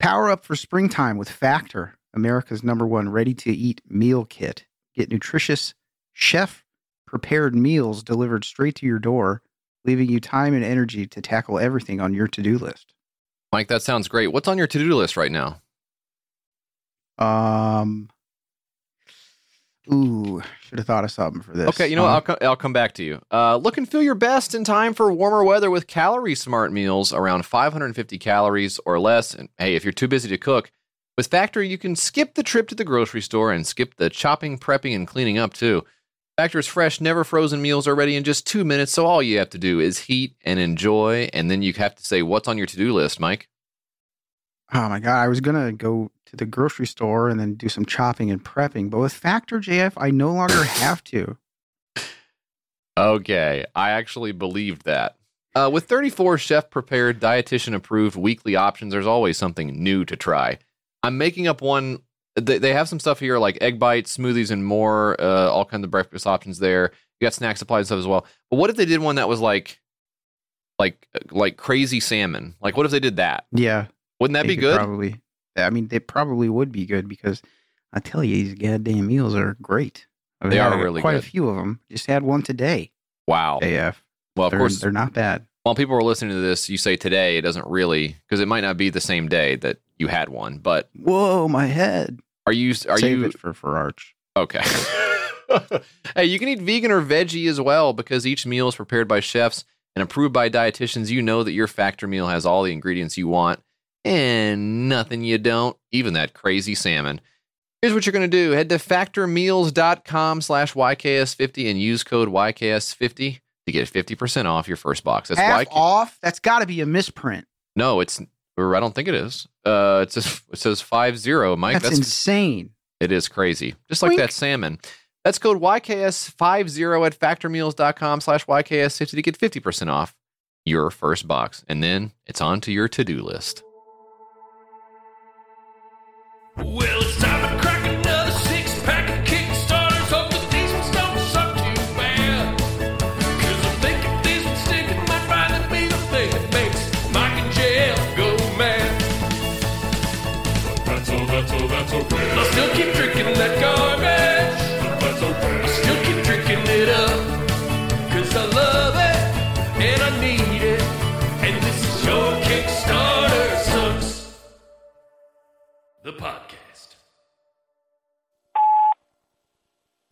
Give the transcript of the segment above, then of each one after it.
Power up for springtime with Factor, America's number one ready to eat meal kit. Get nutritious, chef prepared meals delivered straight to your door, leaving you time and energy to tackle everything on your to do list. Mike, that sounds great. What's on your to do list right now? Um, ooh, should have thought of something for this. Okay, you know what? Um, I'll, co- I'll come back to you. Uh, look and feel your best in time for warmer weather with calorie smart meals around 550 calories or less. And hey, if you're too busy to cook, with Factor, you can skip the trip to the grocery store and skip the chopping, prepping, and cleaning up too. Factor's fresh, never frozen meals are ready in just two minutes, so all you have to do is heat and enjoy. And then you have to say, What's on your to do list, Mike? Oh my god, I was gonna go to the grocery store and then do some chopping and prepping, but with Factor JF, I no longer have to. Okay, I actually believed that. Uh, with 34 chef prepared, dietitian approved weekly options, there's always something new to try. I'm making up one. They, they have some stuff here like egg bites, smoothies, and more. Uh, all kinds of breakfast options there. You got snack supplies and stuff as well. But what if they did one that was like, like, like crazy salmon? Like, what if they did that? Yeah, Wouldn't that they be good? Probably. I mean, they probably would be good because I tell you, these goddamn meals are great. I've They are really quite good. a few of them. Just had one today. wow. AF. Well, of they're, course, they're not bad. while people are listening to this, you say today, it doesn't really because it might not be the same day that you had one. But Whoa, my head. are you are Save you it for Farrarch. Okay. hey, you can eat vegan or veggie as well because each meal is prepared by chefs and approved by dietitians. You know that your factor meal has all the ingredients you want and nothing you don't, even that crazy salmon. Here's what you're going to do. Head to factormeals.com slash YKS50 and use code YKS50 to get 50% off your first box. That's Half YK- off. That's got to be a misprint. No, it's, or I don't think it is. Uh, it says, it says 50, Mike. that's, That's, insane. it is crazy. Just like Wink. that salmon. That's code YKS50 at factormeals.com slash YKS50 to get 50% off your first box. And then it's on to your to-do list. Well, it's time to crack another six pack of Kickstarters. Hope that these ones don't suck too bad. Cause I think if these ones stick, it might finally be the thing that makes Mike and JF go mad. But that's all, that's all, that's okay. I'll still keep drinking that garbage. But that's okay. I'll still keep drinking it up. Cause I love it and I need it. And this is your Kickstarter sucks. The podcast.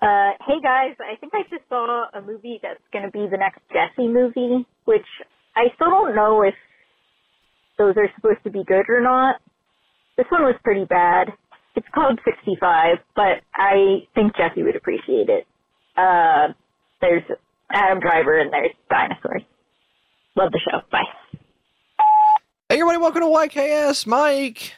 Uh, hey guys, I think I just saw a movie that's going to be the next Jesse movie, which I still don't know if those are supposed to be good or not. This one was pretty bad. It's called 65, but I think Jesse would appreciate it. Uh, there's Adam Driver and there's dinosaurs. Love the show. Bye. Hey, everybody, welcome to YKS. Mike.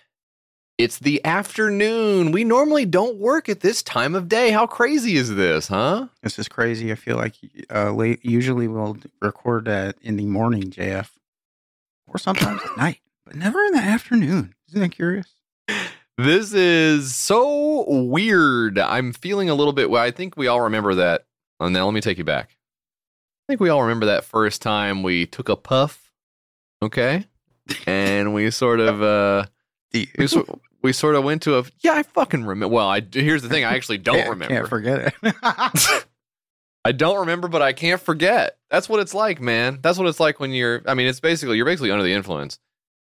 It's the afternoon. We normally don't work at this time of day. How crazy is this, huh? This is crazy. I feel like uh, late, usually we'll record that in the morning, JF, or sometimes at night, but never in the afternoon. Isn't that curious? This is so weird. I'm feeling a little bit. Well, I think we all remember that. Oh, now let me take you back. I think we all remember that first time we took a puff, okay, and we sort of uh, we, we sort of went to a yeah. I fucking remember. Well, I here's the thing. I actually don't Can't- remember. Can't forget it. I don't remember, but I can't forget. That's what it's like, man. That's what it's like when you're. I mean, it's basically you're basically under the influence,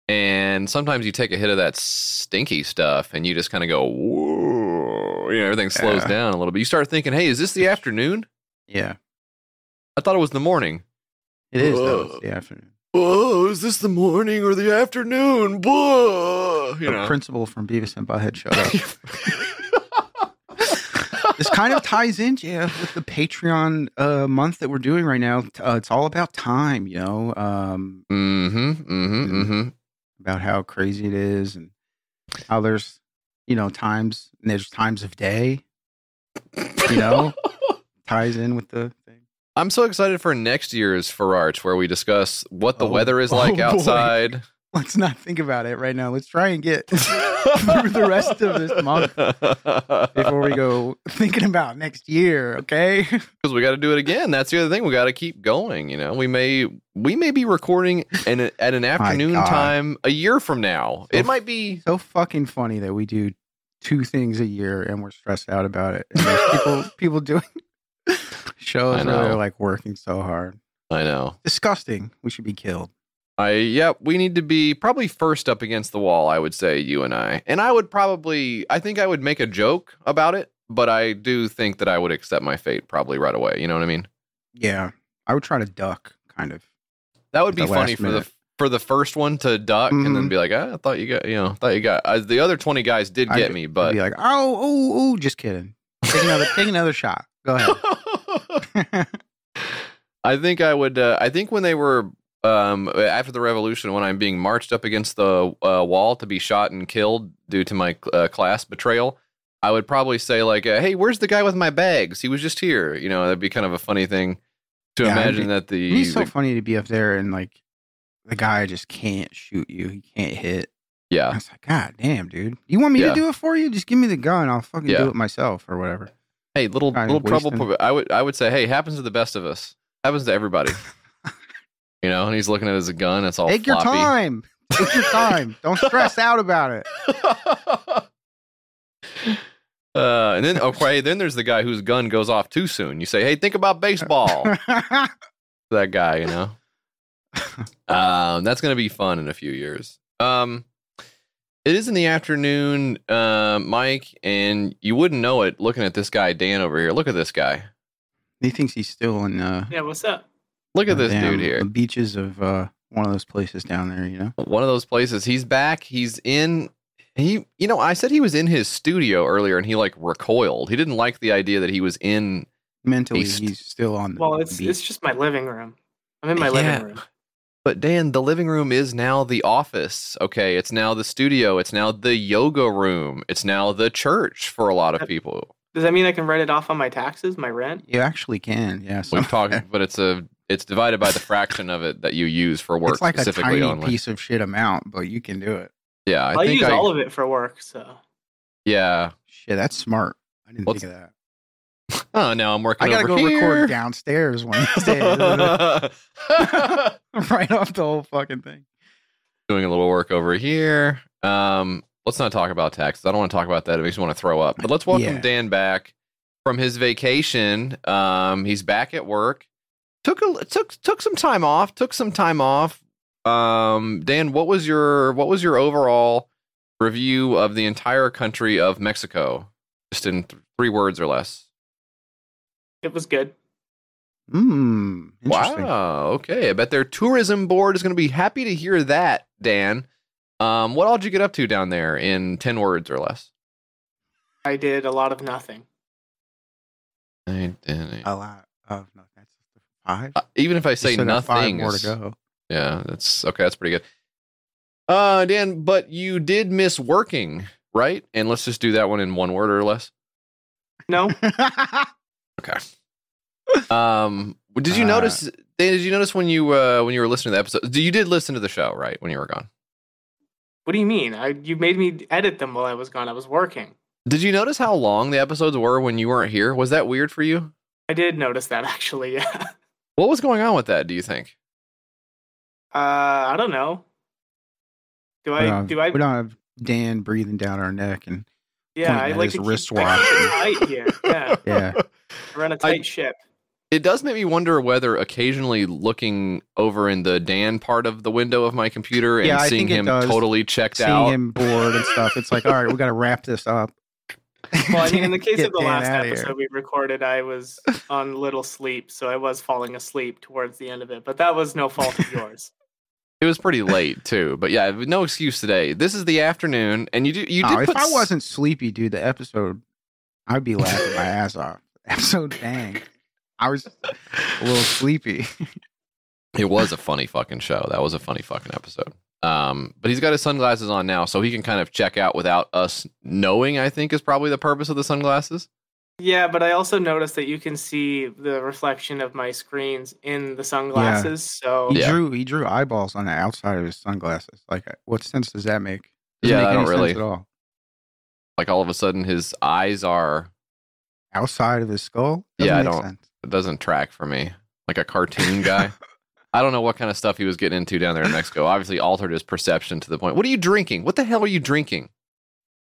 and sometimes you take a hit of that stinky stuff, and you just kind of go, whoa. You know, everything slows Yeah. down a little bit. You start thinking, hey, is this the afternoon? yeah, I thought it was the morning. it is though. It's the afternoon. Oh, is this the morning or the afternoon? Whoa. You the know. principal from Beavis and Butthead showed up. this kind of ties in, Jeff, with the Patreon uh, month that we're doing right now. Uh, it's all about time, you know, um, mm-hmm. Mm-hmm. Mm-hmm. about how crazy it is and how there's, you know, times and there's times of day, you know, ties in with the. I'm so excited for next year's Farrarch, where we discuss what the Oh, weather is oh, like oh, boy. outside. let's not think about it right now. Let's try and get through the rest of this month before we go thinking about next year. Okay. because we got to do it again. That's the other thing. We got to keep going. You know, we may we may be recording in a, at an afternoon time a year from now. So it might be. So fucking funny that we do two things a year and we're stressed out about it. And there's people people doing shows where they're like working so hard. I know. Disgusting. We should be killed. I yeah. We need to be probably first up against the wall. I would say you and I, and I would probably. I think I would make a joke about it, but I do think that I would accept my fate probably right away. You know what I mean? Yeah. I would try to duck, kind of. That would be funny for the for the first one to duck and then Mhm. be like, ah, I thought you got, you know, thought you got. Uh, the other twenty guys did I'd- get me, I'd but be like, oh, oh, oh, just kidding. Take another, take another shot. Go ahead. I think I would. Uh, I think when they were um, after the revolution, when I'm being marched up against the uh, wall to be shot and killed due to my uh, class betrayal, I would probably say like, uh, "Hey, where's the guy with my bags? He was just here." You know, that'd be kind of a funny thing to Yeah, imagine it'd that the, It'd be so the- funny to be up there and like the guy just can't shoot you. He can't hit. Yeah. I was like, God damn, dude. You want me Yeah. to do it for you? Just give me the gun. I'll fucking Yeah. do it myself or whatever. Hey, little Kind little trouble. wasting- I would I would say, hey, happens to the best of us. Happens to everybody. you know, and he's looking at his gun. It's all Take your time. Take your time. Don't stress out about it. uh, and then okay, then there's the guy whose gun goes off too soon. You say, hey, think about baseball. that guy, you know. um, that's gonna be fun in a few years. Um, it is in the afternoon, uh, Mike, and you wouldn't know it looking at this guy Dan over here. Look at this guy. he thinks he's still in uh, Yeah, what's up? Look at this damn, dude here. The beaches of uh, one of those places down there, you know? one of those places. He's back. He's in. He, you know, I said he was in his studio earlier, and he like recoiled. He didn't like the idea that he was in. Mentally, He's- he's still on the Well, it's beach. it's just my living room. I'm in my Yeah. living room. But Dan, the living room is now the office. Okay, it's now the studio. It's now the yoga room. It's now the church for a lot of people. Does that mean I can write it off on my taxes, my rent? You actually can, yeah. We've some- talked, but it's a it's divided by the fraction of it that you use for work it's like a tiny only. piece of shit amount, but you can do it. Yeah, I I, think use I, all of it for work, so yeah. Shit, that's smart. I didn't What's- think of that. Oh, no, I'm working. I gotta over go here. record downstairs one of right off the whole fucking thing. doing a little work over here. Um, let's not talk about taxes. I don't want to talk about that. It makes me want to throw up. But let's welcome Yeah. Dan back from his vacation. Um, he's back at work. Took a took took some time off. Took some time off. Um, Dan, what was your what was your overall review of the entire country of Mexico? Just in th- three words or less. It was good. Hmm. Wow. Okay. I bet their tourism board is going to be happy to hear that, Dan. Um, what all did you get up to down there in 10 words or less? I did a lot of nothing. I didn't. A lot of nothing. that's five. Uh, even if I say still got five nothing, more to go. yeah, that's okay. That's pretty good. Uh, Dan, but you did miss working, right? And let's just do that one in one word or less. No, Um, did you Uh, notice? Dan, did you notice when you uh, when you were listening to the episode? You did listen to the show, right? When you were gone. what do you mean? I you made me edit them while I was gone. I was working. Did you notice how long the episodes were when you weren't here? Was that weird for you? I did notice that actually. Yeah. What was going on with that? Do you think? Uh, I don't know. Do I? don't have, Do I? we don't have Dan breathing down our neck and Yeah, I at like his wristwatch I keep here. Yeah, yeah. I run a tight ship. It does make me wonder whether occasionally looking over in the Dan part of the window of my computer and Yeah, seeing him does. totally checked seeing out. him bored and stuff. It's like, all right, we got to wrap this up. Well, I mean, in the case of the Dan last outta here. episode we recorded, I was on little sleep, so I was falling asleep towards the end of it. But that was no fault of yours. It was pretty late too, but yeah, no excuse today. This is the afternoon, and you do you oh, did Oh, if put I s- wasn't sleepy, dude, the episode, I'd be laughing my ass off. Episode, dang. I was a little sleepy. It was a funny fucking show. That was a funny fucking episode. Um, but he's got his sunglasses on now, so he can kind of check out without us knowing. I think is probably the purpose of the sunglasses. Yeah, but I also noticed that you can see the reflection of my screens in the sunglasses. So He Yeah. drew he drew eyeballs on the outside of his sunglasses. Like, what sense does that make? Doesn't Yeah, make I don't really- at all. Like all of a sudden, his eyes are. Outside of his skull. Doesn't Yeah, I make don't- Sense. It doesn't track for me. Like a cartoon guy. I don't know what kind of stuff he was getting into down there in Mexico. Obviously, altered his perception to the point. What are you drinking? What the hell are you drinking?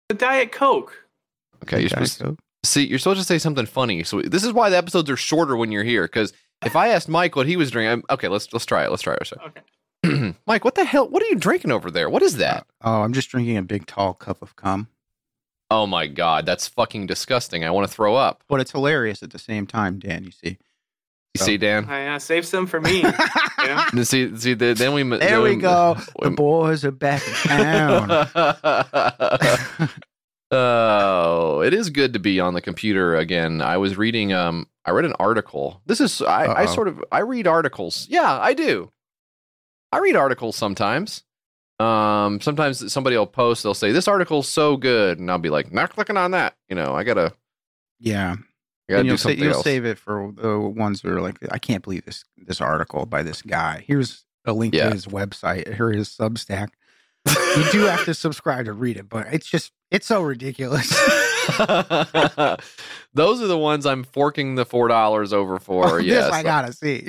the Diet Coke. Okay, you're Diet supposed to Coke. see. You're supposed to say something funny. So this is why the episodes are shorter when you're here. Because if I asked Mike what he was drinking, I'm, okay, let's let's try it. Let's try it. Okay. Mike, what the hell? What are you drinking over there? What is that? Uh, oh, I'm just drinking a big tall cup of cum. Oh my god, that's fucking disgusting. I want to throw up. But it's hilarious at the same time, Dan. You see. You So- see, Dan? I uh, save some for me. Yeah. See, see, the, then we There then we go. The boys are back in town. oh, it is good to be on the computer again. I was reading um I read an article. This is I, I sort of I read articles. Yeah, I do. I read articles sometimes. Um sometimes somebody will post, they'll say, This article's so good, and I'll be like, not clicking on that. You know, I gotta yeah. I gotta And you'll, sa- something you'll else. save it for the ones that are like, I can't believe this this article by this guy. Here's a link Yeah. to his website or his Substack. You do have to subscribe to read it, but it's just it's so ridiculous. Those are the ones I'm forking the four dollars over for. Oh, yes, I gotta see.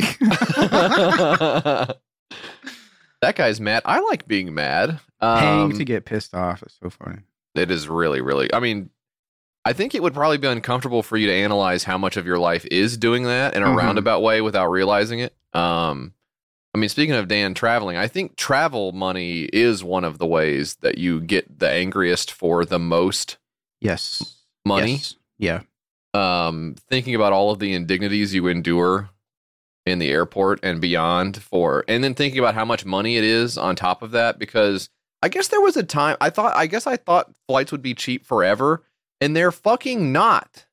That guy's mad. I like being mad. Paying Um, to get pissed off is so funny. it is really, really. I mean, I think it would probably be uncomfortable for you to analyze how much of your life is doing that in a Mhm. roundabout way without realizing it. Um, I mean, speaking of Dan traveling, I think travel money is one of the ways that you get the angriest for the most Yes. money. Yes. Yeah. um, thinking about all of the indignities you endure in the airport and beyond for, and then thinking about how much money it is on top of that. Because I guess there was a time I thought, I guess I thought flights would be cheap forever, and they're fucking not.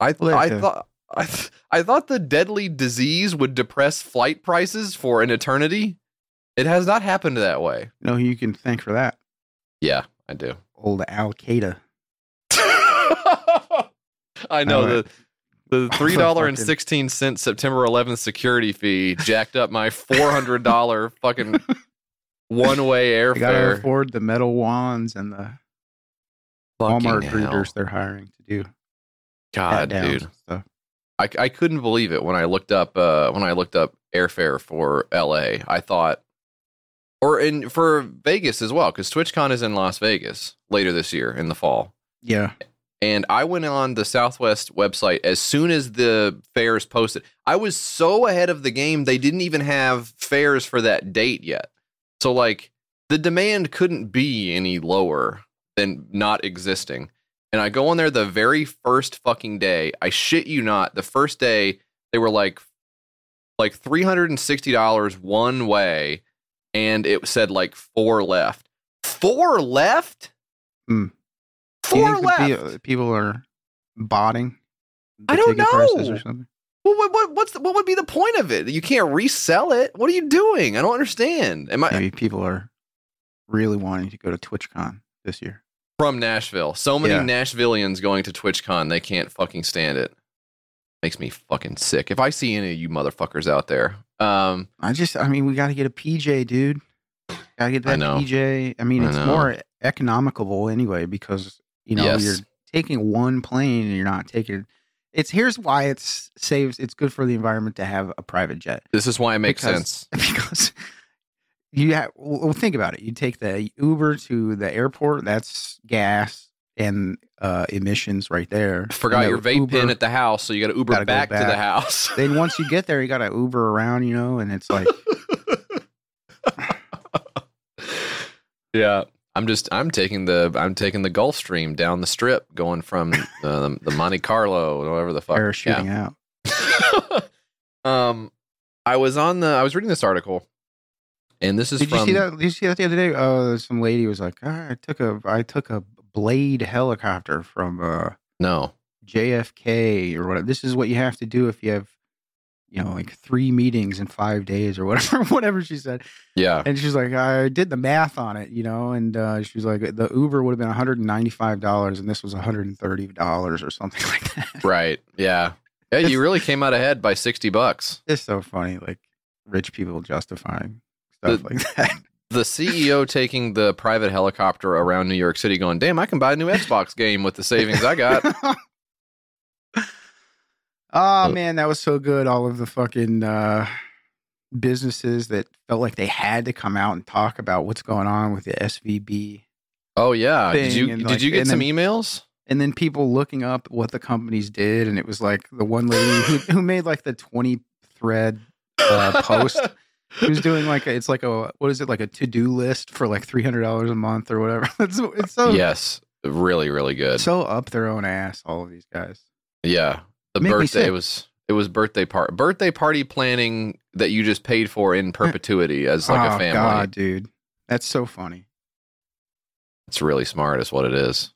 I Well, I thought. I, th- I thought the deadly disease would depress flight prices for an eternity. It has not happened that way. You know who you can thank for that? Yeah, I do. Old Al Qaeda. I know right. the the three dollar and sixteen September 11th security fee jacked up my four hundred dollar fucking one way They gotta airfare. afford the metal wands and the Fucking Walmart hell. greeters they're hiring to do God, dude. I, I couldn't believe it when I looked up uh, when I looked up airfare for L.A. I thought, or in for Vegas as well, because TwitchCon is in Las Vegas later this year in the fall. Yeah. And I went on the Southwest website as soon as the fares posted. I was so ahead of the game, they didn't even have fares for that date yet. So, like, the demand couldn't be any lower than not existing. And I go on there the very first fucking day. I shit you not. The first day, they were like, like $360 one way, and it said like four left. Four left? Hmm. Four left. people are botting. I don't know. Well, what, what what's the, what would be the point of it? You can't resell it. What are you doing? I don't understand. Am I Maybe people are really wanting to go to TwitchCon this year. from Nashville? So many Yeah. Nashvillians going to TwitchCon, they can't fucking stand it. Makes me fucking sick. If I see any of you motherfuckers out there, um, I just, I mean, we got to get a PJ, dude. Got to get that know. PJ. I mean, I it's know. more economical anyway because you know Yes. you're taking one plane and you're not taking. It's here's why it's saves. It's good for the environment to have a private jet this is why it makes Because- sense. because you have. Well, think about it. You take the Uber to the airport. That's gas and uh, emissions right there. Forgot And your vape Uber- pen at the house, so you got to Uber go back, to the house. Then once you get there, you got to Uber around, you know, and it's like yeah, I'm just I'm taking the I'm taking the Gulfstream down the strip, going from the, the Monte Carlo, or whatever the fuck. Yeah. parachuting out. um, I was on the I was reading this article, and this is Did from you see that? Did you see that the other day? Uh, some lady was like, "Ah, "I took a, I took a Blade helicopter from uh, no. JFK or whatever. This is what you have to do if you have, you know, like three meetings in five days or whatever, whatever she said. Yeah. And she's like, I did the math on it, you know, and uh, she's like, the Uber would have been $195 and this was $130 or something like that. Right. Yeah. Yeah. You really came out ahead by 60 bucks. It's so funny, like rich people justifying stuff The- like that. The CEO taking the private helicopter around New York City going, damn, I can buy a new Xbox game with the savings I got. Oh man, that was so good. All of the fucking uh, businesses that felt like they had to come out and talk about what's going on with the SVB, Oh, yeah. Did you, did like, you get some then- emails? and then people looking up what the companies did, and it was like the one lady who, who made like the twenty thread uh, post. Who's doing like a, it's like a what is it like a to do list for like three hundred dollars a month or whatever. It's, it's so yes. Really, really good. so up their own ass. All of these guys. Yeah. The Make birthday was it was birthday part birthday party planning that you just paid for in perpetuity as like oh a family. god, dude, that's so funny. It's really smart is what it is.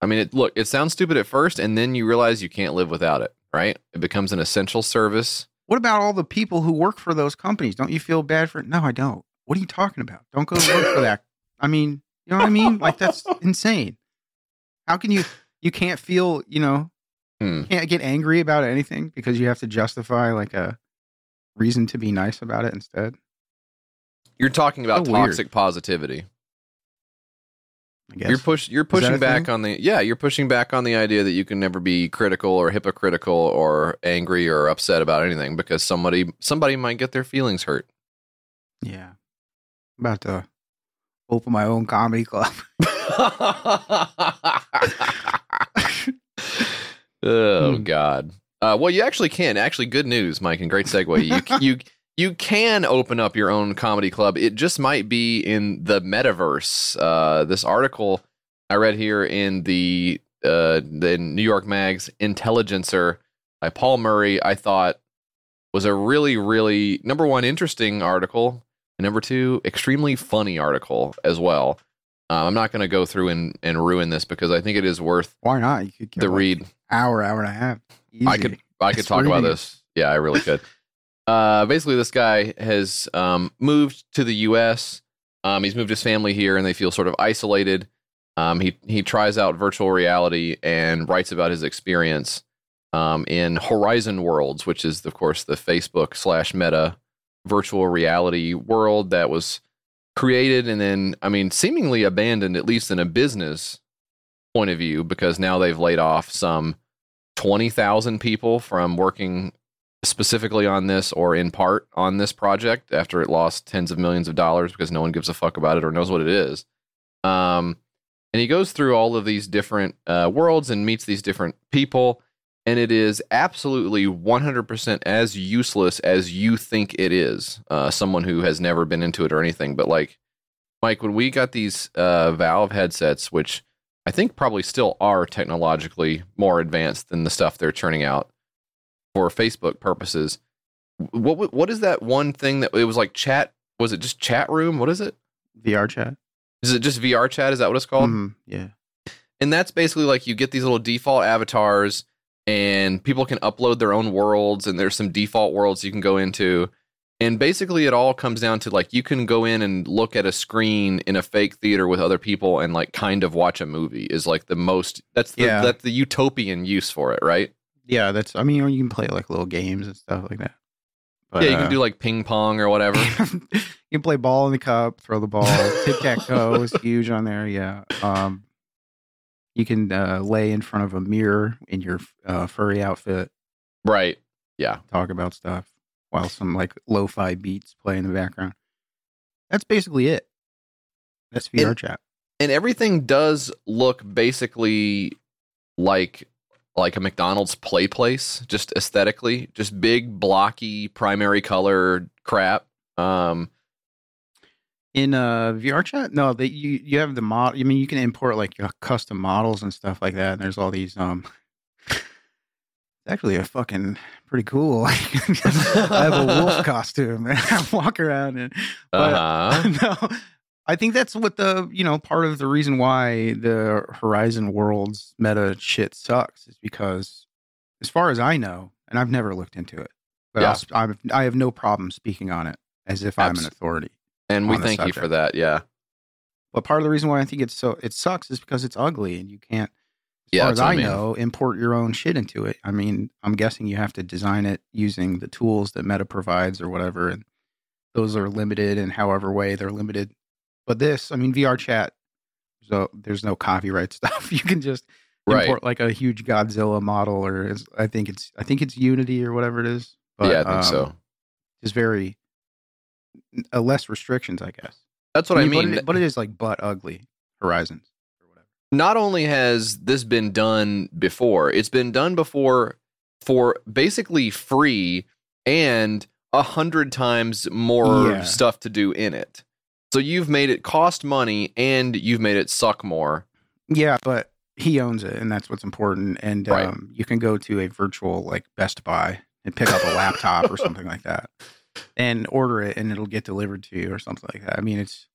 I mean, it look, it sounds stupid at first and then you realize you can't live without it, right? It becomes an essential service. What about all the people who work for those companies? Don't you feel bad for? No, I don't. What are you talking about? Don't go work for that. I mean, you know what I mean? Like that's insane. How can you? You can't feel. You know, Hmm. can't get angry about anything because you have to justify like a reason to be nice about it instead. You're talking about So weird. toxic positivity. I guess. You're push you're pushing back thing? on the yeah, you're pushing back on the idea that you can never be critical or hypocritical or angry or upset about anything because somebody somebody might get their feelings hurt. yeah. I'm about to open my own comedy club. oh Hmm. God. Uh, well, you actually can. Actually, good news, Mike, and great segue. You you you can open up your own comedy club. It just might be in the metaverse. Uh, this article I read here in the uh, the New York Mag's Intelligencer by Paul Murray, I thought was a really really number one interesting article, and number two extremely funny article as well. Uh, I'm not going to go through and, and ruin this because I think it is worth Why not? You could the read. Hour, hour and a half. I could I could It's talk about this. Yeah, I really could. Uh, basically, this guy has um, moved to the U.S. Um, he's moved his family here, and they feel sort of isolated. Um, he he tries out virtual reality and writes about his experience um, in Horizon Worlds, which is of course the Facebook slash Meta virtual reality world that was created and then I mean seemingly abandoned at least in a business point of view because now they've laid off some 20,000 people from working specifically on this or in part on this project after it lost tens of millions of dollars because no one gives a fuck about it or knows what it is. Um, and he goes through all of these different uh, worlds and meets these different people. And it is absolutely 100% as useless as you think it is. Uh, someone who has never been into it or anything. But like, Mike, when we got these uh, Valve headsets, which I think probably still are technologically more advanced than the stuff they're churning out for Facebook purposes. What what- is that one thing that it was like chat? Was it just chat room? What is it? VR chat. Is it just VR chat? Is that what it's called? Mhm, yeah. And that's basically like you get these little default avatars, and people can upload their own worlds, and there's some default worlds you can go into. And basically, it all comes down to like you can go in and look at a screen in a fake theater with other people and like kind of watch a movie is like the most that's the Yeah. that's the utopian use for it, right? Yeah, that's. I mean, you can play like little games and stuff like that. But, yeah, you uh, can do like ping pong or whatever. you can play ball in the cup, throw the ball. Tic tac toe is huge on there. Yeah. Um, you can uh, lay in front of a mirror in your uh, furry outfit, right. Yeah. talk about stuff while some like lo-fi beats play in the background. That's basically it. That's VR And- chat. and everything does look basically like like a McDonald's play place, just aesthetically, just big blocky primary color crap. Um, In uh, VR chat, no, they you you have the mod. I mean, you can import like your custom models and stuff like that. And there's all these. Um, actually a fucking pretty cool. I have a wolf costume and I walk around and But- uh-huh. no, I think that's what the you know part of the reason why the Horizon Worlds meta shit sucks is because, as far as I know, and I've never looked into it, But Yeah. I'll, I'm, I have no problem speaking on it as if I'm an authority. And we thank you for that. Yeah. But part of the reason why I think it's so it sucks is because it's ugly and you can't. As Yeah, far as I, I mean. know, import your own shit into it. I mean, I'm guessing you have to design it using the tools that Meta provides or whatever, and those are limited in however way they're limited. But this, I mean, VR chat, so there's no copyright stuff. You can just Right. import like a huge Godzilla model, or I think it's I think it's Unity or whatever it is. But, yeah, I think um, so. It's very uh, less restrictions, I guess. That's what I mean. But it, but it is like butt ugly Horizons. Not only has this been done before, it's been done before for basically free and a hundred times more Yeah. stuff to do in it. So you've made it cost money and you've made it suck more. Yeah, but he owns it, and that's what's important. And Right. um, you can go to a virtual like Best Buy and pick up a laptop or something like that, and order it, and it'll get delivered to you or something like that. I mean, it's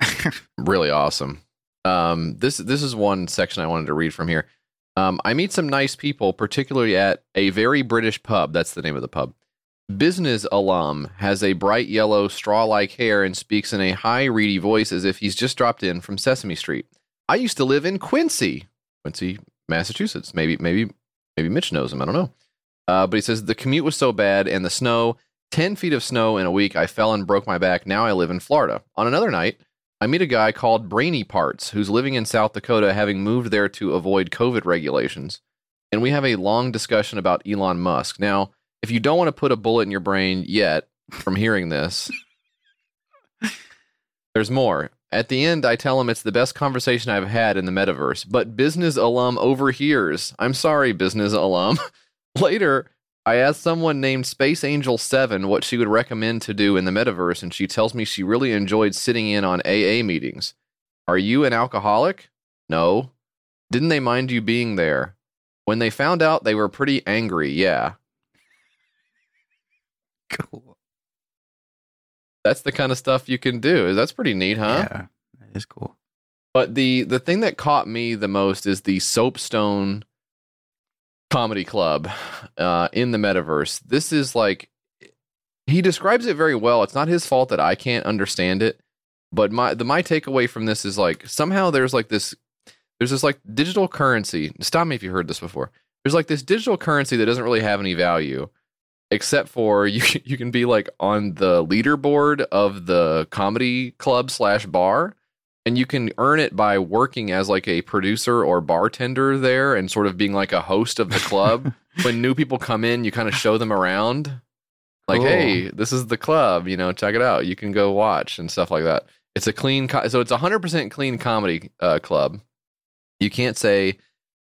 Really awesome. Um, this this is one section I wanted to read from here. Um, I meet some nice people, particularly at a very British pub. That's the name of the pub. Business alum has a bright yellow straw like hair and speaks in a high, reedy voice as if he's just dropped in from Sesame Street. I used to live in Quincy, Quincy, Massachusetts. Maybe, maybe, maybe Mitch knows him. I don't know. Uh, but he says the commute was so bad and the snow, 10 feet of snow in a week, I fell and broke my back. Now I live in Florida. On another night, I meet a guy called Brainy Parts who's living in South Dakota, having moved there to avoid COVID regulations. And we have a long discussion about Elon Musk. Now, if you don't want to put a bullet in your brain yet from hearing this, there's more. At the end, I tell him it's the best conversation I've had in the metaverse, but business alum overhears. I'm sorry, business alum. Later, I asked someone named Space Angel 7 what she would recommend to do in the metaverse, and she tells me she really enjoyed sitting in on AA meetings. Are you an alcoholic? No. Didn't they mind you being there? When they found out, they were pretty angry, yeah. cool. That's the kind of stuff you can do. That's pretty neat, huh? Yeah, that is cool. But the the thing that caught me the most is the Soapstone Comedy Club uh, in the metaverse. This is like he describes it very well. It's not his fault that I can't understand it, but my the my takeaway from this is like somehow there's like this there's this like digital currency. Stop me if you heard this before. There's like this digital currency that doesn't really have any value except for you you can be like on the leaderboard of the comedy club slash bar and you can earn it by working as like a producer or bartender there and sort of being like a host of the club when new people come in you kind of show them around like Cool. hey this is the club you know check it out you can go watch and stuff like that it's a clean co- so it's a 100% clean comedy uh, club you can't say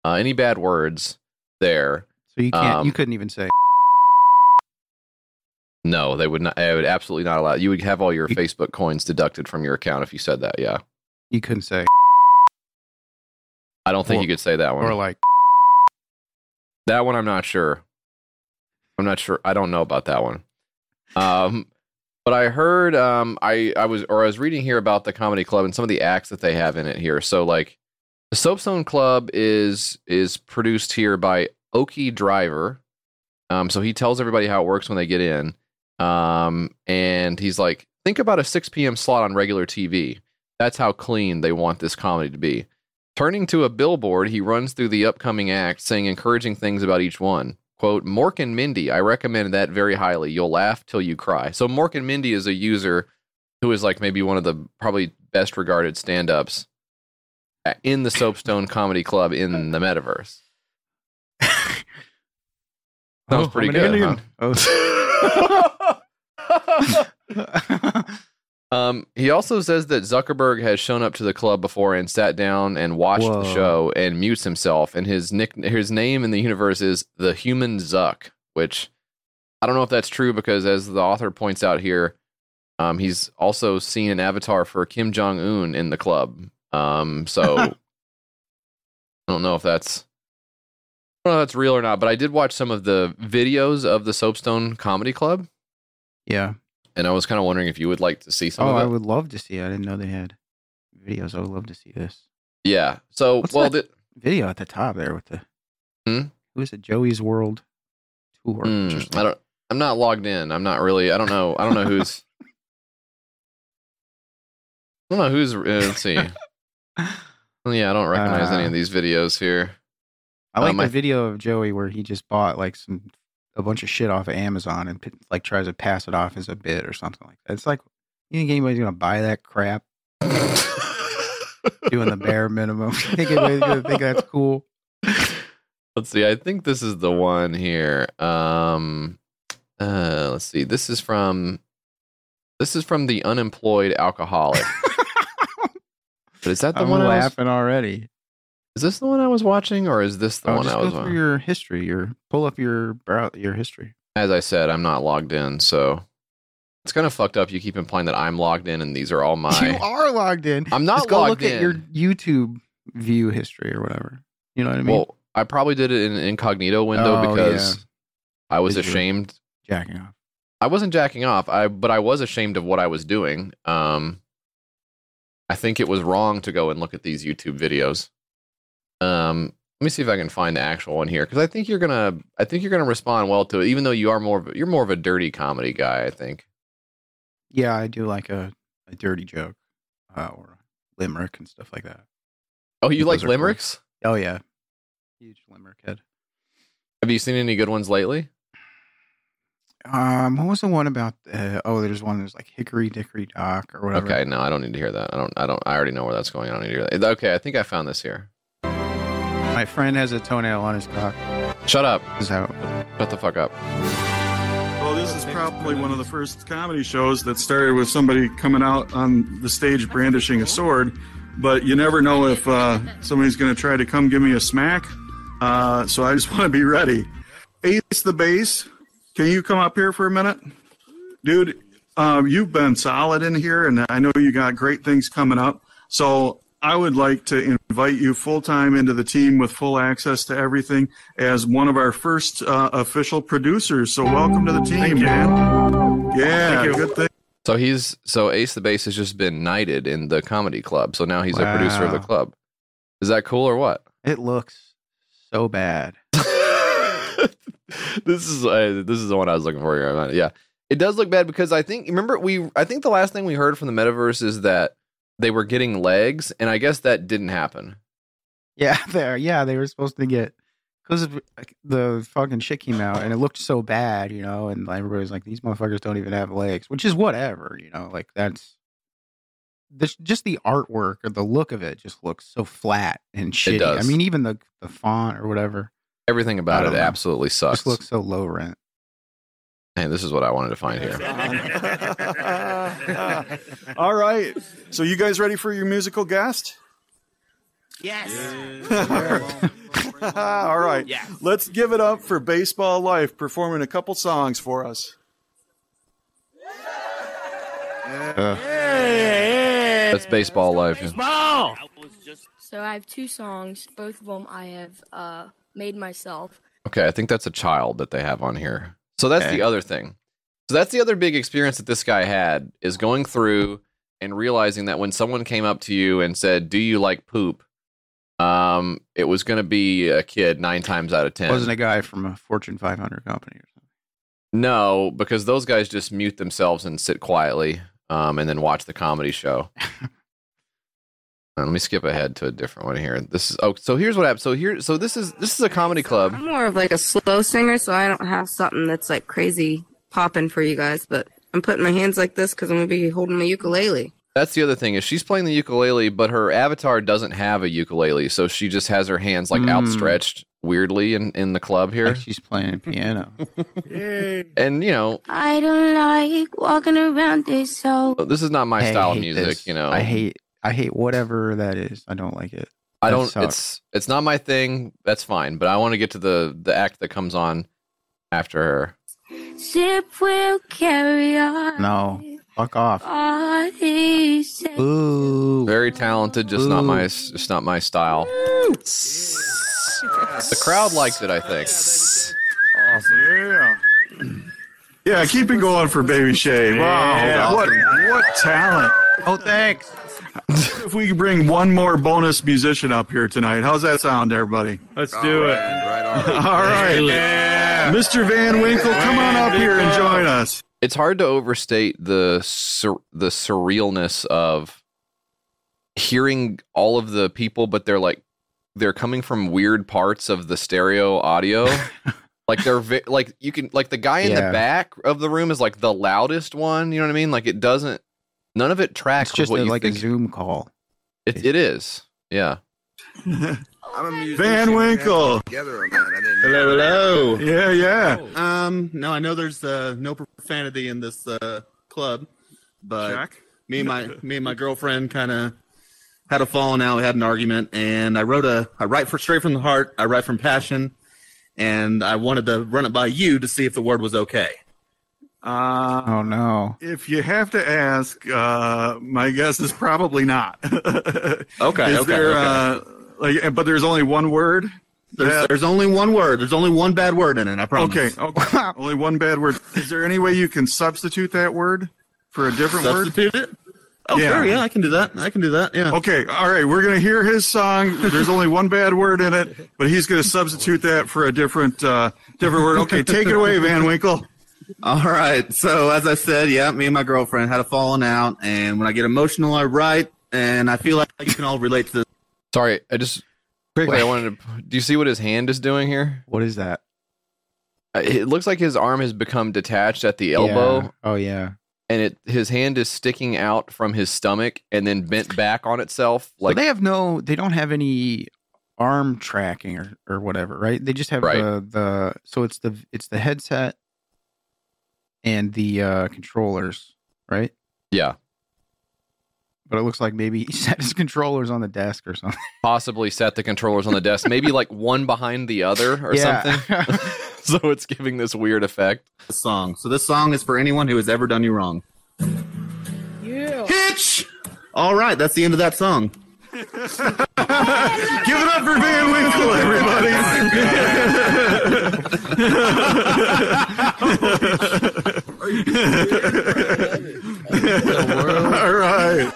uh, any bad words there So you can't. Um, you couldn't even say. no they would not they would absolutely not allow you would have all your You- facebook coins deducted from your account if you said that yeah You couldn't say. i don't think Or- you could say that one Or like. That one I'm not sure. I'm not sure. I don't know about that one. Um, but I heard um, I I was or I was reading here about the comedy club and some of the acts that they have in it here. So like the Soapstone Club is is produced here by Oki Driver. Um, so he tells everybody how it works when they get in. Um, and he's like, think about a 6 p.m. slot on regular TV. That's how clean they want this comedy to be. Turning to a billboard, he runs through the upcoming act, saying encouraging things about each one. Quote, Mork and Mindy, I recommend that very highly. You'll laugh till you cry. So Mork and Mindy is a user who is like maybe one of the probably best regarded stand ups in the Soapstone Comedy Club in the metaverse. Sounds "Oh, pretty good. huh? Oh. Um, he also says that Zuckerberg has shown up to the club before and sat down and watched the show and mutes himself. And his nick, his name in the universe is the Human Zuck, which I don't know if that's true because, as the author points out here, um, he's also seen an avatar for Kim Jong Un in the club. Um, so I don't know if that's I don't know if that's real or not. But I did watch some of the videos of the Soapstone Comedy Club, yeah. And I was kind of wondering if you would like to see some Oh. I would love to see. it. I didn't know they had videos. I would love to see this Yeah. So, What's well, the, video at the top there with the. Hmm? Who is it? Joey's World tour. Interesting. I don't. I'm not logged in. I'm not really. I don't know. I don't know who's. I don't know who's. Uh, let's see. Well, yeah, I don't recognize any Uh, of these videos here. I like Um, the I- video of Joey where he just bought like some a bunch of shit off of Amazon and like tries to pass it off as a bit or something like that. It's like you think anybody's gonna buy that crap? Doing the bare minimum. You think anybody's gonna think that's cool? let's see. I think this is the one here. Um, uh, let's see. This is from. This is from the unemployed alcoholic. But is that the I'm one? Laughing already. Is this the one I was watching, or is this the Oh, one just I go was through watching? your history. Your pull up your brow, your history. As I said, I'm not logged in, so it's kind of fucked up. You keep implying that I'm logged in, and these are all my. You are logged in. I'm not Just go logged look at your. YouTube view history or whatever. You know what I mean? Well, I probably did it in an incognito window Oh, because yeah. I was Because ashamed. Jacking off. I wasn't jacking off. I but I was ashamed of what I was doing. Um, I think it was wrong to go and look at these YouTube videos. Um, let me see if I can find the actual one here because I think you're gonna. I think you're gonna respond well to it, even though you are more. Of you're more of a dirty comedy guy. I think. Yeah, I do like a, a dirty joke uh, or a limerick and stuff like that. Oh, you like are cool. limericks? Oh yeah, huge limerick head. Have you seen any good ones lately? Um, what was the one about? Uh, oh, there's one that's like Hickory Dickory Dock or whatever. Okay, no, I don't need to hear that. I don't. I don't. I already know where that's going. I don't need to hear that. Okay, I think I found this here. My friend has a toenail on his cock. Shut up. This is how. Shut the fuck up. Well, this is probably one of the first comedy shows that started with somebody coming out on the stage brandishing a sword, but you never know if uh, somebody's going to try to come give me a smack. Uh, so I just want to be ready. Ace the bass, can you come up here for a minute? Dude, um, you've been solid in here, and I know you got great things coming up. So I would like to invite you full time into the team with full access to everything as one of our first uh, official producers. So welcome to the team, man. Yeah, good thing. So he's so Ace the Bass has just been knighted in the comedy club. So now he's a producer of the club. Is that cool or what? It looks so bad. this is uh, this is the one I was looking for here. Yeah, it does look bad because I think remember we I think the last thing we heard from the metaverse is that they were getting legs, and I guess that didn't happen. Yeah, there. Yeah, they were supposed to get because the fucking shit came out and it looked so bad, you know, and everybody was like, "These motherfuckers don't even have legs," which is whatever, you know. Like that's this just the artwork or the look of it just looks so flat and shitty. I does. mean, even the the font or whatever Everything about it know. absolutely sucks. just looks so low rent. Hey, this is what I wanted to find here. All right. So you guys ready for your musical guest? Yes. All right. Yeah. Let's give it up for Baseball Life performing a couple songs for us. That's baseball life. Ball. So I have two songs. Both of them I have uh, made myself. Okay, I think that's a child that they have on here. So that's Okay. the other thing. So that's the other big experience that this guy had is going through and realizing that when someone came up to you and said, "Do you like poop?" Um, it was going to be a kid nine times out of ten. Wasn't a guy from a Fortune 500 company or something. No, because those guys just mute themselves and sit quietly, um, and then watch the comedy show. Uh, let me skip ahead to a different one here. This is oh, so here's what happened. So here, so this is this is a comedy club. I'm more of like a slow singer, so I don't have something that's like crazy popping for you guys. But I'm putting my hands like this because I'm gonna be holding my ukulele. That's the other thing is she's playing the ukulele, but her avatar doesn't have a ukulele, so she just has her hands like Mm. outstretched weirdly in, in the club here. Like she's playing piano. And you know, I don't like walking around this so. this is not my Hey, style of music. this. You know, I hate I hate whatever that is. I don't like it. I that don't. sucks. It's it's not my thing. That's fine. But I want to get to the the act that comes on after her. Ship will carry on. No, fuck off. Ooh. Very talented, just not my just not my style. The crowd liked it. I think. Yeah. Yeah, keep it going for Baby Shay. Wow, what what talent! Oh, thanks. If we could bring one more bonus musician up here tonight, how's that sound, everybody? Let's do it. All right. Yeah. Mr. Van Winkle, come on up here and join us. It's hard to overstate the sur- the surrealness of hearing all of the people, but they're like they're coming from weird parts of the stereo audio. like they're vi- like you can like the guy in Yeah. the back of the room is like the loudest one. You know what I mean? Like it doesn't. None of it tracks. It's just with a, what you like a. Zoom call. It, it is. Yeah. Van Winkle. Together on. I didn't Hello, hello. Yeah, yeah. Um, no, I know there's uh, no profanity in this uh, club, but Jack? me and my me and my girlfriend kind of had a falling out. We had an argument, and I wrote a I write for straight from the heart. I write from passion, and I wanted to run it by you to see if the word was okay. Uh, Oh no. if you have to ask, uh, my guess is probably not. Okay, Is okay, there, okay. uh, like, but there's only one word? There's, Yeah. there's only one word. There's only one bad word in it. I promise. Okay, okay. only one bad word. Is there any way you can substitute that word for a different word? Substitute it. Oh, Yeah. sure. Yeah, I can do that. I can do that. Yeah. Okay, all right. We're gonna hear his song. There's only one bad word in it, but he's gonna substitute that for a different, uh, different word. Okay, take it away, Van Winkle. All right. So as I said, yeah, me and my girlfriend had a falling out, and when I get emotional, I write, and I feel like you can all relate to this. Sorry, I just quickly I wanted to. Do you see what his hand is doing here? What is that? Uh, It looks like his arm has become detached at the elbow, Yeah. Oh yeah. and it his hand is sticking out from his stomach and then bent back on itself. Like Like they have no. They don't have any arm tracking or or whatever, right? They just have Right. the the. So it's the it's the headset and the uh controllers, right? yeah, But it looks like maybe he set his controllers on the desk or something. possibly set the controllers on the desk, maybe like one behind the other or Yeah. something. so it's giving this weird effect. The song. So this song is for anyone who has ever done you wrong. Yeah. Hitch. All right, that's the end of that song. Give it up for Van Winkle, everybody. all right.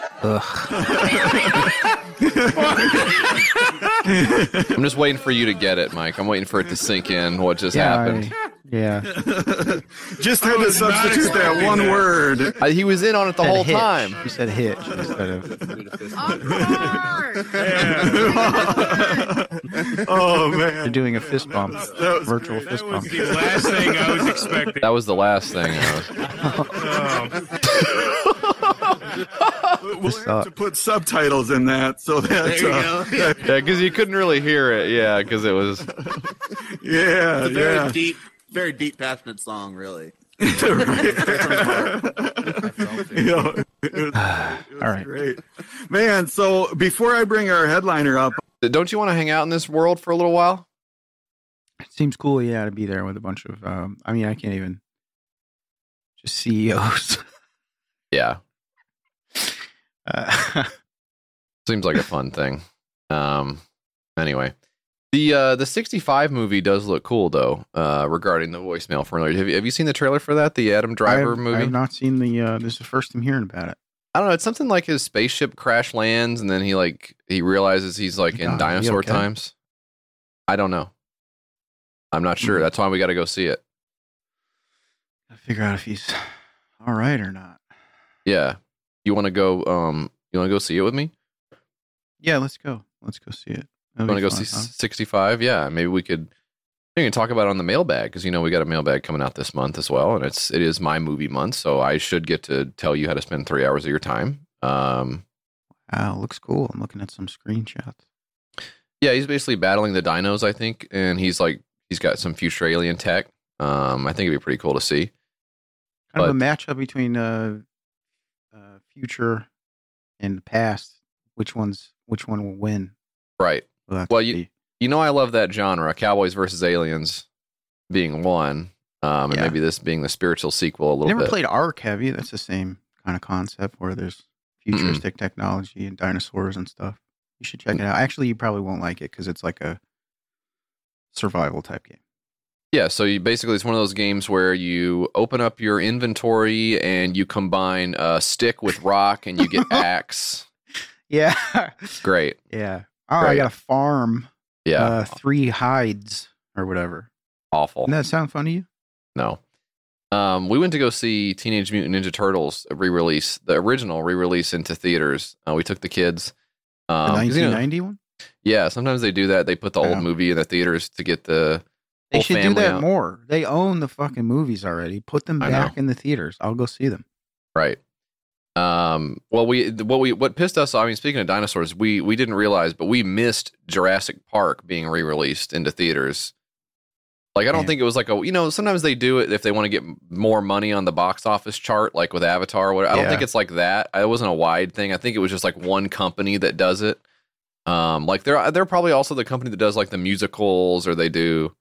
I'm just waiting for you to get it, Mike. I'm waiting for it to sink in what just yeah. happened. I- yeah. Just had to substitute that one word. Uh, he was in on it the whole hitch. time. You said hitch instead of. Oh man! You're doing a fist bump, That was virtual great. fist bump. The last thing I was expecting. That was the last thing. I was- Oh. We'll This have to put subtitles in that so that There you uh, go. Yeah. yeah, because you couldn't really hear it. Yeah, because it was. yeah, It's a very yeah. deep, very deep, passionate song, really. You it was, it was All right. great. Man, so before I bring our headliner up, Don't you want to hang out in this world for a little while? It seems cool, yeah, to be there with a bunch of. Um, I mean, I can't even. Just CEOs. Yeah, Uh, seems like a fun thing. Um, anyway, the uh the 65 movie does look cool though. Uh, regarding the voicemail from earlier, have you have you seen the trailer for that? The Adam Driver I've, movie. I've not seen the. Uh, this is the first I'm hearing about it. I don't know. It's something like his spaceship crash lands, and then he like he realizes he's like in he dinosaur okay? times. I don't know. I'm not sure. Mhm. That's why we got to go see it. Gotta figure out if he's all right or not. Yeah, you want to go? Um, you want to go see it with me? Yeah, let's go. Let's go see it. You That'd want to go fun, see huh? 65? Yeah, maybe we could. You can talk about it on the mailbag because you know we got a mailbag coming out this month as well, and it's it is my movie month, so I should get to tell you how to spend three hours of your time. Um, Wow, looks cool. I'm looking at some screenshots. yeah, he's basically battling the dinos, I think, and he's like he's got some future alien tech. Um, I think it'd be pretty cool to see. Kind of a matchup between uh, uh, future and the past. Which one's which one will win? Right. We'll Well, you-. You know, I love that genre, cowboys versus aliens, being one, um, and Yeah. maybe this being the spiritual sequel a little never bit. played Ark, have you? That's the same kind of concept where there's futuristic technology and dinosaurs and stuff. You should check it out. Actually, you probably won't like it because it's like a survival type game. Yeah, so you basically it's one of those games where you open up your inventory and you combine a stick with rock and you get axe. Yeah, Great. yeah. Oh, I got a farm. Yeah. Uh, three hides or whatever. awful. Doesn't that sound fun to you? No. Um, we went to go see Teenage Mutant Ninja Turtles re-release, the original re-release into theaters. Uh, we took the kids. The Um, 'cause, you know, one? yeah, sometimes they do that. They put the old movie in the theaters to get the They should do that out. more. They own the fucking movies already. Put them I back know. in the theaters. I'll go see them. Right. Um. Well, we what we what pissed us off. I mean, speaking of dinosaurs, we we didn't realize, but we missed Jurassic Park being re-released into theaters. Like, I don't think it was like a you know sometimes they do it if they want to get more money on the box office chart, like with Avatar. Or whatever. I don't Yeah. think it's like that. It wasn't a wide thing. I think it was just like one company that does it. Um, like they're they're probably also the company that does like the musicals or they do,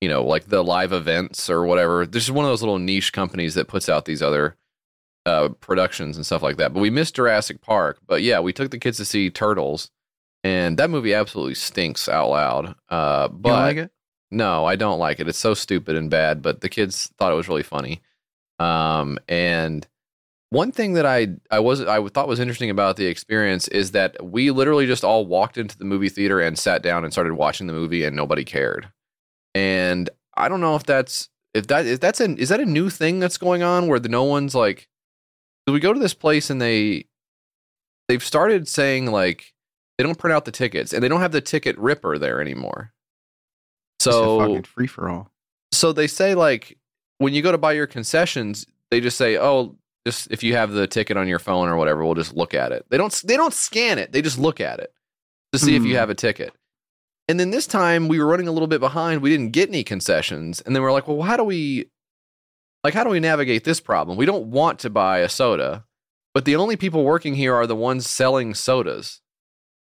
you know, like the live events or whatever. This is one of those little niche companies that puts out these other uh, productions and stuff like that. But we missed Jurassic Park. But yeah, we took the kids to see Turtles, and that movie absolutely stinks out loud. Uh, but You like it? no, I don't like it. It's so stupid and bad. But the kids thought it was really funny. Um, and one thing that I I was I thought was interesting about the experience is that we literally just all walked into the movie theater and sat down and started watching the movie, and nobody cared. And I don't know if that's if that if that's an is that a new thing that's going on where the no one's like, we go to this place and they they've started saying like they don't print out the tickets and they don't have the ticket ripper there anymore. So free for all. so they say like when you go to buy your concessions, they just say, "Oh, just if you have the ticket on your phone or whatever, we'll just look at it." They don't they don't scan it. They just look at it to see if you Hmm. have a ticket. And then this time we were running a little bit behind. We didn't get any concessions, and then we're like, "Well, how do we like how do we navigate this problem? We don't want to buy a soda, but the only people working here are the ones selling sodas."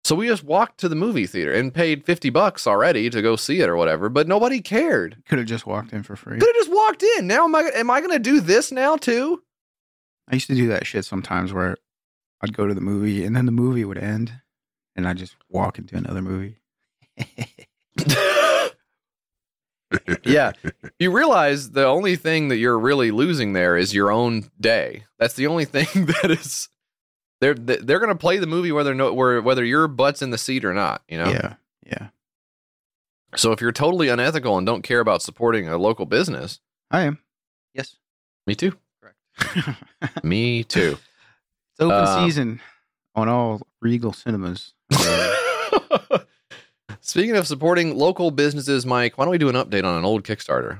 So we just walked to the movie theater and paid 50 bucks already to go see it or whatever, but nobody cared. Could have just walked in for free. Could have just walked in. Now am I am I going to do this now too? I used to do that shit sometimes where I'd go to the movie and then the movie would end and I'd just walk into another movie. yeah. You realize the only thing that you're really losing there is your own day. That's the only thing that is they're they're going to play the movie whether no where whether your butt's in the seat or not, you know. Yeah. Yeah. So if you're totally unethical and don't care about supporting a local business, I am. Yes. me too. Correct. Me too. It's open Uh, season on all Regal cinemas. Speaking of supporting local businesses, Mike, why don't we do an update on an old Kickstarter?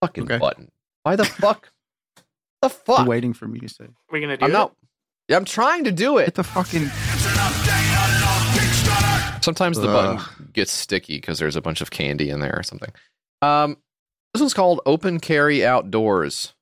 Fucking Okay. button. Why the fuck? the I'm fuck? waiting for me to say. We're gonna do I'm it. not. Yeah, I'm trying to do Hit it. the fucking. Sometimes the Ugh. button gets sticky because there's a bunch of candy in there or something. Um, this one's called Open Carry Outdoors.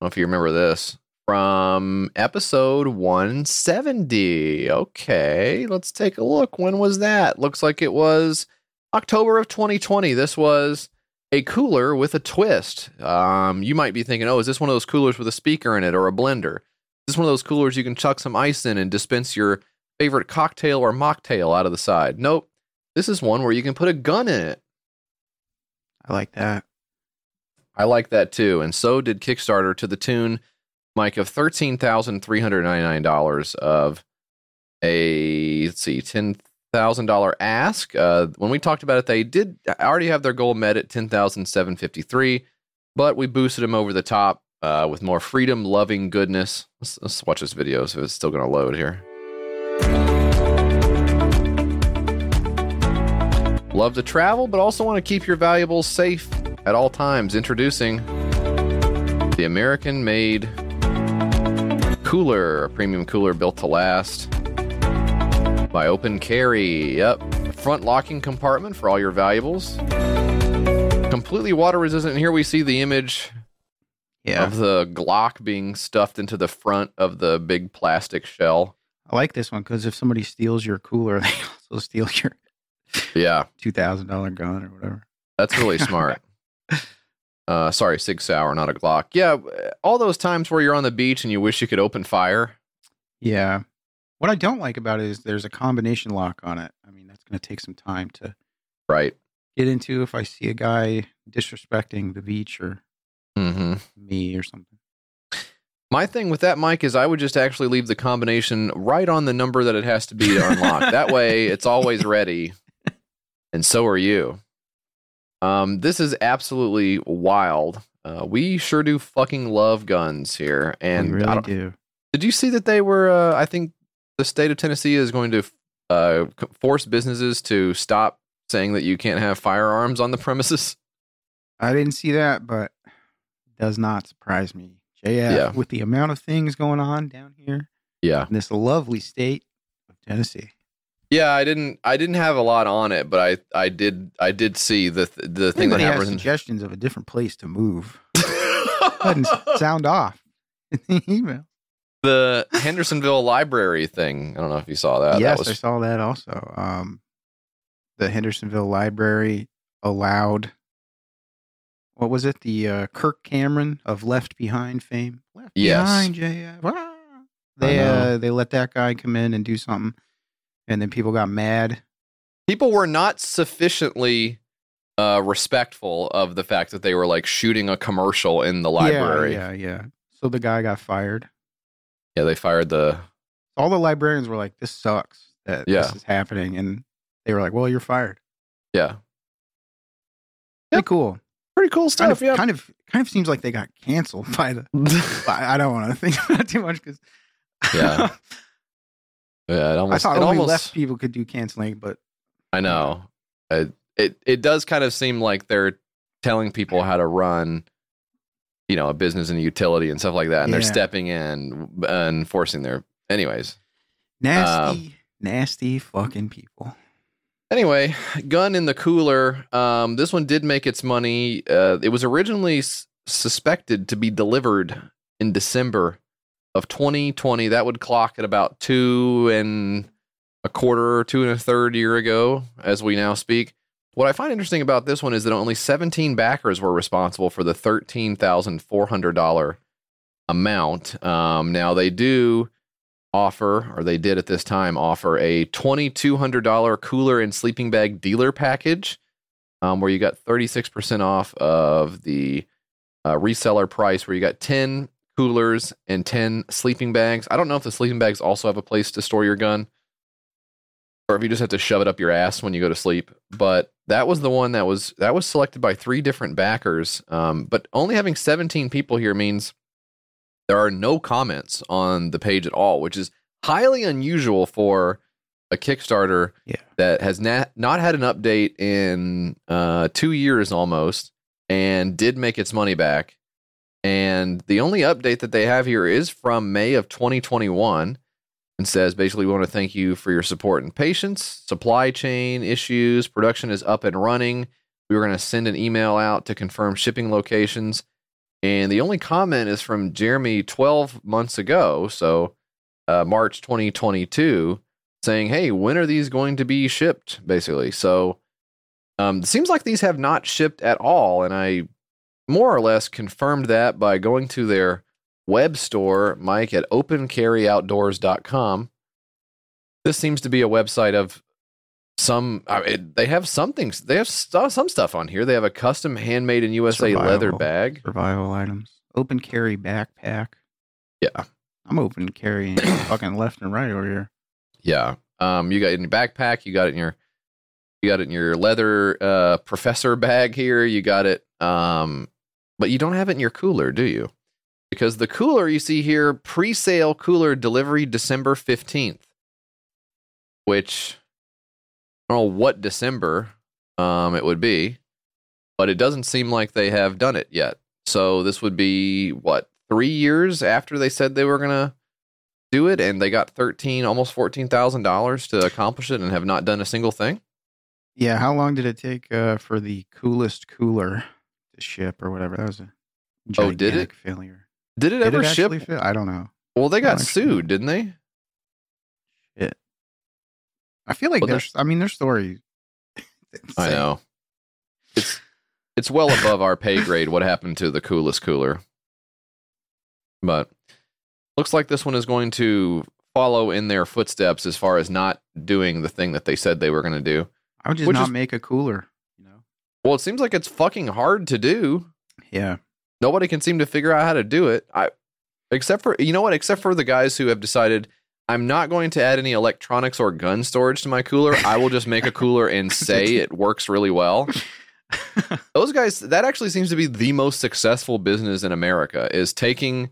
I don't know if you remember this from episode 170. Okay, let's take a look. When was that? Looks like it was October of 2020. This was a cooler with a twist. Um, you might be thinking, oh, is this one of those coolers with a speaker in it or a blender? This is this one of those coolers you can chuck some ice in and dispense your favorite cocktail or mocktail out of the side? Nope. This is one where you can put a gun in it. I like that. I like that too. And so did Kickstarter to the tune, Mike, of $13,399 of a, let's see, $10,000 ask. Uh, when we talked about it, they did already have their goal met at 10753 but we boosted them over the top uh, with more freedom loving goodness. Let's, let's watch this video so it's still going to load here. Love to travel, but also want to keep your valuables safe at all times. Introducing the American made cooler, a premium cooler built to last by Open Carry. Yep. Front locking compartment for all your valuables. Completely water resistant. And here we see the image Yeah. of the Glock being stuffed into the front of the big plastic shell. I like this one because if somebody steals your cooler, they also steal your Yeah, two thousand dollar gun or whatever. that's really smart. Uh, sorry, Sig Sauer, not a Glock. Yeah, all those times where you're on the beach and you wish you could open fire. Yeah. What I don't like about it is there's a combination lock on it. I mean, that's going to take some time to Right. get into if I see a guy disrespecting the beach or Mm-hmm. me or something. My thing with that, Mike, is I would just actually leave the combination right on the number that it has to be to unlock. that way, it's always ready. and so are you. Um, this is absolutely wild. Uh, we sure do fucking love guns here, and we I really do. did you see that they were? Uh, I think the state of Tennessee is going to uh, force businesses to stop saying that you can't have firearms on the premises. I didn't see that, but it does not surprise me. JF, Yeah. with the amount of things going on down here Yeah, in this lovely state of Tennessee. Yeah. I didn't. I didn't have a lot on it, but I, I did. I did see the the thing that Anybody happens. suggestions of a different place to move? Sound off in the email. the Hendersonville Library thing. I don't know if you saw that. yes, that I saw that also. Um, the Hendersonville Library allowed what was it? The uh, Kirk Cameron of Left Behind fame. Left Yes. Behind, JF. Ah! They uh, they let that guy come in and do something, and then people got mad. people were not sufficiently uh, respectful of the fact that they were like shooting a commercial in the library. Yeah, yeah, yeah. So the guy got fired. Yeah, they fired the. All the librarians were like, "This sucks that Yeah. this is happening," and they were like, "Well, you're fired." Yeah, Pretty cool. pretty cool Kind stuff. of, yeah. kind of, kind of seems like they got canceled by the I, I don't want to think about too much because Yeah. yeah, it I almost. thought it only almost left people could do canceling, but I know. It, it it does kind of seem like they're telling people how to run, you know, a business and a utility and stuff like that, and they're stepping in and forcing their. Anyways, nasty, nasty fucking people. Anyway, gun in the cooler. Um, this one did make its money. Uh, it was originally s- suspected to be delivered in December of 2020. That would clock at about two and a quarter, or two and a third year ago, as we now speak. What I find interesting about this one is that only 17 backers were responsible for the $13,400 amount. Um, now they do offer, or they did at this time offer a $2,200 cooler and sleeping bag dealer package, um, where you got 36% off of the uh, reseller price, where you got 10 coolers and 10 sleeping bags. I don't know if the sleeping bags also have a place to store your gun, or if you just have to shove it up your ass when you go to sleep. But that was the one that was that was selected by three different backers. Um, but only having 17 people here means there are no comments on the page at all, which is highly unusual for a Kickstarter Yeah. that has na- not had an update in uh, two years almost and did make its money back. And the only update that they have here is from May of 2021 and says basically, we want to thank you for your support and patience. Supply chain issues, production is up and running. We were going to send an email out to confirm shipping locations. And the only comment is from Jeremy 12 months ago, so uh, March 2022, saying, hey, when are these going to be shipped? Basically. So um, it seems like these have not shipped at all. And I more or less confirmed that by going to their web store, Mike, at opencarryoutdoors.com. This seems to be a website of some. I mean, they have something. They have stu- some stuff on here. They have a custom handmade in USA leather bag. Survival items. Open carry backpack. Yeah. I'm open carrying fucking left and right over here. Yeah. Um, you got it in your backpack. You got it in your, you got it in your leather uh, professor bag here. You got it. Um, but you don't have it in your cooler, do you? Because the cooler you see here, pre-sale cooler delivery December fifteenth, which I don't know what December um it would be, but it doesn't seem like they have done it yet. So this would be what three years after they said they were gonna do it, and they got thirteen, almost fourteen thousand dollars to accomplish it, and have not done a single thing. Yeah, how long did it take uh, for the coolest cooler to ship or whatever? That was a Oh, did it? failure. Did it Did ever it ship? fail? I don't know. Well, they got sued, didn't they? Shit. I feel like Well, there's. I mean, their story. I know. It's it's well above our pay grade what happened to the coolest cooler. But looks like this one is going to follow in their footsteps as far as not doing the thing that they said they were going to do. I would just Which not is- make a cooler. Well, it seems like it's fucking hard to do. Yeah. Nobody can seem to figure out how to do it. I except for you know what, except for the guys who have decided I'm not going to add any electronics or gun storage to my cooler. I will just make a cooler and say it works really well. Those guys, that actually seems to be the most successful business in America is taking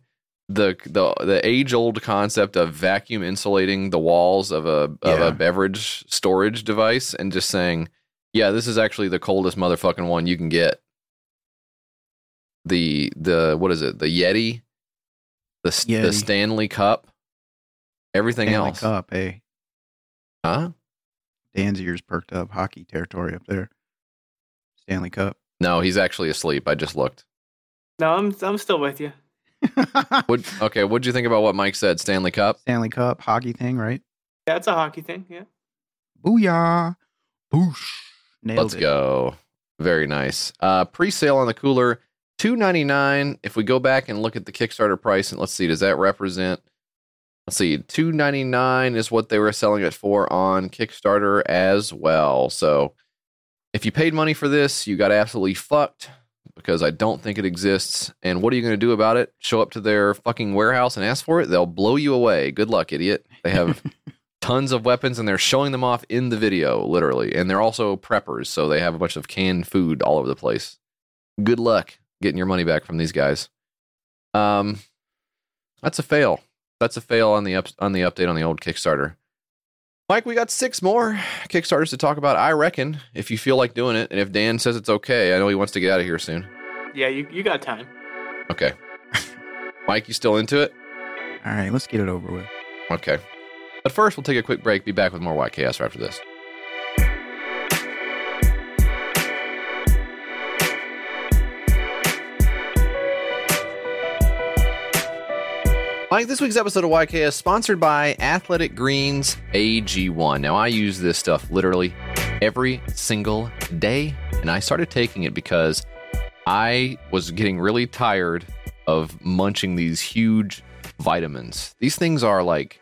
the the the age old concept of vacuum insulating the walls of a of Yeah. a beverage storage device and just saying, yeah, this is actually the coldest motherfucking one you can get. The the what is it? The Yeti, the s- the Stanley Cup, everything else. Stanley else, Cup, hey. huh? Dan's ears perked up. Hockey territory up there. Stanley Cup. No, he's actually asleep. I just looked. No, I'm I'm still with you. What? Okay, what'd you think about what Mike said? Stanley Cup. Stanley Cup hockey thing, right? Yeah, it's a hockey thing. Yeah. Booyah. Boosh. Nailed Let's it. go. Very nice. Uh, pre-sale on the cooler, two ninety nine. If we go back and look at the Kickstarter price, and let's see, does that represent? Let's see, two ninety nine is what they were selling it for on Kickstarter as well. So, if you paid money for this, you got absolutely fucked because I don't think it exists. And what are you going to do about it? Show up to their fucking warehouse and ask for it? They'll blow you away. Good luck, idiot. They have tons of weapons and they're showing them off in the video literally. And they're also preppers so they have a bunch of canned food all over the place. Good luck getting your money back from these guys. Um that's a fail. That's a fail on the up, on the update on the old kickstarter. Mike we got six more kickstarters to talk about i reckon if you feel like doing it. And if dan says it's okay i know he wants to get out of here soon. Yeah, you, you got time. okay. Mike you still into it? All right, let's get it over with. okay but first we'll take a quick break be back with more white chaos right after this Mike, this week's episode of YK is sponsored by Athletic Greens AG1. Now, I use this stuff literally every single day, and I started taking it because I was getting really tired of munching these huge vitamins. These things are like,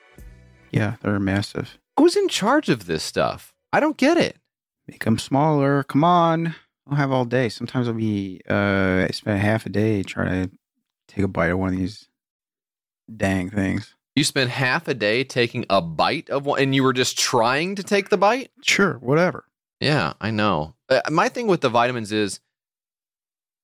Yeah, they're massive. who's in charge of this stuff? I don't get it. Make them smaller. Come on. I'll have all day. Sometimes I'll be, uh, I spend half a day trying to take a bite of one of these dang things. You spent half a day taking a bite of one, and you were just trying to take the bite? Sure, whatever. Yeah, I know. Uh, my thing with the vitamins is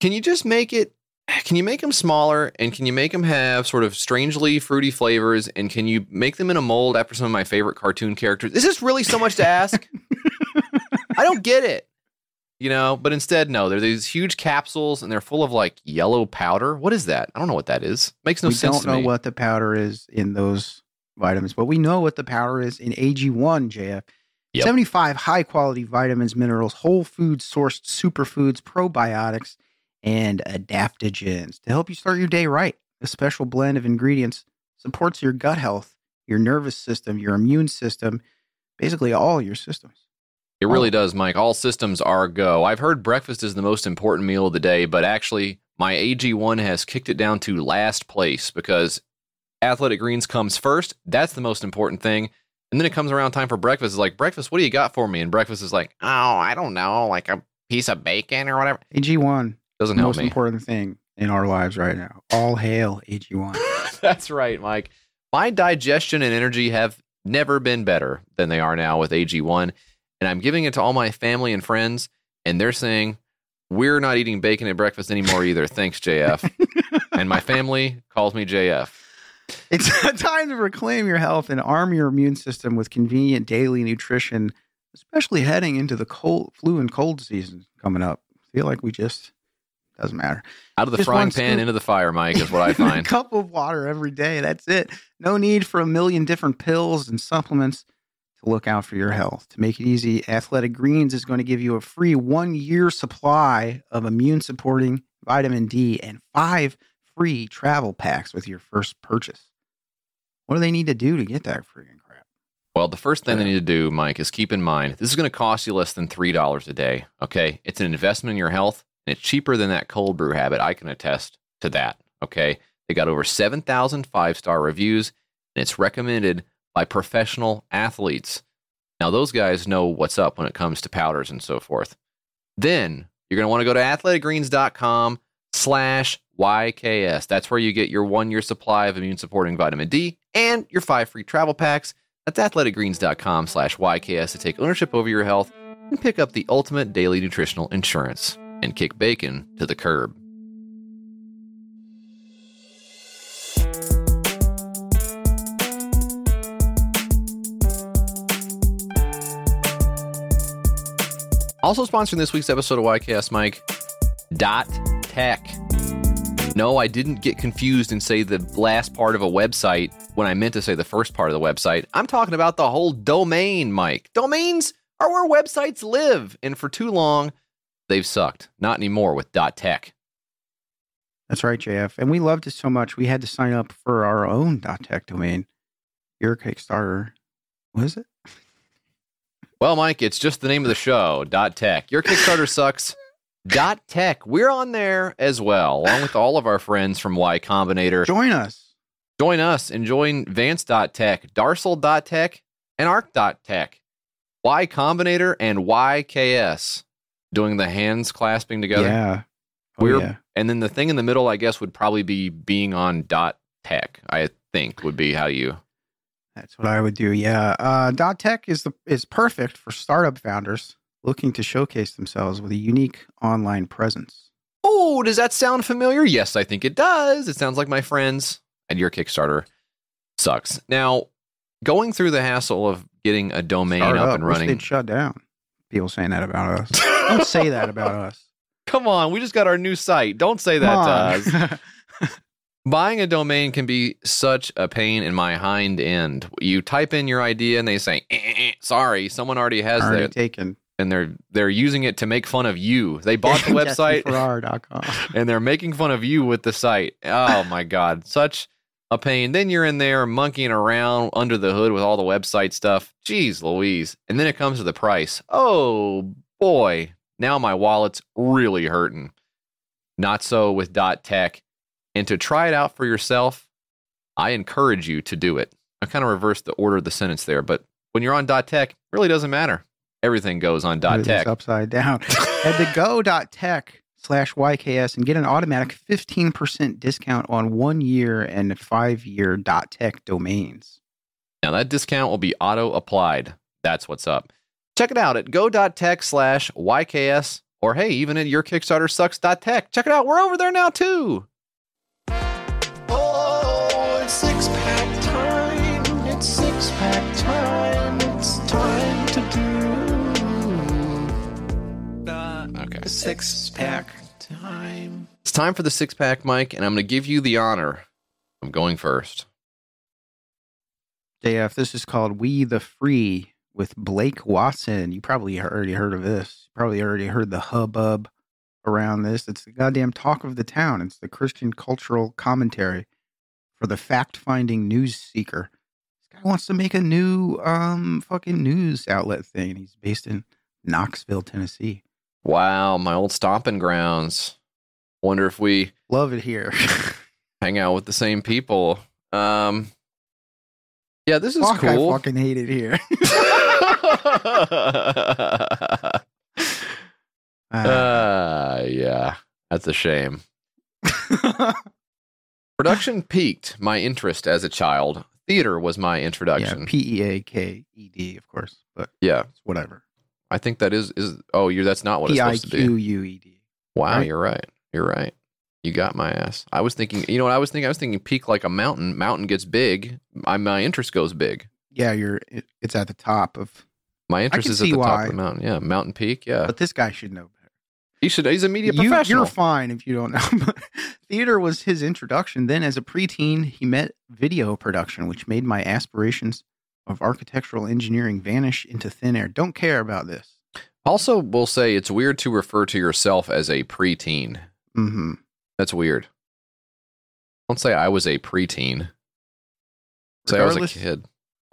can you just make it can you make them smaller and can you make them have sort of strangely fruity flavors and can you make them in a mold after some of my favorite cartoon characters? Is this really so much to ask? I don't get it. You know, but instead no, they're these huge capsules and they're full of like yellow powder. What is that? I don't know what that is. Makes no we sense don't to know what the powder is in those vitamins, but we know what the powder is in AG1, JF. Yep. 75 high quality vitamins, minerals, whole food sourced superfoods, probiotics, and adaptogens to help you start your day right. A special blend of ingredients supports your gut health, your nervous system, your immune system, basically all your systems. It really does, Mike. All systems are go. I've heard breakfast is the most important meal of the day, but actually, my AG1 has kicked it down to last place because Athletic Greens comes first. That's the most important thing. And then it comes around time for breakfast. It's like, breakfast, what do you got for me? And breakfast is like, oh, I don't know, like a piece of bacon or whatever. AG1, Doesn't the help most me. important thing in our lives right now. All hail AG1. That's right, Mike. My digestion and energy have never been better than they are now with AG1. And I'm giving it to all my family and friends, and they're saying, We're not eating bacon at breakfast anymore either. Thanks, JF. and my family calls me JF. It's time to reclaim your health and arm your immune system with convenient daily nutrition, especially heading into the cold flu and cold season coming up. feel like we just doesn't matter. Out of the Just frying pan scoop. into the fire, Mike, is what I find. A cup of water every day. That's it. No need for a million different pills and supplements to look out for your health. To make it easy, Athletic Greens is going to give you a free one year supply of immune supporting vitamin D and five free travel packs with your first purchase. What do they need to do to get that freaking crap? Well, the first thing they need to do, Mike, is keep in mind this is going to cost you less than $3 a day. Okay. It's an investment in your health, and it's cheaper than that cold brew habit. I can attest to that. Okay. They got over 7,000 five star reviews, and it's recommended by professional athletes. Now, those guys know what's up when it comes to powders and so forth. Then you're going to want to go to athleticgreens.com slash YKS. That's where you get your one year supply of immune supporting vitamin D and your five free travel packs. That's athleticgreens.com slash YKS to take ownership over your health and pick up the ultimate daily nutritional insurance and kick bacon to the curb. Also sponsoring this week's episode of YKS Mike, Dot Tech. No, I didn't get confused and say the last part of a website when I meant to say the first part of the website. I'm talking about the whole domain, Mike. Domains are where websites live, and for too long, they've sucked. Not anymore with Dot Tech. That's right, JF. And we loved it so much we had to sign up for our own .tech domain. Your Kickstarter, was it? Well, Mike, it's just the name of the show, Dot Tech. Your Kickstarter sucks. Dot Tech. We're on there as well, along with all of our friends from Y Combinator. Join us. Join us and join Vance.tech, Darcel.tech, and Arc.tech. Y Combinator and YKS doing the hands clasping together. Yeah. Oh, We're yeah. and then the thing in the middle, I guess, would probably be being on dot tech, I think would be how you That's what I would do. Yeah. Uh, dot tech is the is perfect for startup founders looking to showcase themselves with a unique online presence. Oh, does that sound familiar? Yes, I think it does. It sounds like my friends and your Kickstarter sucks. Now, going through the hassle of getting a domain Startup, up and running. Shut down. People saying that about us. Don't say that about us. Come on, we just got our new site. Don't say that to us. Buying a domain can be such a pain in my hind end. You type in your idea and they say, "Eh, eh, eh, "Sorry, someone already has Already that," taken. and they're they're using it to make fun of you. They bought the website and they're making fun of you with the site. Oh my god, such a pain. Then you're in there monkeying around under the hood with all the website stuff. Jeez Louise. And then it comes to the price. Oh boy. Now my wallet's really hurting. Not so with dot tech. And to try it out for yourself, I encourage you to do it. I kind of reversed the order of the sentence there, but when you're on dot tech, it really doesn't matter. Everything goes on dot tech. upside down. Head to go.tech slash YKS and get an automatic 15% discount on one year and five year .tech domains. Now that discount will be auto applied. That's what's up. Check it out at go.tech slash YKS or hey, even at your Kickstarter sucks.tech. Check it out. We're over there now too. Oh, it's six pack time. It's six pack time. It's time to do the Okay. six pack time. It's time for the six pack, Mike, and I'm going to give you the honor of going first. JF, this is called We the Free with Blake Watson. You probably already heard of this. Probably already heard the hubbub around this. It's the goddamn talk of the town. It's the Christian cultural commentary for the fact finding news seeker. This guy wants to make a new um fucking news outlet thing. He's based in Knoxville, Tennessee. Wow, my old stomping grounds. Wonder if we Love it here. hang out with the same people. Um, yeah, this is Fuck, cool. I fucking hate it here. Uh, uh, yeah, that's a shame. Production piqued my interest as a child. Theater was my yeah, introduction. P E A K E D, of course, but Yeah, whatever. I think that is is. Oh, you. That's not what it's P I supposed to be. U E D. Wow, right? you're right. You're right. You got my ass. I was thinking. You know what I was thinking? I was thinking peak like a mountain. Mountain gets big. I, my interest goes big. Yeah, you're. It, it's at the top of. My interest is at the top of the mountain. Yeah, mountain peak. Yeah, But this guy should know better. he should. He's a media You, professional. you're fine if you don't know. Theater was his introduction. Then, as a preteen, he met video production, which made my aspirations of architectural engineering vanish into thin air. Don't care about this. Also, we'll say it's weird to refer to yourself as a preteen. hmm That's weird. Don't say I was a preteen. Say I was a kid.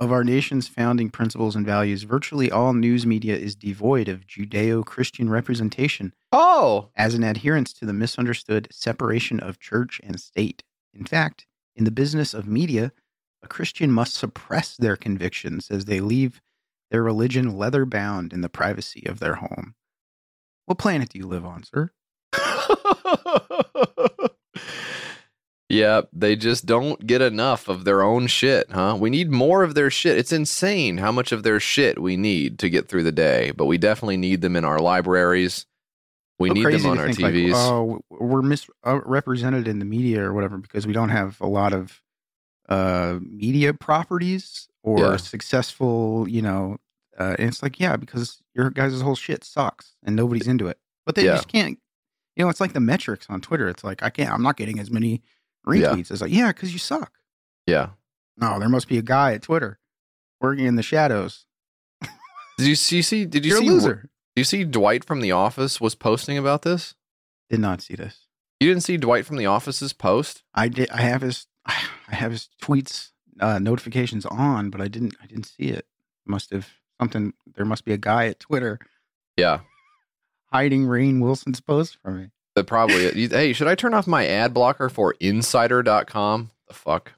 Of our nation's founding principles and values, virtually all news media is devoid of Judeo Christian representation Oh, as an adherence to the misunderstood separation of church and state. In fact, in the business of media, a Christian must suppress their convictions as they leave their religion leather bound in the privacy of their home. What planet do you live on, sir? yeah, they just don't get enough of their own shit, huh? We need more of their shit. It's insane how much of their shit we need to get through the day, but we definitely need them in our libraries. We So need them on our think, like, TVs. oh, we're misrepresented in the media or whatever because we don't have a lot of uh, media properties or Yeah. successful, you know. Uh, and it's like, yeah, because your guys' whole shit sucks and nobody's into it. But they Yeah. just can't. You know, it's like the metrics on Twitter. It's like I can't. I'm not getting as many Yeah. retweets. It's like, yeah, because you suck. yeah. No, there must be a guy at Twitter working in the shadows. Did you see? see did you You're see? a loser. Do you see Dwight from The Office was posting about this? Did not see this. You didn't see Dwight from The Office's post? I did. I have his. I have his tweets uh, notifications on, but I didn't. I didn't see it. Must have something. There must be a guy at Twitter Yeah. hiding Rainn Wilson's post from me. That probably. hey, should I turn off my ad blocker for Insider.com? The fuck.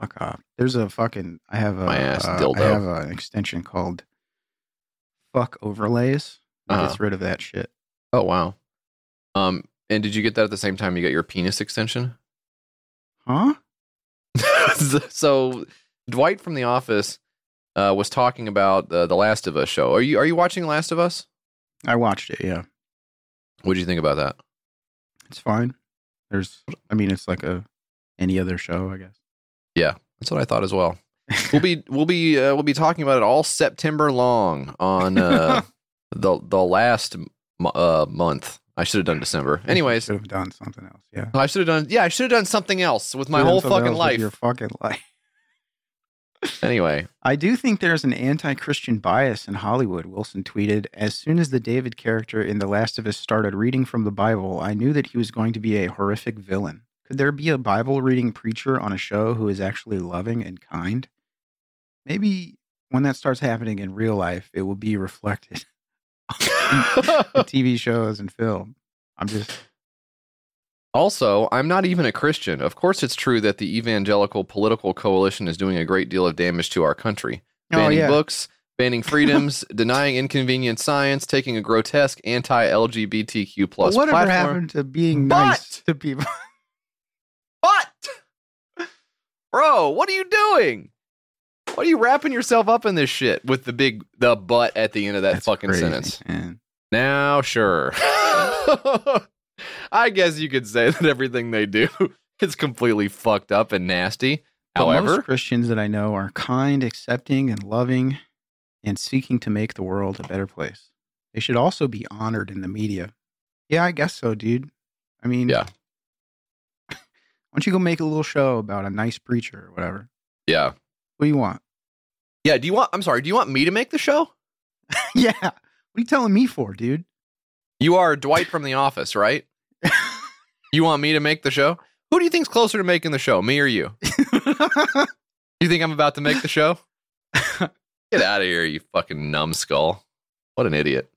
Fuck off. There's a fucking. I have a. My ass uh, dildo. I have an extension called Fuck Overlays. That Uh-huh. gets rid of that shit. Oh wow. Um, and did you get that at the same time you got your penis extension? Huh? so Dwight from The Office uh, was talking about uh, the Last of Us show. Are you are you watching Last of Us? I watched it. Yeah, What do you think about that? it's fine. There's. I mean, it's like a any other show, I guess. Yeah, that's what I thought as well. We'll be we'll be uh, we'll be talking about it all September long on uh, the the last uh, month. I should have done December. Anyways, should have done something else. Yeah. I should have done yeah I should have done something else with my whole fucking life. Your fucking life. Anyway, I do think there's an anti Christian bias in Hollywood, Wilson tweeted. As soon as the David character in The Last of Us started reading from the Bible, I knew that he was going to be a horrific villain. Could there be a Bible reading preacher on a show who is actually loving and kind? Maybe when that starts happening in real life, it will be reflected in TV shows and film. I'm just, Also, I'm not even a Christian. Of course, it's true that the evangelical political coalition is doing a great deal of damage to our country. oh, Banning yeah. books, banning freedoms, denying inconvenient science, taking a grotesque anti-LGBTQ But plus whatever platform. happened to being But- nice to people? What? Bro, what are you doing? What are you wrapping yourself up in this shit with the big the butt at the end of that That's fucking crazy, sentence? man. Now, sure. I guess you could say that everything they do is completely fucked up and nasty. But However, most Christians that I know are kind, accepting, and loving, and seeking to make the world a better place. They should also be honored in the media. Yeah, I guess so, dude. I mean, Yeah. Why don't you go make a little show about a nice preacher or whatever? yeah. What do you want? Yeah, do you want I'm sorry, do you want me to make the show? yeah. What are you telling me for, dude? You are Dwight from the office, right? You want me to make the show? Who do you think's closer to making the show, me or you? You think I'm about to make the show? Get out of here, you fucking numbskull. What an idiot.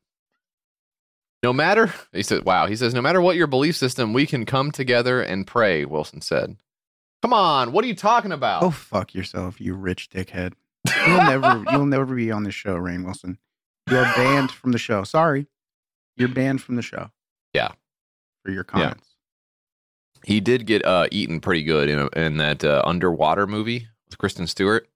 No matter, he said, wow, he says, no matter what your belief system, we can come together and pray, Wilson said. Come on, what are you talking about? Oh, fuck yourself, you rich dickhead. You'll never, you'll never be on this show, Rainn Wilson. You are banned from the show. Sorry, you're banned from the show. Yeah. For your comments. Yeah. He did get uh, eaten pretty good in, a, in that uh, underwater movie with Kristen Stewart.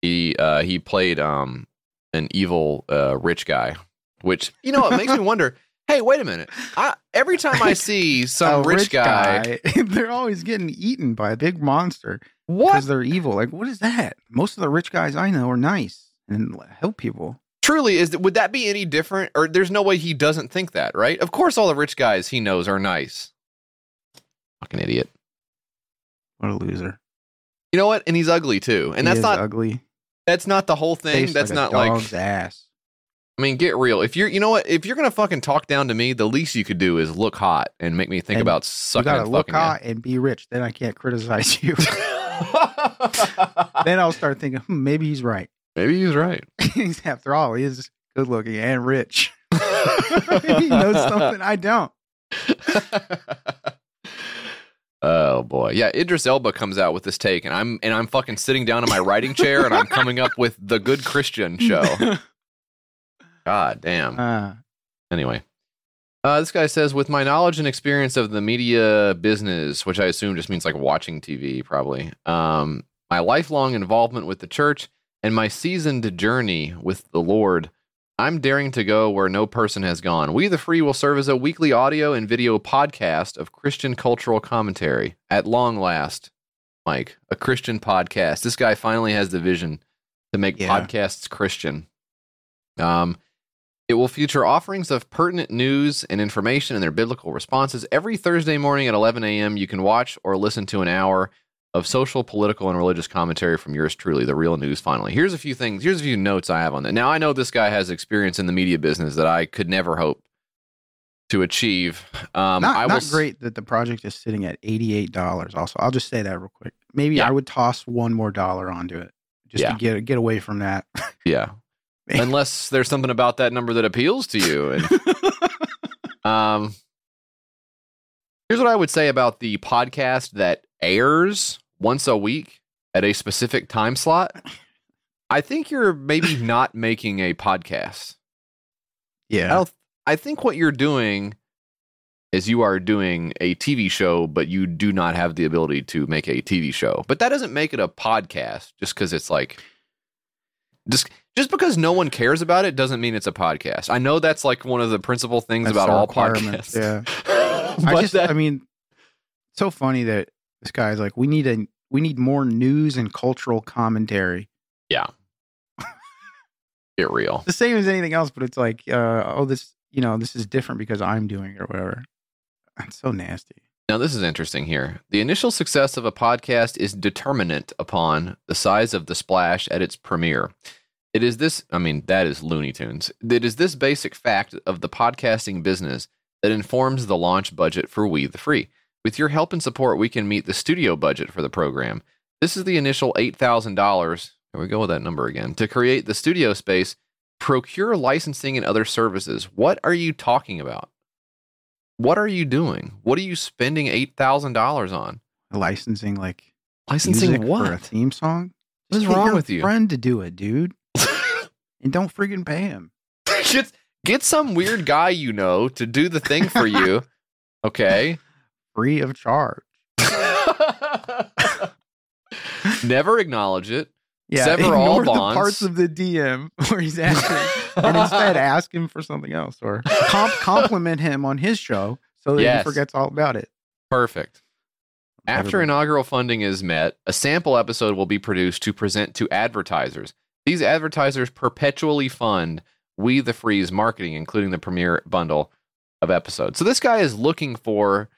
He uh, he played um, an evil uh, rich guy, which you know it makes me wonder. Hey, wait a minute! I, every time I see some A rich, guy, they're always getting eaten by a big monster what because they're evil. Like, what is that? Most of the rich guys I know are nice and help people. Truly is? Would that be any different? Or there's no way he doesn't think that, right? Of course, all the rich guys he knows are nice. Fucking idiot. What a loser! You know what? And he's ugly too. And He that's not ugly. that's not the whole thing. Tastes that's like not like dog's ass. I mean, get real. If you're, you know what? If you're gonna fucking talk down to me, the least you could do is look hot and make me think And about You sucking gotta look fucking hot and be rich. Then I can't criticize you. you. then I'll start thinking, hmm, maybe he's right. Maybe he's right. After all, he is good looking and rich. he knows something I don't. oh boy, yeah. Idris Elba comes out with this take, and I'm and I'm fucking sitting down in my writing chair, and I'm coming up with the Good Christian show. God damn. Uh, Anyway, Uh, this guy says, with my knowledge and experience of the media business, which I assume just means like watching TV, probably, um, my lifelong involvement with the church, and my seasoned journey with the Lord, I'm daring to go where no person has gone. We the Free will serve as a weekly audio and video podcast of Christian cultural commentary. At long last, Mike, a Christian podcast. This guy finally has the vision to make Yeah. podcasts Christian. Um, it will feature offerings of pertinent news and information and their biblical responses. Every Thursday morning at 11 a.m., you can watch or listen to an hour of social, political, and religious commentary from yours truly, the real news finally. Here's a few things, here's a few notes I have on that. Now, I know this guy has experience in the media business that I could never hope to achieve. Um, not I not s- great that the project is sitting at eighty-eight dollars. Also, I'll just say that real quick. Maybe Yeah. I would toss one more dollar onto it just Yeah. to get get away from that. Yeah. Unless there's something about that number that appeals to you. And um here's what I would say about the podcast that airs once a week at a specific time slot. I think you're maybe not making a podcast. Yeah, don't, I think what you're doing is you are doing a TV show, but you do not have the ability to make a TV show. But that doesn't make it a podcast just because it's like just just because no one cares about it doesn't mean it's a podcast. I know that's like one of the principal things That's about all podcasts. Yeah, but I just, that- I mean, so funny that this guy's like, we need a we need more news and cultural commentary. Yeah. Get real. The same as anything else, but it's like, uh, oh, this you know, this is different because I'm doing it or whatever. That's so nasty. Now, this is interesting here. The initial success of a podcast is determinant upon the size of the splash at its premiere. It is this, I mean, that is Looney Tunes. It is this basic fact of the podcasting business that informs the launch budget for We the Free. With your help and support, we can meet the studio budget for the program. This is the initial $8,000. Here we go with that number again. To create the studio space, procure licensing and other services. What are you talking about? What are you doing? What are you spending $8,000 on? Licensing like Licensing for a theme song. What is Just wrong with you? Friend to do it, dude, and don't friggin' pay him. get, get some weird guy you know to do the thing for you. Okay. Free of charge. Never acknowledge it. Yeah, Sever all ignore the parts of the DM where he's asking, and instead ask him for something else, or comp- compliment him on his show so that Yes. he forgets all about it. Perfect. After inaugural funding is met, a sample episode will be produced to present to advertisers. These advertisers perpetually fund We the Freeze marketing, including the premiere bundle of episodes. So this guy is looking for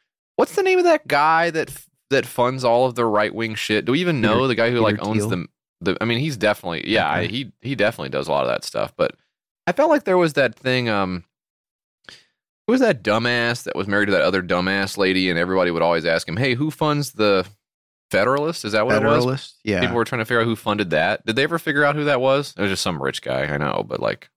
what's the name of that guy that that funds all of the right wing shit? Do we even know Peter- the guy who Peter like owns Thiel? the the? I mean, he's definitely yeah. I, he he definitely does a lot of that stuff. But I felt like there was that thing. Um, who was that dumbass that was married to that other dumbass lady, and everybody would always ask him, "Hey, who funds the Federalist?" Is that what it was? Federalist, yeah. People were trying to figure out who funded that. Did they ever figure out who that was? It was just some rich guy, I know, but like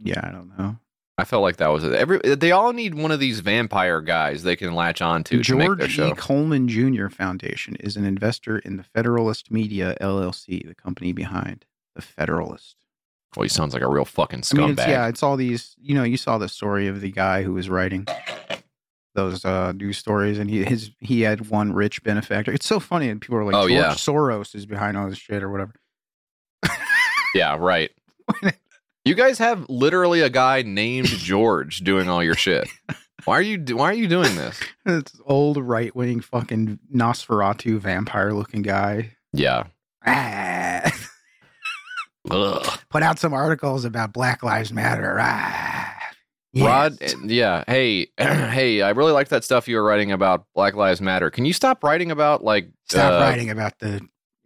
yeah, I don't know. I felt like that was it. Every they all need one of these vampire guys they can latch on to to make their George show. E. Coleman Jr. Foundation is an investor in the Federalist Media LLC, the company behind the Federalist. Well, he sounds like a real fucking I mean, scumbag. it's, yeah, it's all these. You know, you saw the story of the guy who was writing those uh, news stories, and he his he had one rich benefactor. It's so funny, and people are like, Oh, George yeah. Soros is behind all this shit or whatever. yeah, right. you guys have literally a guy named George doing all your shit. Why are you Why are you doing this? It's old right wing fucking Nosferatu vampire looking guy. Yeah. Ah, Ugh. put out some articles about Black Lives Matter. Ah, Rod, yes. eh, yeah. Hey, hey, I really like that stuff you were writing about Black Lives Matter. Can you stop writing about like Stop uh, writing about the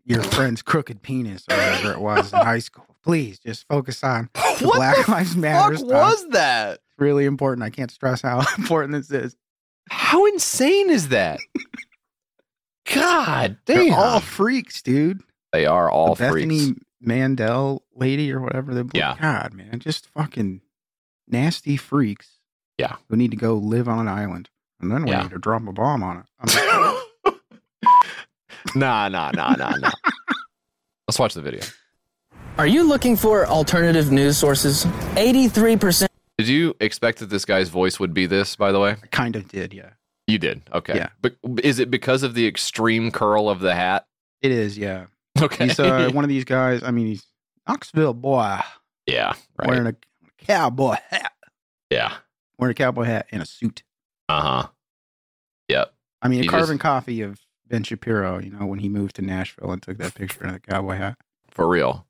your friend's crooked penis or whatever it was in high school. Please just focus on the What Black the Lives Matter fuck stuff. was that? It's really important. I can't stress how important this is. How insane is that? God They're all freaks, dude. they are all the Bethany freaks. Mandel lady or whatever. The Yeah. God, man, just fucking nasty freaks. Yeah. Who need to go live on an island and then Yeah. waiting to drop a bomb on it. Nah, nah, nah, nah, nah. Let's watch the video. Are you looking for alternative news sources? 83% Did Did you expect that this guy's voice would be this? By the way, I kind of did, yeah. you did. Okay. Yeah. But is it because of the extreme curl of the hat? It is, yeah. Okay. He's uh, one of these guys. I mean, he's Knoxville boy yeah. Right. wearing a cowboy hat, yeah. wearing a cowboy hat and a suit. Uh huh. Yep. I mean, a He carbon just- copy of Ben Shapiro. You know, when he moved to Nashville and took that picture in the cowboy hat. For real.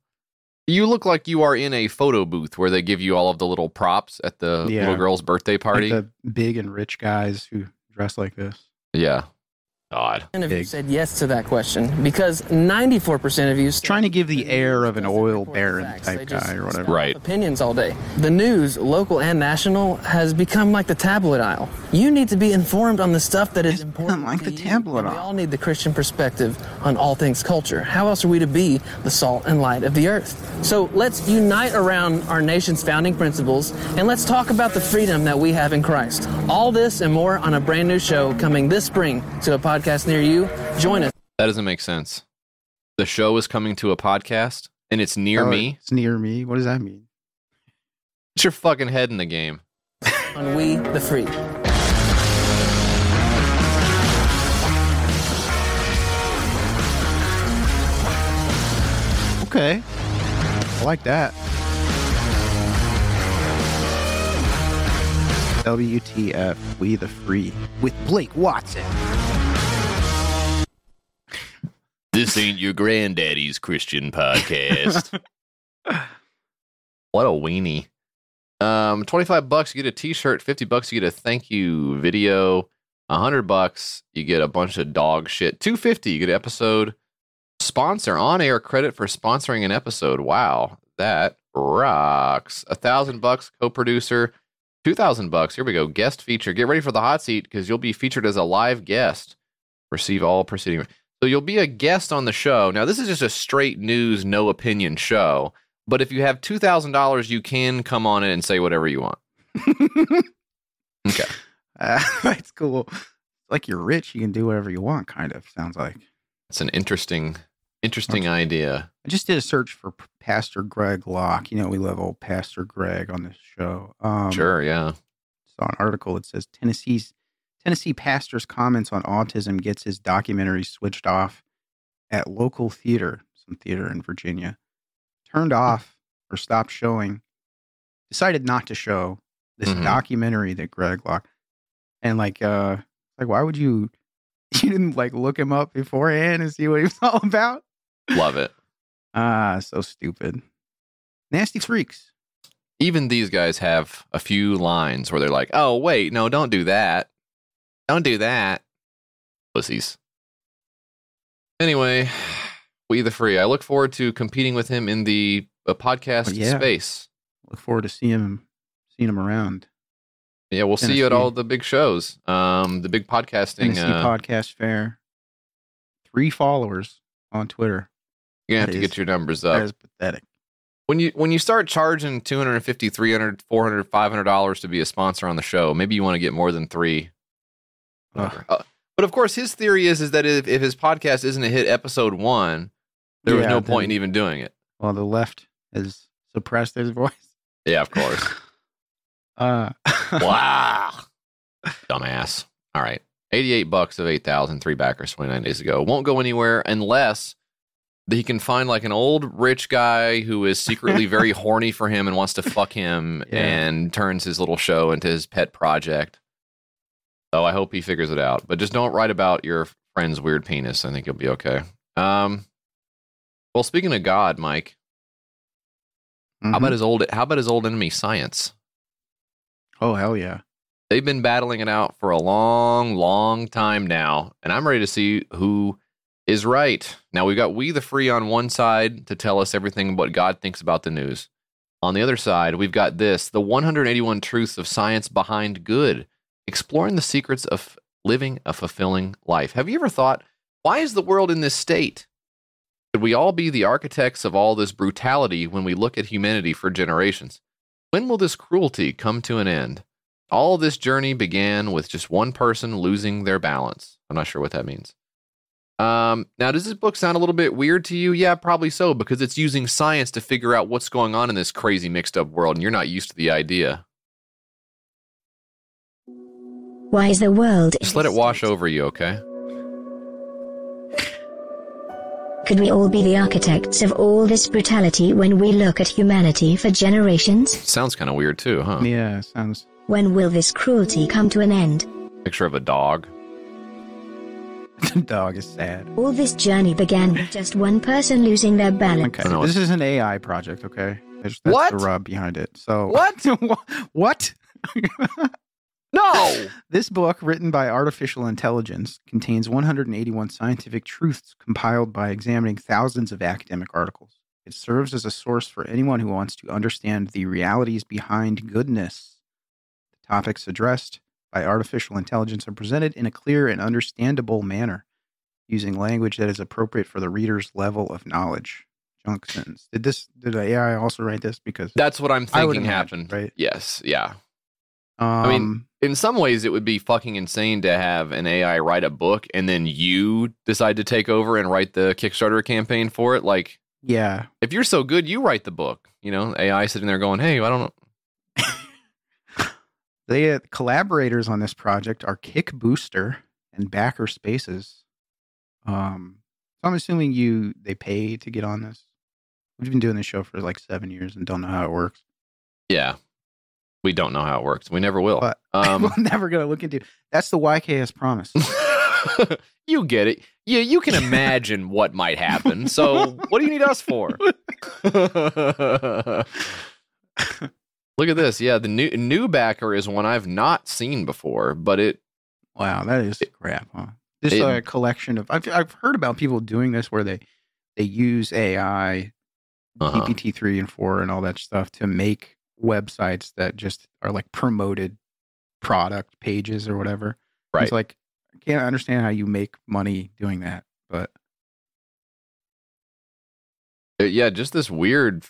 You look like you are in a photo booth where they give you all of the little props at the Yeah. little girl's birthday party. Like the big and rich guys who dress like this. yeah. God. of you Big. said yes to that question because 94% of you said Trying to give the air of an oil baron facts. type guy or whatever. Right. Opinions all day. The news, local and national, has become like the tabloid aisle. You need to be informed on the stuff that is It's important. like to the you. tabloid And We all need the Christian perspective on all things culture. How else are we to be the salt and light of the earth? So let's unite around our nation's founding principles and let's talk about the freedom that we have in Christ. All this and more on a brand new show coming this spring to a podcast near you. Join us. That doesn't make sense. The show is coming to a podcast and it's near Oh, me. It's near me. What does that mean? Put your fucking head in the game. on We the Free. Okay. I like that. WTF, We the Free, with Blake Watson. This ain't your granddaddy's Christian podcast. what a weenie. Um, 25 bucks, you get a t-shirt. 50 bucks, you get a thank you video. 100 bucks, you get a bunch of dog shit. 250, you get an episode sponsor on air credit for sponsoring an episode. Wow, that rocks. A thousand bucks, co-producer. 2000 bucks. Here we go. Guest feature. Get ready for the hot seat because you'll be featured as a live guest. Receive all preceding. So you'll be a guest on the show. Now, this is just a straight news, no opinion show. But if you have two thousand dollars, you can come on it and say whatever you want. Okay. Uh, that's cool. Like you're rich, you can do whatever you want, kind of. Sounds like. It's an interesting, interesting idea. I just did a search for Pastor Greg Locke. You know, we love old Pastor Greg on this show. Um, sure, yeah. Saw an article that says Tennessee's Tennessee pastor's comments on autism gets his documentary switched off at local theater, some theater in Virginia. Turned off or stopped showing. Decided not to show this Mhm. documentary that Greg Locke and like uh like why would you you didn't like look him up beforehand and see what he was all about? Love it. Ah, so stupid. Nasty freaks. Even these guys have a few lines where they're like, "Oh, wait, no, don't do that. Don't do that." Pussies. Anyway, we the free. I look forward to competing with him in the uh, podcast Oh, yeah. space. Look forward to seeing him seeing him around. Yeah, we'll see you at all the big shows. Um, the big podcasting. Tennessee Uh, Podcast Fair. Three followers on Twitter. you're gonna have That to is- get your numbers up. is pathetic. when you when you start charging 250 300 400 500 dollars to be a sponsor on the show maybe you want to get more than three Uh, but of course his theory is is that if, if his podcast isn't a hit episode one there was Yeah, no point in even doing it. Well, the left has suppressed his voice. yeah of course. Uh, wow. Dumbass. All right. 88 bucks of 8000 three backers 29 days ago. Won't go anywhere unless he can find like an old rich guy who is secretly very horny for him and wants to fuck him Yeah. and turns his little show into his pet project. So I hope he figures it out. But just don't write about your friend's weird penis. I think you'll be okay. Um well speaking of God, Mike, how mhm. about his old how about his old enemy science? Oh hell yeah! They've been battling it out for a long, long time now, and I'm ready to see who is right. Now we've got we the free on one side to tell us everything what God thinks about the news. On the other side, we've got this, the 181 truths of science behind good, exploring the secrets of living a fulfilling life. Have you ever thought, why is the world in this state? Could we all be the architects of all this brutality when we look at humanity for generations? When will this cruelty come to an end? All this journey began with just one person losing their balance. I'm not sure what that means. Um, now, does this book sound a little bit weird to you? Yeah, probably so, because it's using science to figure out what's going on in this crazy mixed up world, and you're not used to the idea. Why is the world Just let it wash over you, okay? Could we all be the architects of all this brutality when we look at humanity for generations? Sounds kind of weird too, huh? Yeah, sounds. When will this cruelty come to an end? Picture of a dog. The dog is sad. All this journey began with just one person losing their balance. Okay, this is an AI project. Okay, There's- that's What? the rub behind it. So What? what? No. This book, written by artificial intelligence, contains 181 scientific truths compiled by examining thousands of academic articles. It serves as a source for anyone who wants to understand the realities behind goodness. The topics addressed by artificial intelligence are presented in a clear and understandable manner, using language that is appropriate for the reader's level of knowledge. Junk sentence. Did this? Did AI also write this? Because That's what I'm thinking imagine, happened. right? Yes. Yeah. Um, I mean, in some ways, it would be fucking insane to have an AI write a book and then you decide to take over and write the Kickstarter campaign for it. Like, yeah, if you're so good, you write the book. You know, AI sitting there going, "Hey, I don't know." The uh, collaborators on this project are Kick Booster and Backer Spaces. Um, so I'm assuming you they pay to get on this. We've been doing this show for like seven years and don't know how it works. Yeah, we don't know how it works. We never will. But Um, we're never gonna look into. That's the YKS promise. you get it. Yeah, you can imagine what might happen. So, what do you need us for? Look at this. Yeah, the new new backer is one I've not seen before, but it wow, that is crap, huh? Just It- a collection of. I've I've heard about people doing this where they they use AI, Uh-huh. GPT three and four and all that stuff to make websites that just are like promoted product pages or whatever. Right. It's like I can't understand how you make money doing that, but Uh, yeah, just this weird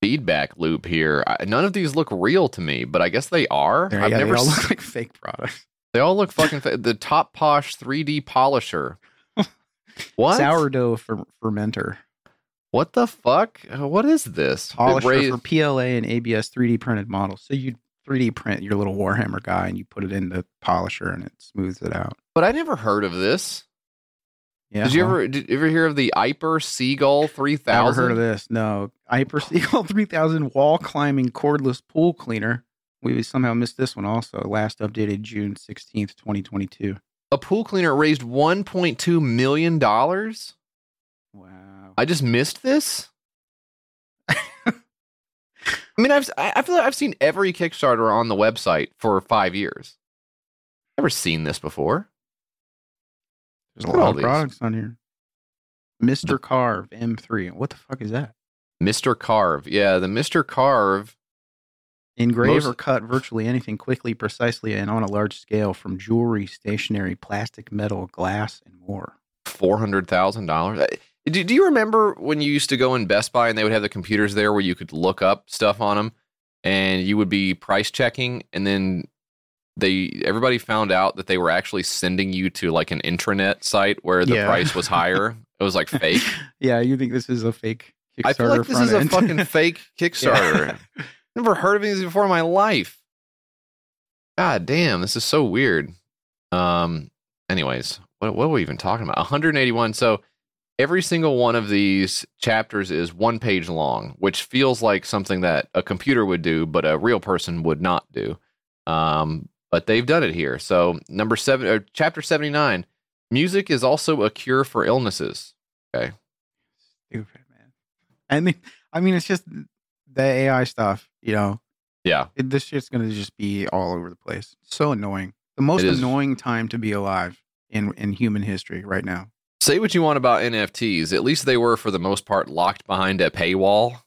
feedback loop here. I, none of these look real to me, but I guess they are. they're- I've yeah, never they all s- look like fake products. They all look fucking fa- the top posh 3D polisher. What? Sourdough fer- fermenter. What the fuck? What is this? Polisher raised- for PLA and ABS 3D printed models. So you 3D print your little Warhammer guy and you put it in the polisher and it smooths it out. but I never heard of this. Yeah. did you ever did you ever hear of the Aiper Seagull 3000? Never heard of this. No. Hyper Seagull 3000 wall climbing cordless pool cleaner. We somehow missed this one also. Last updated June 16th, 2022. A pool cleaner raised 1.2 million dollars? Wow. I just missed this? I mean, I've I feel like I've seen every Kickstarter on the website for 5 years. Never seen this before. There's a Look lot of these. products on here. Mr. Carve M3. What the fuck is that? Mr. Carve. Yeah, the Mr. Carve. Engrave Most- or cut virtually anything quickly, precisely, and on a large scale from jewelry, stationery, plastic, metal, glass, and more. four hundred thousand dollars. Do, do you remember when you used to go in Best Buy and they would have the computers there where you could look up stuff on them, and you would be price checking, and then they everybody found out that they were actually sending you to like an intranet site where the Yeah. price was higher. it was like fake. Yeah, you think this is a fake Kickstarter I feel like this is a fucking fake Kickstarter. Never heard of these before in my life. God damn, this is so weird. Um. Anyways, what what are we even talking about? 181. So every single one of these chapters is one page long, which feels like something that a computer would do, but a real person would not do. Um. But they've done it here. So number seven, or chapter 79. Music is also a cure for illnesses. Okay. Stupid, man. I mean, I mean, it's just the AI stuff. You know, Yeah. it, this shit's gonna just be all over the place. So annoying. The most annoying time to be alive in in human history right now. Say what you want about NFTs. At least they were, for the most part, locked behind a paywall.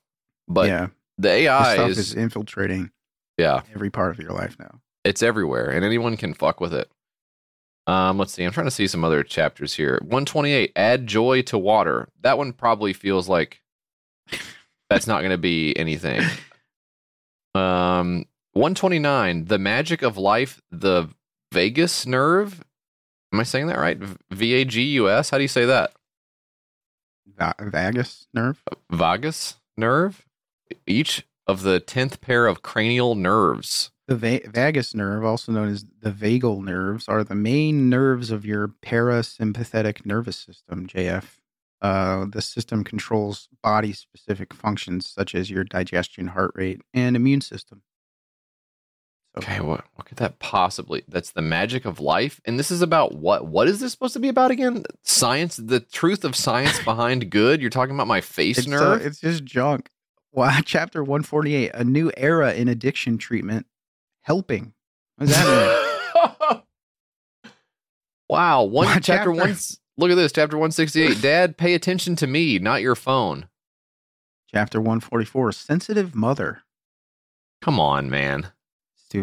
But yeah, the AI stuff is, is infiltrating yeah, every part of your life now. it's everywhere, and anyone can fuck with it. Um, let's see. I'm trying to see some other chapters here. 128. Add joy to water. That one probably feels like that's not going to be anything. Um, 129. The magic of life. The vagus nerve. Am I saying that right? V A G U S. How do you say that? Va- vagus nerve. vagus nerve, each of the 10th pair of cranial nerves. The va- vagus nerve, also known as the vagal nerves, are the main nerves of your parasympathetic nervous system, JF. Uh, the system controls body specific functions such as your digestion, heart rate, and immune system. Okay, what what could that possibly? That's the magic of life, and this is about what? What is this supposed to be about again? Science, the truth of science behind good. You're talking about my face It's, uh, nerve. it's just junk. Wow, chapter 148 A new era in addiction treatment. Helping. What does that mean? wow, one chapter chapter? one. Look at this, chapter one sixty eight. Dad, pay attention to me, not your phone. chapter 144 Sensitive Mother. Come on, man.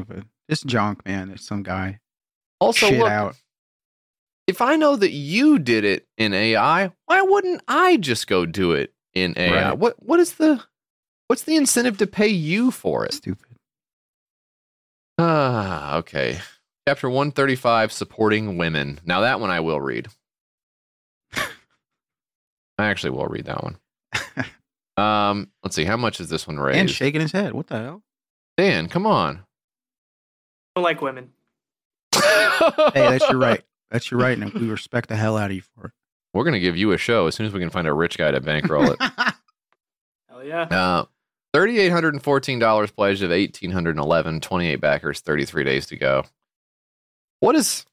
Stupid. Just junk, man. It's some guy. Also, Shit look, out. if I know that you did it in AI, why wouldn't I just go do it in AI? Right. What what is the what's the incentive to pay you for it? Stupid. Ah, okay. Chapter 135 supporting women. Now that one I will read. I actually will read that one. Um, let's see, how much is this one And raised? shaking his head. What the hell? Dan, come on. I don't like women. Hey, that's your right. That's your right. And we respect the hell out of you for it. We're gonna give you a show as soon as we can find a rich guy to bankroll it. Hell yeah. Uh, $3,814 pledged of 1811 28 backers, 33 days to go. What is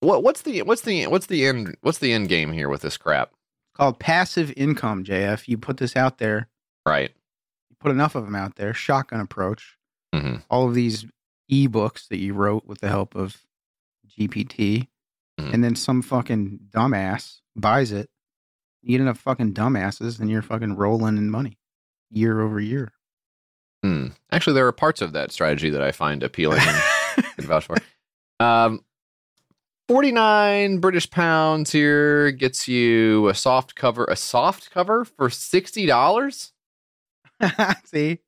what what's the what's the what's the end what's the end game here with this crap? called passive income, JF. You put this out there, Right. you put enough of them out there, shotgun approach, hmm all of these ebooks that you wrote with the help of GPT, Mhm. and then some fucking dumbass buys it. You get enough fucking dumbasses, and you're fucking rolling in money year over year. Hmm. Actually, there are parts of that strategy that I find appealing and vouch for. Um, 49 British pounds here gets you a soft cover, a soft cover for $60. See,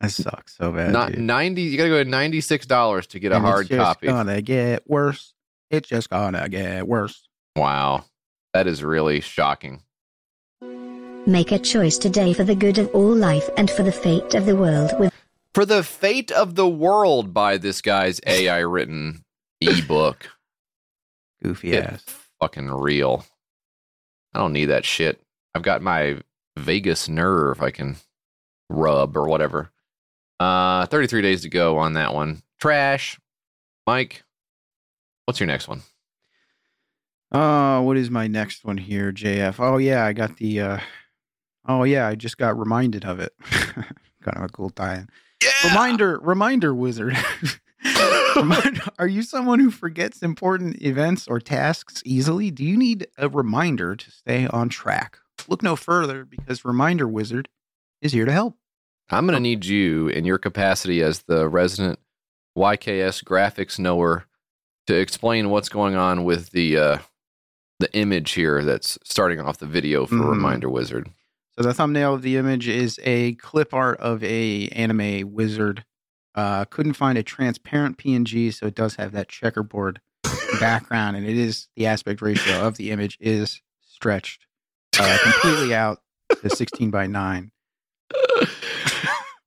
that sucks so bad. Not dude. 90, you got to go to $96 to get a And hard it's just copy. Gonna get worse. It's just gonna get worse. Wow. That is really shocking. Make a choice today for the good of all life and for the fate of the world with For the fate of the world by this guy's AI written ebook. Goofy Get ass. fucking real. I don't need that shit. I've got my vagus nerve I can rub or whatever. Uh 33 days to go on that one. Trash. Mike, what's your next one? Uh, what is my next one here, JF? Oh yeah, I got the. uh Oh yeah, I just got reminded of it. kind of a cool tie-in. Reminder, reminder wizard. Reminder- Are you someone who forgets important events or tasks easily? Do you need a reminder to stay on track? Look no further because Reminder Wizard is here to help. I'm going to need you in your capacity as the resident YKS graphics knower to explain what's going on with the uh, the image here that's starting off the video for Mhm. Reminder Wizard. So the thumbnail of the image is a clip art of a anime wizard. Uh, couldn't find a transparent PNG, so it does have that checkerboard background, and it is the aspect ratio of the image is stretched uh, completely out to 16 by 9.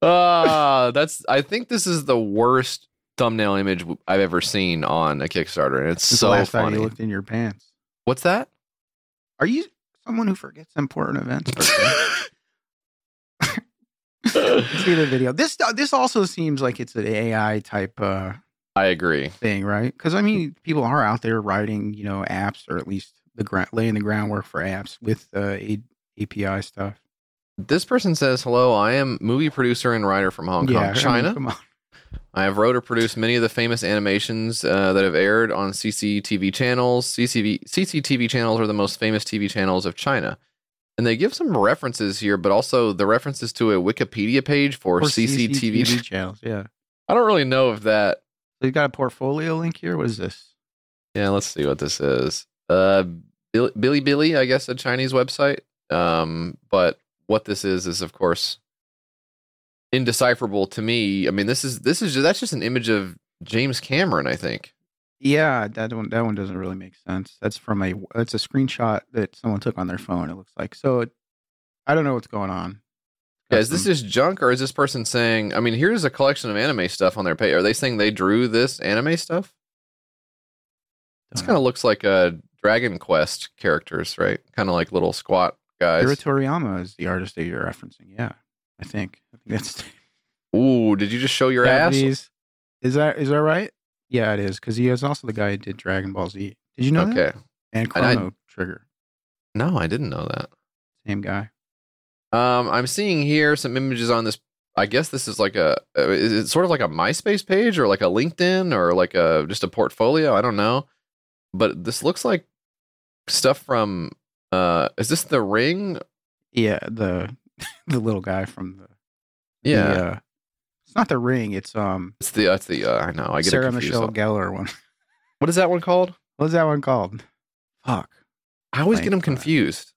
Ah, that's. I think this is the worst thumbnail image I've ever seen on a Kickstarter, and it's Since so the last time funny. you looked in your pants. What's that? Are you someone who forgets important events? See the video. This this also seems like it's an AI type uh, I agree. thing, right? Because I mean, people are out there writing, you know, apps or at least the laying the groundwork for apps with uh, A- API stuff. This person says, "Hello, I am movie producer and writer from Hong Kong, I mean, China. come on. I have wrote or produced many of the famous animations uh, that have aired on CCTV channels. CCTV, CCTV channels are the most famous TV channels of China. And they give some references here, but also the references to a Wikipedia page for Or CCTV. CCTV channels. Yeah. I don't really know if that. You got a portfolio link here. What is this? Yeah, let's see what this is. Uh, Bilibili, Billy I guess, a Chinese website. Um, but what this is is, of course, indecipherable to me. I mean, this is this is that's just an image of James Cameron, I think. Yeah, that one that one doesn't really make sense. That's from a it's a screenshot that someone took on their phone. It looks like so. It, I don't know what's going on. Yeah, is this just junk or is this person saying? I mean, here's a collection of anime stuff on their page. Are they saying they drew this anime stuff? This kind of looks like a Dragon Quest characters, right? Kind of like little squat guys. Akira Toriyama is the artist that you're referencing. Yeah, I think. I think that's Ooh, did you just show your ass? Is that is that right? Yeah, it is because he is also the guy who did Dragon Ball Z. Did you know that? Okay. And And I- Chrono Trigger, No, I didn't know that. same guy. Um, I'm seeing here some images on this. I guess this is like a, uh, is it sort of like a MySpace page or like a LinkedIn or like a just a portfolio? I don't know, but this looks like stuff from. Uh, is this the Ring? Yeah, the the little guy from the Yeah, the, uh, it's not the ring. It's um it's the that's the. Uh, I know. I get Sarah. Michelle Gellar one. What is that one called? What's that one called? Fuck. I always get them uh, confused.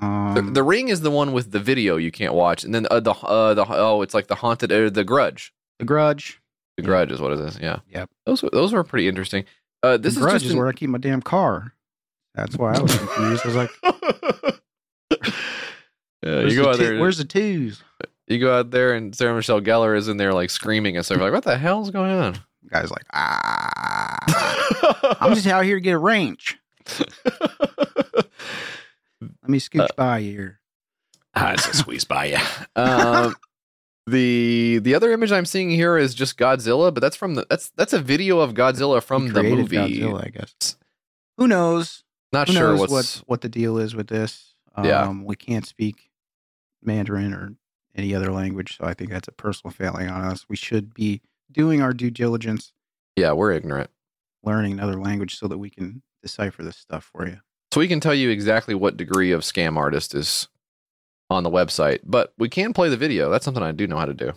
Um, The, the Ring is the one with the video you can't watch, and then uh, the uh, the oh, it's like the haunted uh, the Grudge. the Grudge. The Grudge is what it is. Yeah. Yep. Those were- those were pretty interesting. Uh, this the is Grudge just is an- where I keep my damn car. That's why I was confused. I was like, yeah, where's, you go the out two- there. where's the twos? you go out there, and Sarah Michelle Gellar is in there like screaming and stuff. Like, what the hell's going on? Guy's like, ah, I'm just out here to get a range. Let me scooch Uh, by you here. I just squeeze by you. Um, the the other image I'm seeing here is just Godzilla, but that's from the that's that's a video of Godzilla from the movie. Godzilla, I guess. Who knows? Not Who sure knows what's what what the deal is with this. Um, Yeah. we can't speak Mandarin or any other language, so I think that's a personal failing on us. We should be doing our due diligence, yeah, we're ignorant. learning another language so that we can decipher this stuff for you. So we can tell you exactly what degree of scam artist is on the website, but we can play the video. That's something I do know how to do.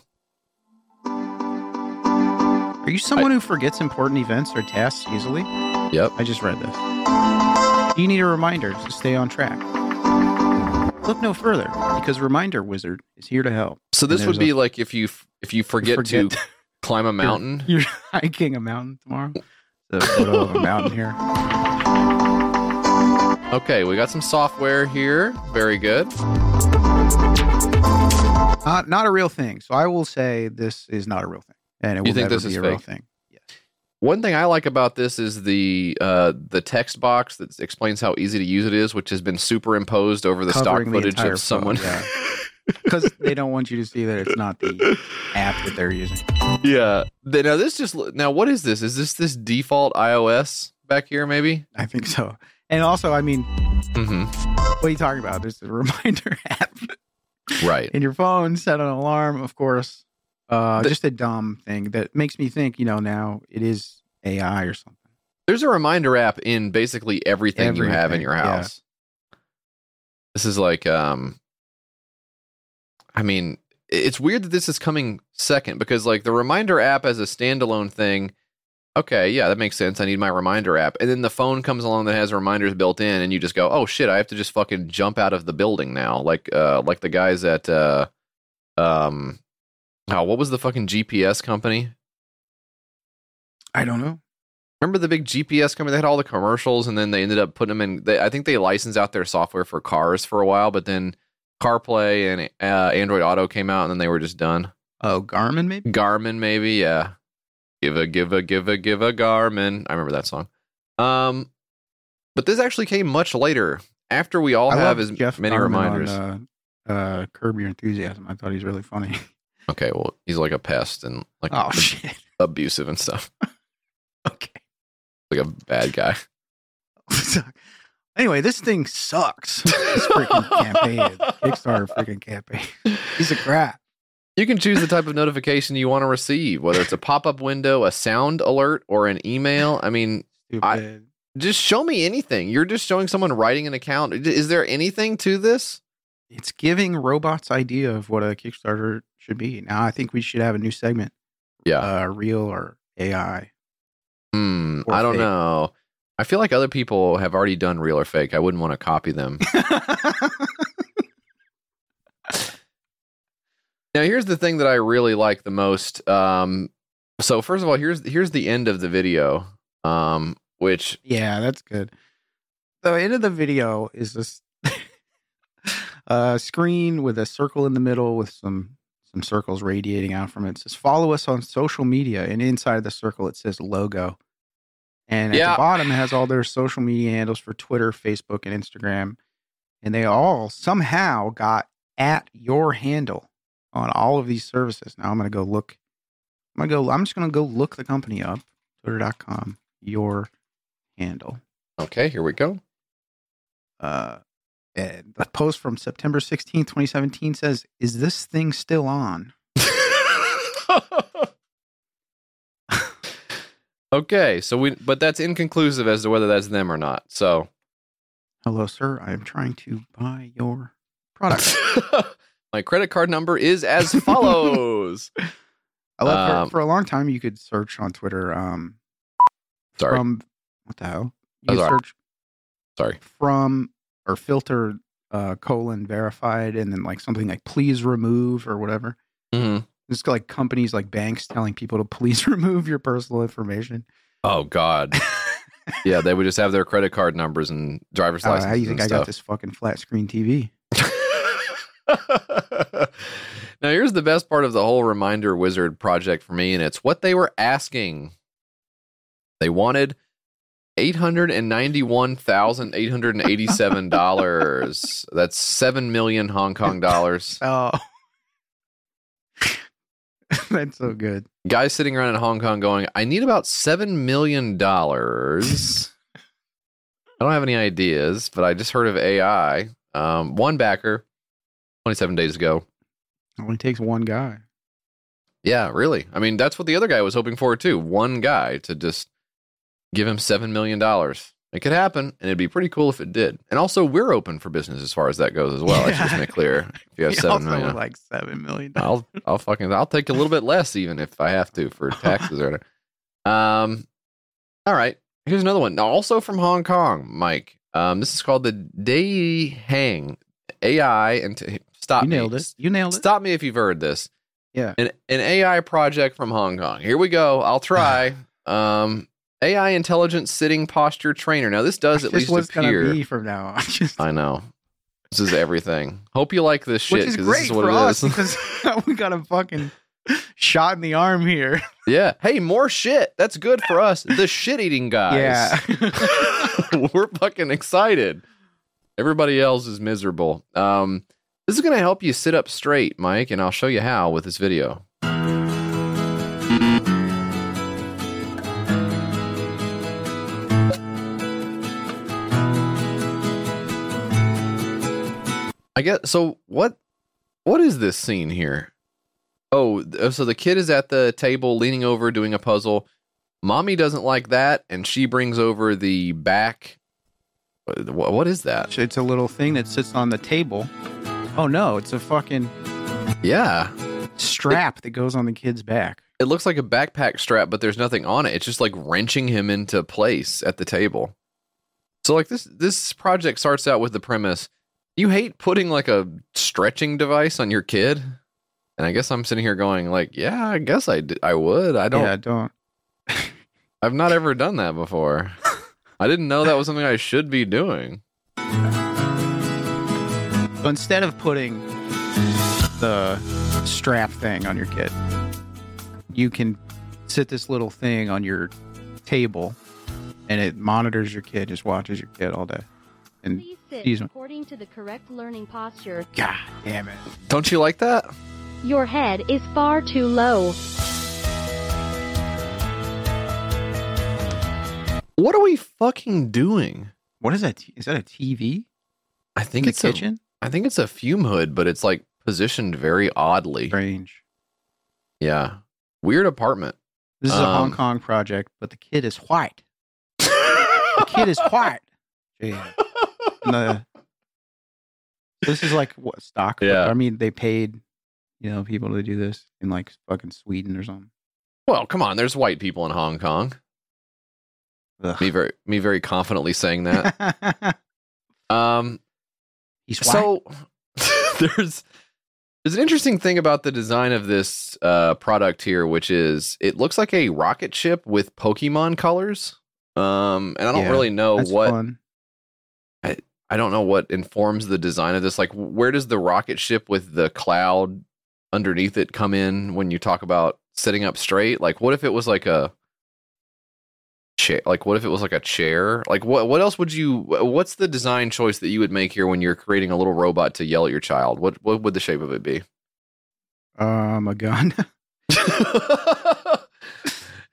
Are you someone who forgets important events or tasks easily? Yep. I just read this. Do you need a reminder to stay on track? Look no further, because Reminder Wizard is here to help. So this would be a- like if you if you forget, forget- to climb a mountain. You're hiking a mountain tomorrow. The photo of a mountain here. Okay, we got some software here. Very good. Uh, not a real thing. So I will say this is not a real thing, and it will think never this be is a real thing. One thing I like about this is the uh, the text box that explains how easy to use it is, which has been superimposed over the stock the footage of someone. yeah. Because they don't want you to see that it's not the app that they're using. yeah. Now this just now what is this? Is this this default iOS back here? Maybe. I think so. And also, I mean, Mm-hmm. what are you talking about? There's a reminder app Right. in your phone, set an alarm, of course. Uh, The- just a dumb thing that makes me think, you know, now it is AI or something. There's a reminder app in basically everything, you have in Everything, your yeah. house. This is like um I mean, it's weird that this is coming second because like the reminder app as a standalone thing, okay, yeah, that makes sense. I need my reminder app. And then the phone comes along that has reminders built in and you just go, "Oh shit, I have to just fucking jump out of the building now." Like uh like the guys at uh um oh, what was the fucking GPS company? I don't know. Remember the big GPS company? They had all the commercials, and then they ended up putting them in. They, I think they licensed out their software for cars for a while, but then CarPlay and uh, Android Auto came out, and then they were just done. Oh, Garmin maybe? Garmin, maybe, yeah. Give a, give a, give a, give a Garmin. I remember that song. Um, but this actually came much later, after we all I have as Jeff many Garmin reminders. On, uh, uh, Curb Your Enthusiasm. I thought he's really funny. okay, well, he's like a pest and like Oh shit. abusive and stuff. Okay. Like a bad guy. anyway, this thing sucks. This freaking campaign, Kickstarter freaking campaign. He's a crap. You can choose the type of notification you want to receive, whether it's a pop up window, a sound alert, or an email. I mean, I, just show me anything. You're just showing someone writing an account. Is there anything to this? It's giving robots idea of what a Kickstarter should be. Now I think we should have a new segment. Yeah. Uh, real or AI. Hmm, I don't fake. know. I feel like other people have already done real or fake. I wouldn't want to copy them. now, here's the thing that I really like the most. Um, so first of all, here's here's the end of the video, um, which yeah, that's good. The end of the video is this. a screen with a circle in the middle with some some circles radiating out from it. It says follow us on social media, and inside the circle it says logo. And at Yeah. the bottom it has all their social media handles for Twitter, Facebook, and Instagram. And they all somehow got at your handle on all of these services. Now I'm gonna go look. I'm gonna go. I'm just gonna go look the company up. Twitter.com. Your handle. Okay, here we go. Uh, and the post from September 16, 2017 says, Is this thing still on? okay, so we, but that's inconclusive as to whether that's them or not. So, Hello, sir. I am trying to buy your product. my credit card number is as follows. I love Um, for, for a long time, you could search on Twitter. Um, Sorry. From, what the hell? Oh, You could sorry. search Sorry. from or filter uh, colon verified and then like something like please remove or whatever. hmm It's like companies like banks telling people to please remove your personal information. Oh God. yeah, they would just have their credit card numbers and driver's Oh, license. how do you think I got this fucking flat screen TV? now here's the best part of the whole reminder wizard project for me and it's what they were asking they wanted $891,887 that's 7 million hong kong dollars Oh, that's so good. guys sitting around in hong kong going i need about 7 million dollars i don't have any ideas but i just heard of ai um, one backer 27 days ago Only takes one guy. Yeah, really. I mean, that's what the other guy was hoping for too. One guy to just give him seven million dollars. It could happen, and it'd be pretty cool if it did. And also, we're open for business as far as that goes as well. I should just make clear. If you have He seven also million, like seven million. I'll I'll fucking I'll take a little bit less even if I have to for taxes or whatever. Um, all right. Here's another one. Now, also from Hong Kong, Mike. Um, this is called the Day Hang AI and t- stop You me. nailed it. You nailed it. Stop me if you've heard this. Yeah. An an AI project from Hong Kong. Here we go. I'll try. um, AI intelligent sitting posture trainer. Now this does at least what's appear. gonna be from now on. Just, I know. This is everything. Hope you like this shit which is great this is what for it us is. because we got a fucking shot in the arm here. yeah. Hey, more shit. That's good for us. The shit eating guys. Yeah. We're fucking excited. Everybody else is miserable. Um, this is going to help you sit up straight, Mike, and I'll show you how with this video. I guess so. What what is this scene here? Oh, oh, so the kid is at the table leaning over doing a puzzle. Mommy doesn't like that, and she brings over the back. What, what is that? It's a little thing that sits on the table. Oh no, it's a fucking Yeah, strap that goes on the kid's back. it looks like a backpack strap, but there's nothing on it. It's just like wrenching him into place at the table. So like this this project starts out with the premise: you hate putting like a stretching device on your kid, and I guess I'm sitting here going like, yeah, I guess I d- I would. I don't. Yeah, I don't. I've not ever done that before. I didn't know that was something I should be doing. So instead of putting the strap thing on your kid, you can sit this little thing on your table and it monitors your kid, just watches your kid all day. And Please sit according to the correct learning posture. God damn it. Don't you like that? Your head is far too low. What are we fucking doing? What is that? Is that a TV? I think In the it's a- kitchen? I think it's a fume hood, but it's like positioned very oddly. Strange. Yeah, weird apartment. This is a Hong Um, Kong project, but the kid is white. the kid is white. Yeah. The- this is like what stock? Yeah. I mean, they paid, you know, people to do this in like fucking Sweden or something. Well, come on. There's white people in Hong Kong. Ugh. Me very, me very confidently saying that. um, He's so there's there's an interesting thing about the design of this uh, product here, which is it looks like a rocket ship with Pokemon colors. Um, and I don't Yeah, really know what fun. I don't know what informs the design of this. Like, where does the rocket ship with the cloud underneath it come in when you talk about sitting up straight? Like, what if it was like a chair? Like, what if it was like a chair? Like, what what else would you? What's the design choice that you would make here when you're creating a little robot to yell at your child? What what would the shape of it be? Um, a gun.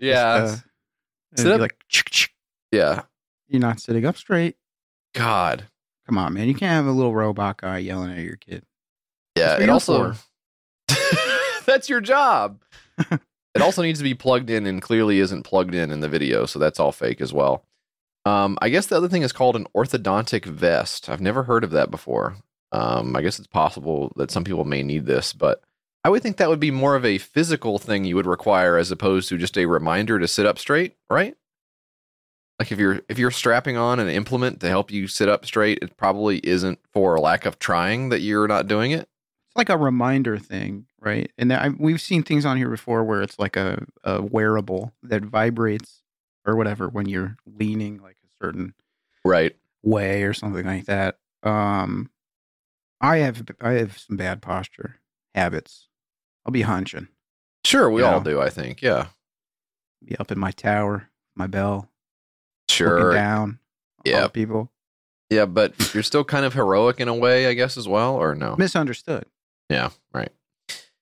Yeah, Just, uh, Sit it'd be up- like yeah. you're not sitting up straight. God, Come on, man. You can't have a little robot guy yelling at your kid. yeah. It also that's your job. it also needs to be plugged in, and clearly isn't plugged in in the video, so that's all fake as well. Um, I guess the other thing is called an orthodontic vest. I've never heard of that before. Um, I guess it's possible that some people may need this, but I would think that would be more of a physical thing you would require as opposed to just a reminder to sit up straight, right? Like if you're if you're strapping on an implement to help you sit up straight, it probably isn't for a lack of trying that you're not doing it. It's like a reminder thing, right? And I, we've seen things on here before where it's like a, a wearable that vibrates or whatever when you're leaning like a certain Right. way or something like that. Um, I have I have some bad posture habits. I'll be hunching, Sure, we all know. do, I think. Yeah. be up in my tower, my bell, Sure. down. Yeah. people Yeah, but you're still kind of heroic in a way, I guess, as well, or no? misunderstood. Yeah, right.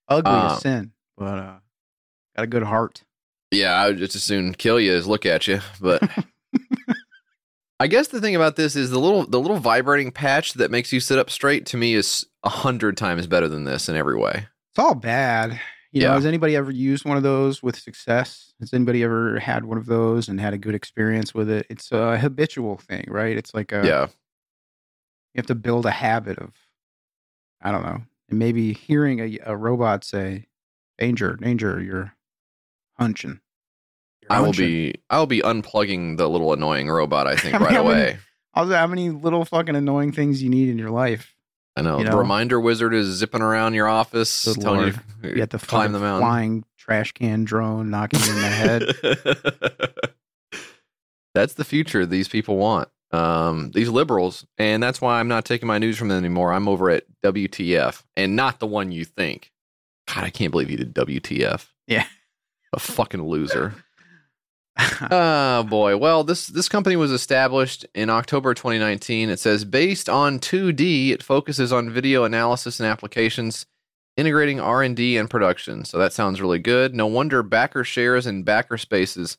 Ugly as sin, but uh, got a good heart. Yeah, I would just as soon kill you as look at you. But I guess the thing about this is the little the little vibrating patch that makes you sit up straight to me is a hundred times better than this in every way. It's all bad. You know, Yeah. has anybody ever used one of those with success? Has anybody ever had one of those and had a good experience with it? It's a habitual thing, right? It's like a yeah. you have to build a habit of I don't know. And maybe hearing a, a robot say, Danger, danger, you're hunching. You're I will hunching." be I will be unplugging the little annoying robot, I think, I mean, right how away. Also, how many little fucking annoying things you need in your life? I know. you The know. reminder wizard is zipping around your office Good telling Lord. you You got the climb the mountain. flying trash can drone knocking you in the head. that's the future these people want. Um, these liberals, and that's why I'm not taking my news from them anymore. I'm over at WTF, and not the one you think. God, I can't believe you did WTF. Yeah. a fucking loser. oh boy. Well, this this company was established in October 2019. It says based on 2D, it focuses on video analysis and applications, integrating R&D and production. So that sounds really good. No wonder backer shares and backer spaces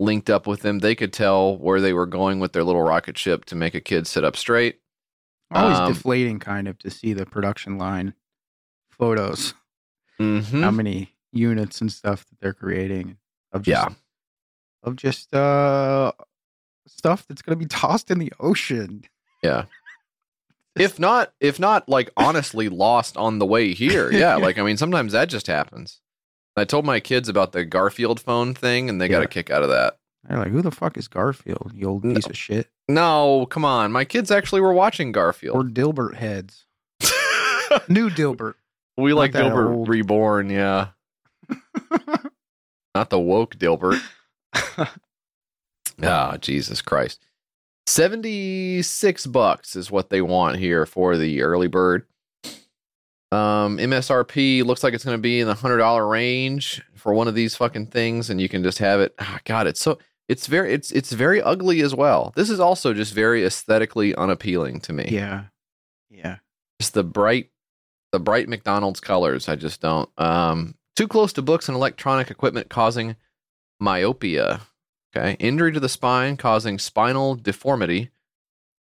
linked up with them. They could tell where they were going with their little rocket ship to make a kid sit up straight. Always Um, deflating, kind of, to see the production line photos, Mhm. how many units and stuff that they're creating of just, Yeah. Of just uh stuff that's going to be tossed in the ocean. Yeah. If not, if not, like honestly lost on the way here. Yeah. Like, I mean, sometimes that just happens. I told my kids about the Garfield phone thing and they got a kick out of that. They're like, "Who the fuck is Garfield? You old piece of shit." No, come on. My kids actually were watching Garfield. Or Dilbert heads. New Dilbert. we like Dilbert old. Reborn, yeah. not the woke Dilbert. Ah, Jesus Christ. 76 bucks is what they want here for the early bird. Um, MSRP looks like it's going to be in the $100 range for one of these fucking things and you can just have it. Ah, god, it's so it's very it's it's very ugly as well. This is also just very aesthetically unappealing to me. Yeah. Yeah. Just the bright the bright McDonald's colors. I just don't. Um, too close to books and electronic equipment causing myopia. Okay, injury to the spine causing spinal deformity.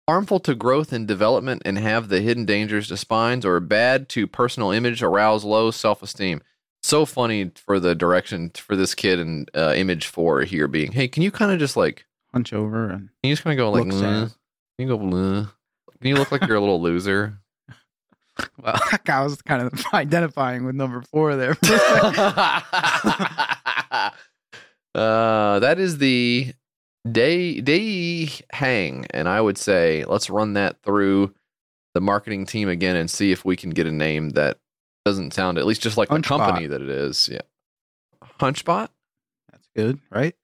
Harmful to growth and development and have the hidden dangers to spines, or bad to personal image, arouse low self esteem. So funny for the direction for this kid and uh, image four here being, hey, can you kind of just like, Hunch over and you just kind of go like, can you go, can you look like you're a little loser? well, I was kind of identifying with number four there. Uh, that is the day day hang, and I would say let's run that through the marketing team again and see if we can get a name that doesn't sound at least just like the company that it is. Yeah, Hunchbot. That's good, right?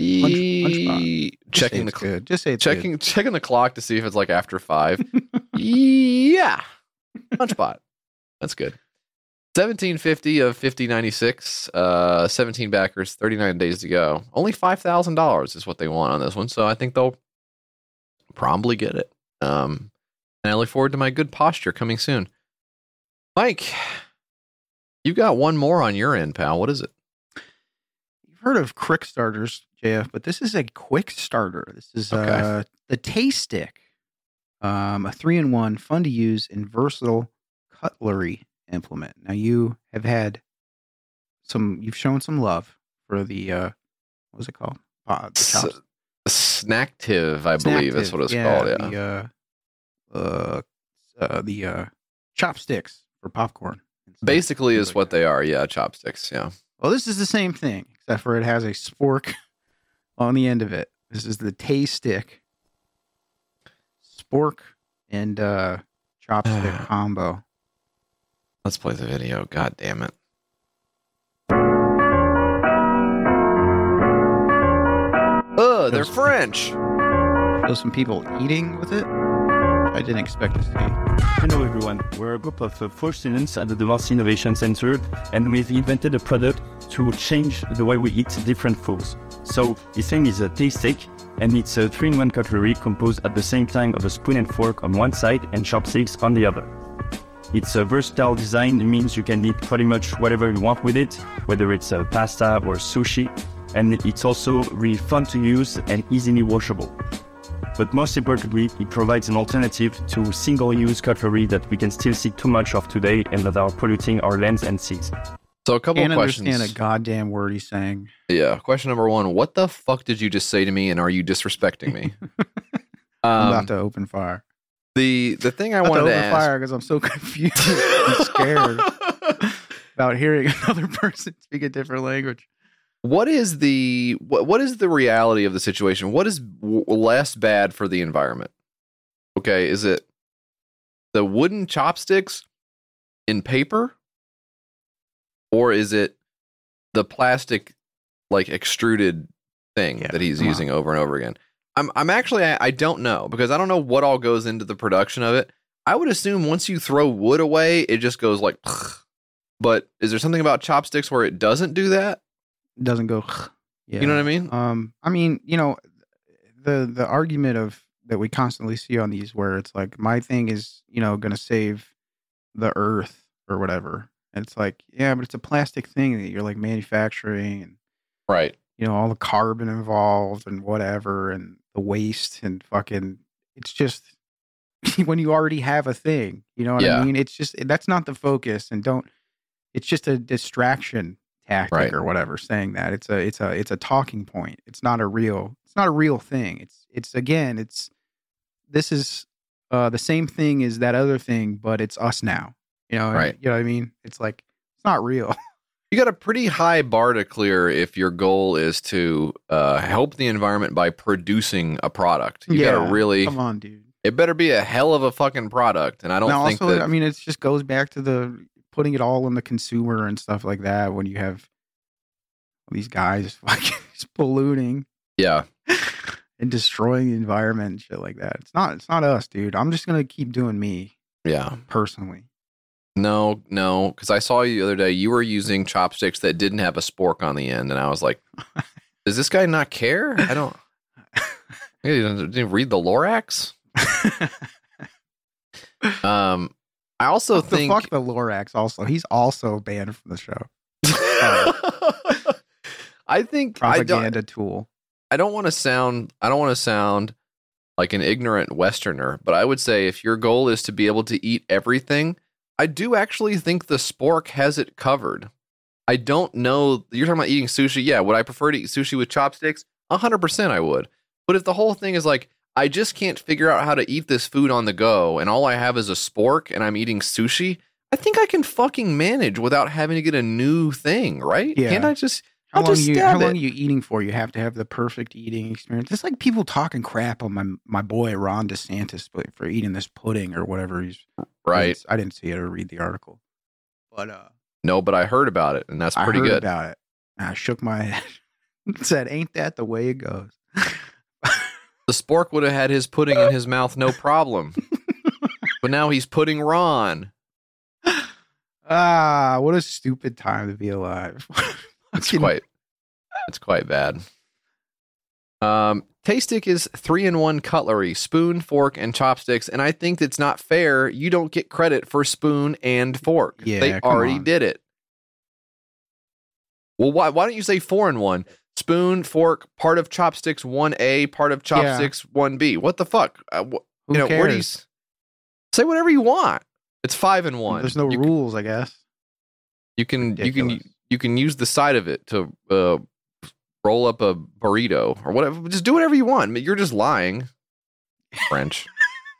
Hunchbot. Checking the cl- good. Just say checking checking the clock to see if it's like after five. yeah, Hunchbot. That's good. Seventeen fifty of fifty ninety six. Uh, seventeen backers, thirty nine days to go. Only five thousand dollars is what they want on this one, so I think they'll probably get it. Um, and I look forward to my good posture coming soon. Mike, you've got one more on your end, pal. What is it? You've heard of quick starters, JF, but this is a quick starter. This is Okay. uh, the Taste Stick, um, a three in one, fun to use and versatile cutlery implement. Now you have had some, you've shown some love for the uh, what was it called? Uh, the S- Snacktive, I believe is what it's yeah, called. Yeah. The, uh, uh, uh, the uh, chopsticks for popcorn. Basically, is what they are. Yeah, chopsticks. Yeah. Well, this is the same thing, except for it has a spork on the end of it. This is the Taste Stick spork and uh, chopstick combo. Let's play the video. God damn it. Oh, they're French. Show some people eating with it. I didn't expect to see. Hello everyone, we're a group of uh, four students at the DeVos Innovation Center and we've invented a product to change the way we eat different foods. So this thing is a taste stick and it's a three-in-one cutlery composed at the same time of a spoon and fork on one side and chopsticks on the other. It's a versatile design, it means you can eat pretty much whatever you want with it, whether it's a pasta or sushi, and it's also really fun to use and easily washable. But most importantly, it provides an alternative to single-use cutlery that we can still see too much of today and that are polluting our lands and seas. So a couple Can't of questions. understand a goddamn word he's saying. Yeah. Question number one: What the fuck did you just say to me, and are you disrespecting me? I'm um, about to open fire. The the thing I I'm wanted to to ask. fire because I'm so confused and scared about hearing another person speak a different language. What is the what, what is the reality of the situation? What is w- less bad for the environment? Okay, is it the wooden chopsticks in paper, or is it the plastic like extruded thing that he's come on. using over and over again? I'm I'm actually I, I don't know because I don't know what all goes into the production of it. I would assume once you throw wood away, it just goes like. But is there something about chopsticks where it doesn't do that? doesn't go. Yeah. You know what I mean? Um, I mean, you know, the the argument of that we constantly see on these where it's like my thing is, you know, going to save the earth or whatever. And it's like, yeah, but it's a plastic thing that you're like manufacturing and Right. you know all the carbon involved and whatever and the waste and fucking it's just when you already have a thing, you know what Yeah. I mean? It's just that's not the focus and don't it's just a distraction tactic Right. or whatever saying that. It's a it's a it's a talking point. It's not a real it's not a real thing. It's it's again, it's this is uh the same thing as that other thing, but it's us now. You know, Right. you know what I mean? It's like it's not real. You got a pretty high bar to clear if your goal is to uh, help the environment by producing a product. You got to really come on, dude. It better be a hell of a fucking product, and I don't now, think also, that. I mean, it just goes back to the putting it all on the consumer and stuff like that. When you have these guys fucking just polluting yeah, and destroying the environment and shit like that, it's not. It's not us, dude. I'm just gonna keep doing me yeah. personally. No, no, because I saw you the other day. You were using chopsticks that didn't have a spork on the end, and I was like, "Does this guy not care?" I don't. He didn't read the Lorax. um, I also Fuck the think fuck the Lorax. Also, he's also banned from the show. I think I Propaganda tool. I don't want to sound I don't want to sound like an ignorant westerner, but I would say if your goal is to be able to eat everything, I do actually think the spork has it covered. I don't know you're talking about eating sushi. Yeah, would I prefer to eat sushi with chopsticks? 100% I would. But if the whole thing is like I just can't figure out how to eat this food on the go and all I have is a spork and I'm eating sushi, I think I can fucking manage without having to get a new thing, right? Yeah. Can't I just How I'll long just you? How long are you eating for? You have to have the perfect eating experience. It's like people talking crap on my my boy Ron DeSantis for eating this pudding or whatever he's Right. I didn't, I didn't see it or read the article, but uh, No, but I heard about it and that's I pretty heard good. about it. And I shook my head, and said, "Ain't that the way it goes?" The spork would have had his pudding in his mouth, no problem. but now he's putting Ron. Ah, what a stupid time to be alive. It's quite it's quite bad. Um Tastic is three in one cutlery, spoon, fork, and chopsticks, and I think it's not fair. You don't get credit for spoon and fork. Yeah, they already on. did it. Well, why why don't you say four in one? Spoon, fork, part of chopsticks one A, part of chopsticks one B. What the fuck? Uh, wh- Who you know, do you cares? s- say whatever you want? It's five in one. There's no you, rules, I guess. you can you can you can use the side of it to uh, roll up a burrito or whatever. Just do whatever you want. You're just lying. French.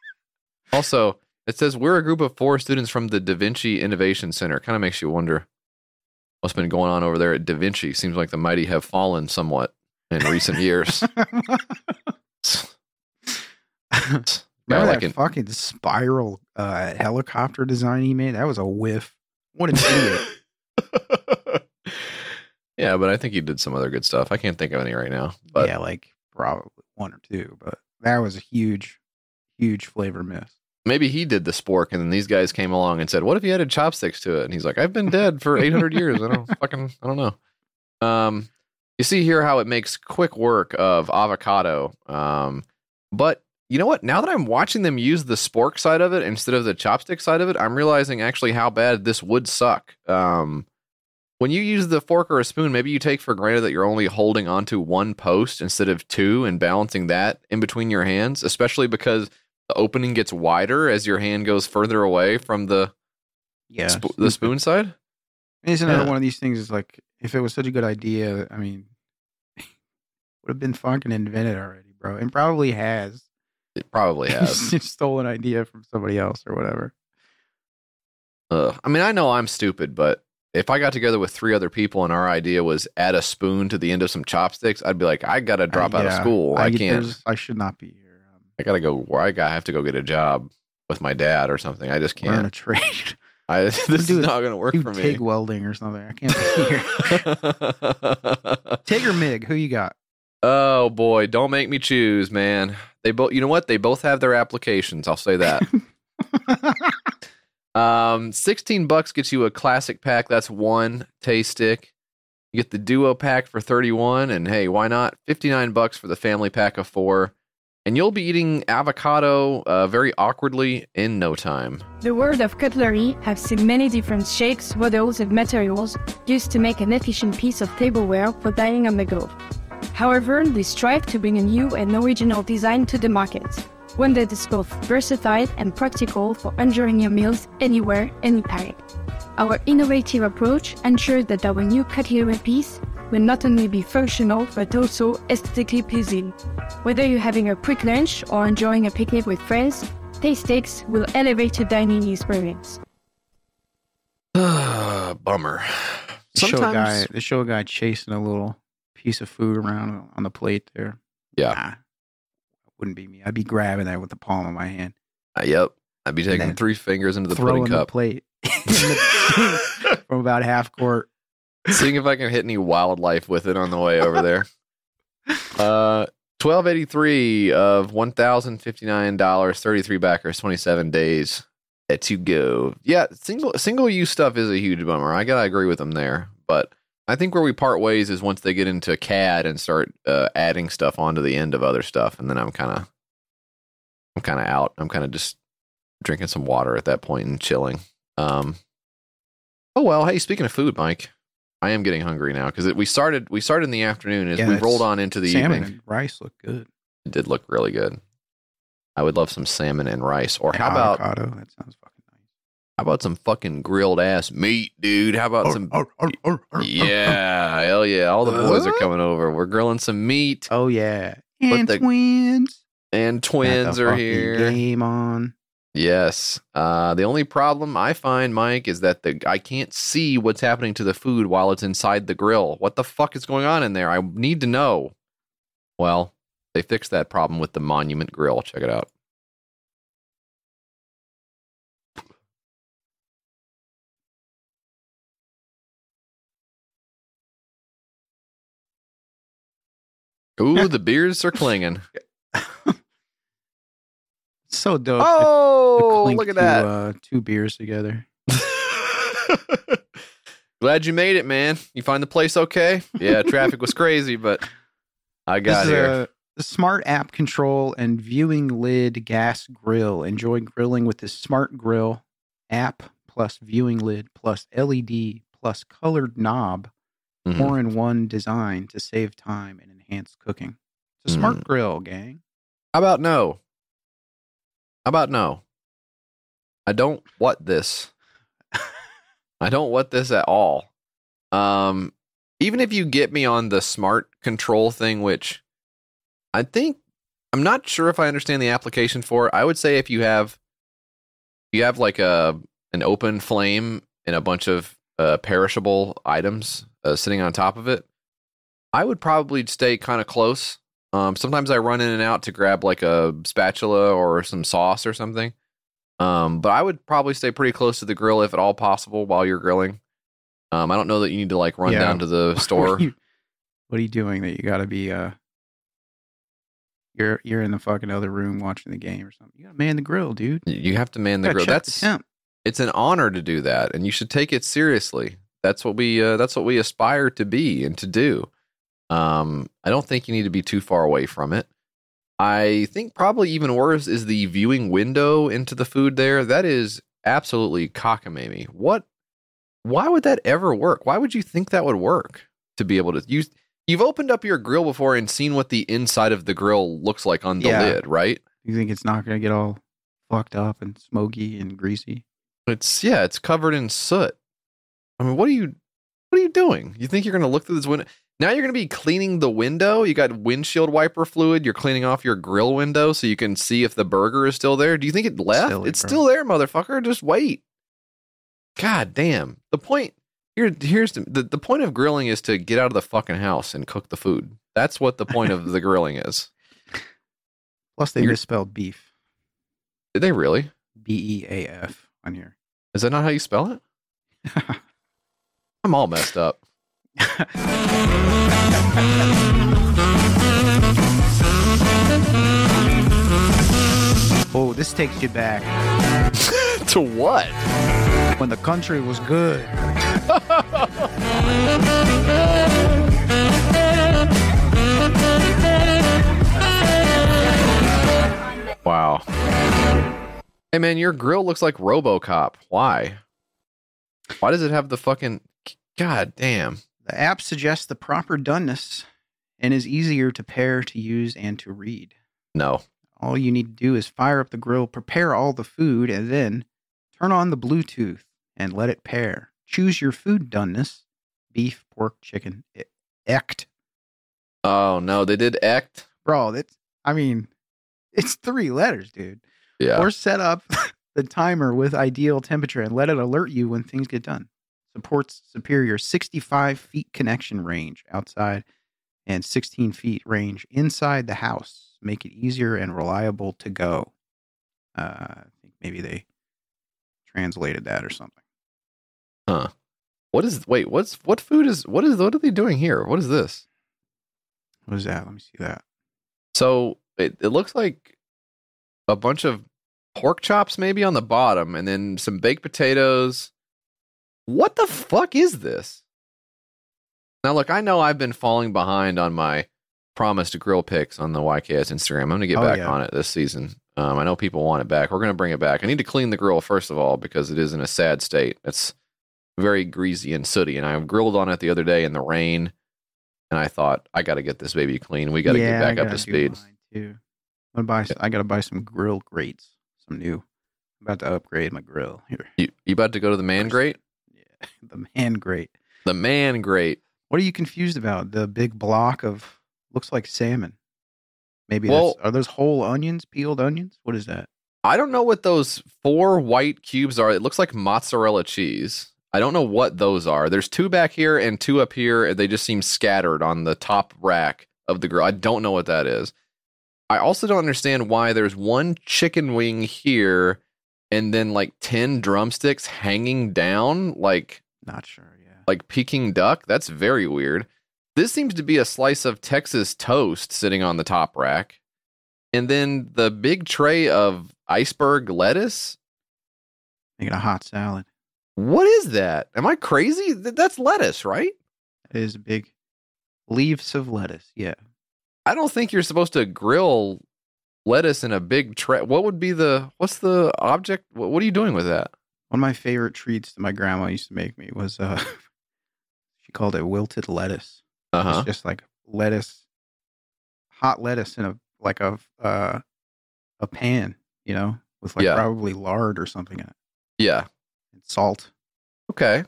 also, it says we're a group of four students from the Da Vinci Innovation Center. Kind of makes you wonder what's been going on over there at Da Vinci. Seems like the mighty have fallen somewhat in recent years. Remember like that an- fucking spiral uh, helicopter design he made? That was a whiff. What an idiot. Yeah, but I think he did some other good stuff. I can't think of any right now. But yeah, like probably one or two, but that was a huge, huge flavor miss. maybe he did the spork and then these guys came along and said what if you added chopsticks to it and he's like i've been dead for 800 years i don't fucking i don't know um you see here how it makes quick work of avocado um but you know what now that i'm watching them use the spork side of it instead of the chopstick side of it i'm realizing actually how bad this would suck um when you use the fork or a spoon maybe you take for granted that you're only holding onto one post instead of two and balancing that in between your hands especially because the opening gets wider as your hand goes further away from the Yeah. sp- the spoon side. It's another Yeah. one of these things. Is like if it was such a good idea, I mean, would have been fucking invented already, bro, and probably has. It probably has. Just stole an idea from somebody else or whatever. Ugh. I mean, I know I'm stupid, but if I got together with three other people and our idea was add a spoon to the end of some chopsticks, I'd be like, I gotta drop out of school. I, get- can't. I should not be here. Um. I gotta go. Where I got I have to go get a job with my dad or something. I just Learn a can't. trade. I, this is not gonna work do for me. TIG welding or something. I can't be here. TIG or MIG? Who you got? Oh boy, don't make me choose, man. They both you know what? They both have their applications, I'll say that. Um 16 bucks gets you a classic pack, that's one taste stick. You get the duo pack for 31 and hey, why not? 59 bucks for the family pack of 4. And you'll be eating avocado uh, very awkwardly in no time. The world of cutlery have seen many different shapes, models, and materials used to make an efficient piece of tableware for dining on the go. However, they strive to bring a new and original design to the market, one that is both versatile and practical for enjoying your meals anywhere, anytime. Our innovative approach ensures that our new cutlery piece will not only be functional but also aesthetically pleasing. Whether you're having a quick lunch or enjoying a picnic with friends, Taste Sticks will elevate your dining experience. Bummer. They show a guy. Sometimes They show a guy chasing a little piece of food around on the plate there. Yeah. Nah, wouldn't be me. I'd be grabbing that with the palm of my hand, Uh, yep. I'd be taking three fingers into the pudding the cup. plate from about half court. Seeing if I can hit any wildlife with it on the way over there. Uh, twelve eighty three of one thousand fifty nine dollars, thirty three backers, twenty seven days to go. Yeah, single single use stuff is a huge bummer. I gotta agree with them there, but I think where we part ways is once they get into CAD and start uh, adding stuff onto the end of other stuff, and then I'm kind of I'm kind of out. I'm kind of just drinking some water at that point and chilling. Um, oh well. Hey, speaking of food, Mike, I am getting hungry now because we started we started in the afternoon as Yeah, we rolled on into the salmon evening. and rice look good. It did look really good. I would love some salmon and rice, or how about avocado? That sounds how about some fucking grilled ass meat, dude? How about some? Yeah, hell yeah! All the boys are coming over. We're grilling some meat. Oh yeah, and the- twins. and twins are here. Game on. Yes. Uh, the only problem I find, Mike, is that the I can't see what's happening to the food while it's inside the grill. What the fuck is going on in there? I need to know. Well, they fixed that problem with the Monument Grill. Check it out. Ooh, the beers are clinging. so dope. to- to Oh, look at two, that. Uh, two beers together. Glad you made it, man. You find the place okay? Yeah, traffic was crazy, but I got This is here. a- the smart app control and viewing lid gas grill. Enjoy grilling with this smart grill app plus viewing lid plus LED plus colored knob. Mhm. More in one design to save time and enhance cooking. It's a smart Mm. grill, gang. How about no? How about no? I don't want this. I don't want this at all. Um, even if you get me on the smart control thing, which I think I'm not sure if I understand the application for. I would say if you have you have like a an open flame and a bunch of uh, perishable items uh, sitting on top of it, I would probably stay kind of close. Um, sometimes I run in and out to grab like a spatula or some sauce or something. Um, but I would probably stay pretty close to the grill if at all possible while you're grilling. Um, I don't know that you need to like run Yeah. down to the What store. are you, what are you doing that you got to be uh you're you're in the fucking other room watching the game or something. You got to man the grill, dude. You have to man the grill. check the That's it's an honor to do that, and you should take it seriously. That's what we uh, that's what we aspire to be and to do. Um, I don't think you need to be too far away from it. I think probably even worse is the viewing window into the food there. That is absolutely cockamamie. What? Why would that ever work? Why would you think that would work to be able to use? You've opened up your grill before and seen what the inside of the grill looks like on the Yeah. lid, right? You think it's not going to get all fucked up and smoky and greasy? It's yeah, it's covered in soot. I mean, what are you what are you doing? You think you're gonna look through this window? Now you're gonna be cleaning the window. You got windshield wiper fluid. You're cleaning off your grill window so you can see if the burger is still there. Do you think it left? Silly, it's bro. still there, motherfucker. Just wait. God damn. The point here here's the, the the point of grilling is to get out of the fucking house and cook the food. That's what the point of the grilling is. Plus, they You're- misspelled beef. Did they really? B E A F on here. Is that not how you spell it? I'm all messed up. Oh, this takes you back to what? when the country was good. Wow. Hey man, your grill looks like RoboCop. Why? Why does it have the fucking God damn. The app suggests the proper doneness and is easier to pair, to use, and to read. No. All you need to do is fire up the grill, prepare all the food, and then turn on the Bluetooth and let it pair. Choose your food doneness beef, pork, chicken, ect. Oh no, they did act. Bro, that's, I mean, it's three letters, dude. Yeah. Or set up the timer with ideal temperature and let it alert you when things get done. Supports superior 65 feet connection range outside and 16 feet range inside the house. Make it easier and reliable to go. Uh, I think maybe they translated that or something. Huh. What is wait, what's what food is what is what are they doing here? What is this? What is that? Let me see that. So it, it looks like a bunch of pork chops maybe on the bottom and then some baked potatoes. What the fuck is this? Now look, I know I've been falling behind on my promised grill pics on the YKS Instagram. I'm gonna get Oh, back yeah. on it this season. Um, I know people want it back. We're gonna bring it back. I need to clean the grill first of all because it is in a sad state. It's very greasy and sooty, and I grilled on it the other day in the rain, and I thought I got to get this baby clean. We got to Yeah, get back up to speed. too. I'm gonna buy. I gotta buy some grill grates. Some new. I'm about to upgrade my grill here. You, you about to go to the man grate? The man grate. The man grate. What are you confused about? The big block of looks like salmon. Maybe Well- are those whole onions, peeled onions? What is that? I don't know what those four white cubes are. It looks like mozzarella cheese. I don't know what those are. There's two back here and two up here. and They just seem scattered on the top rack of the grill. I don't know what that is. I also don't understand why there's one chicken wing here and then like 10 drumsticks hanging down like Not sure. Yeah. like Peking duck. That's very weird. This seems to be a slice of Texas toast sitting on the top rack. and then the big tray of iceberg lettuce. Making a hot salad. What is that? Am I crazy? Th- That's lettuce, right? It is big leaves of lettuce. Yeah. I don't think you're supposed to grill lettuce in a big tray. What would be the what's the object? What, what are you doing with that? One of my favorite treats that my grandma used to make me was uh she called it wilted lettuce. Uh-huh. It's just like lettuce hot lettuce in a like a uh a pan, you know, with like Yeah. probably lard or something in it. Yeah. And salt. Okay.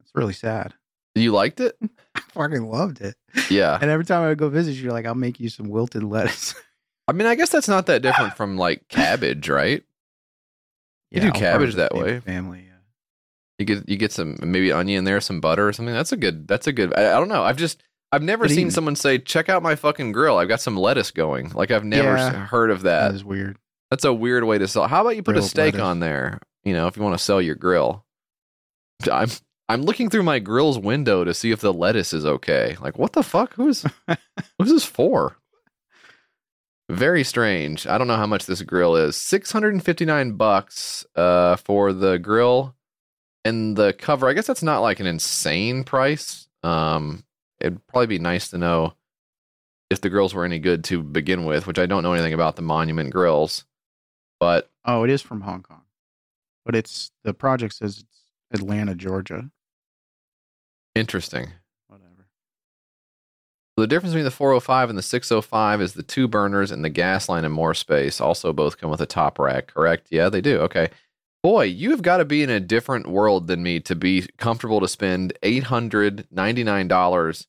It's really sad. You liked it? I fucking loved it. Yeah. And every time I would go visit, you're like, I'll make you some wilted lettuce. I mean, I guess that's not that different from like cabbage, right? You do part of cabbage that way. Family. You get you get some maybe onion there, some butter or something. That's a good. That's a good. I, I don't know. I've just I've never Good seen someone say, "Check out my fucking grill. I've got some lettuce going." Like I've never Yeah. s- heard of that. That is weird. That's a weird way to sell. How about you put a Grilled steak lettuce. on there? You know, if you want to sell your grill. I'm I'm looking through my grill's window to see if the lettuce is okay. Like, what the fuck? Who's who's this for? Very strange. I don't know how much this grill is. Six hundred and fifty nine bucks uh, for the grill and the cover. I guess that's not like an insane price. Um, it'd probably be nice to know if the grills were any good to begin with, which I don't know anything about the Monument grills. But Oh, it is from Hong Kong. But it's the project says it's Atlanta, Georgia. Interesting. Whatever. The difference between the 405 and the 605 is the two burners and the gas line and more space. Also, both come with a top rack, correct? Yeah, they do. Okay. Boy, you have got to be in a different world than me to be comfortable to spend $899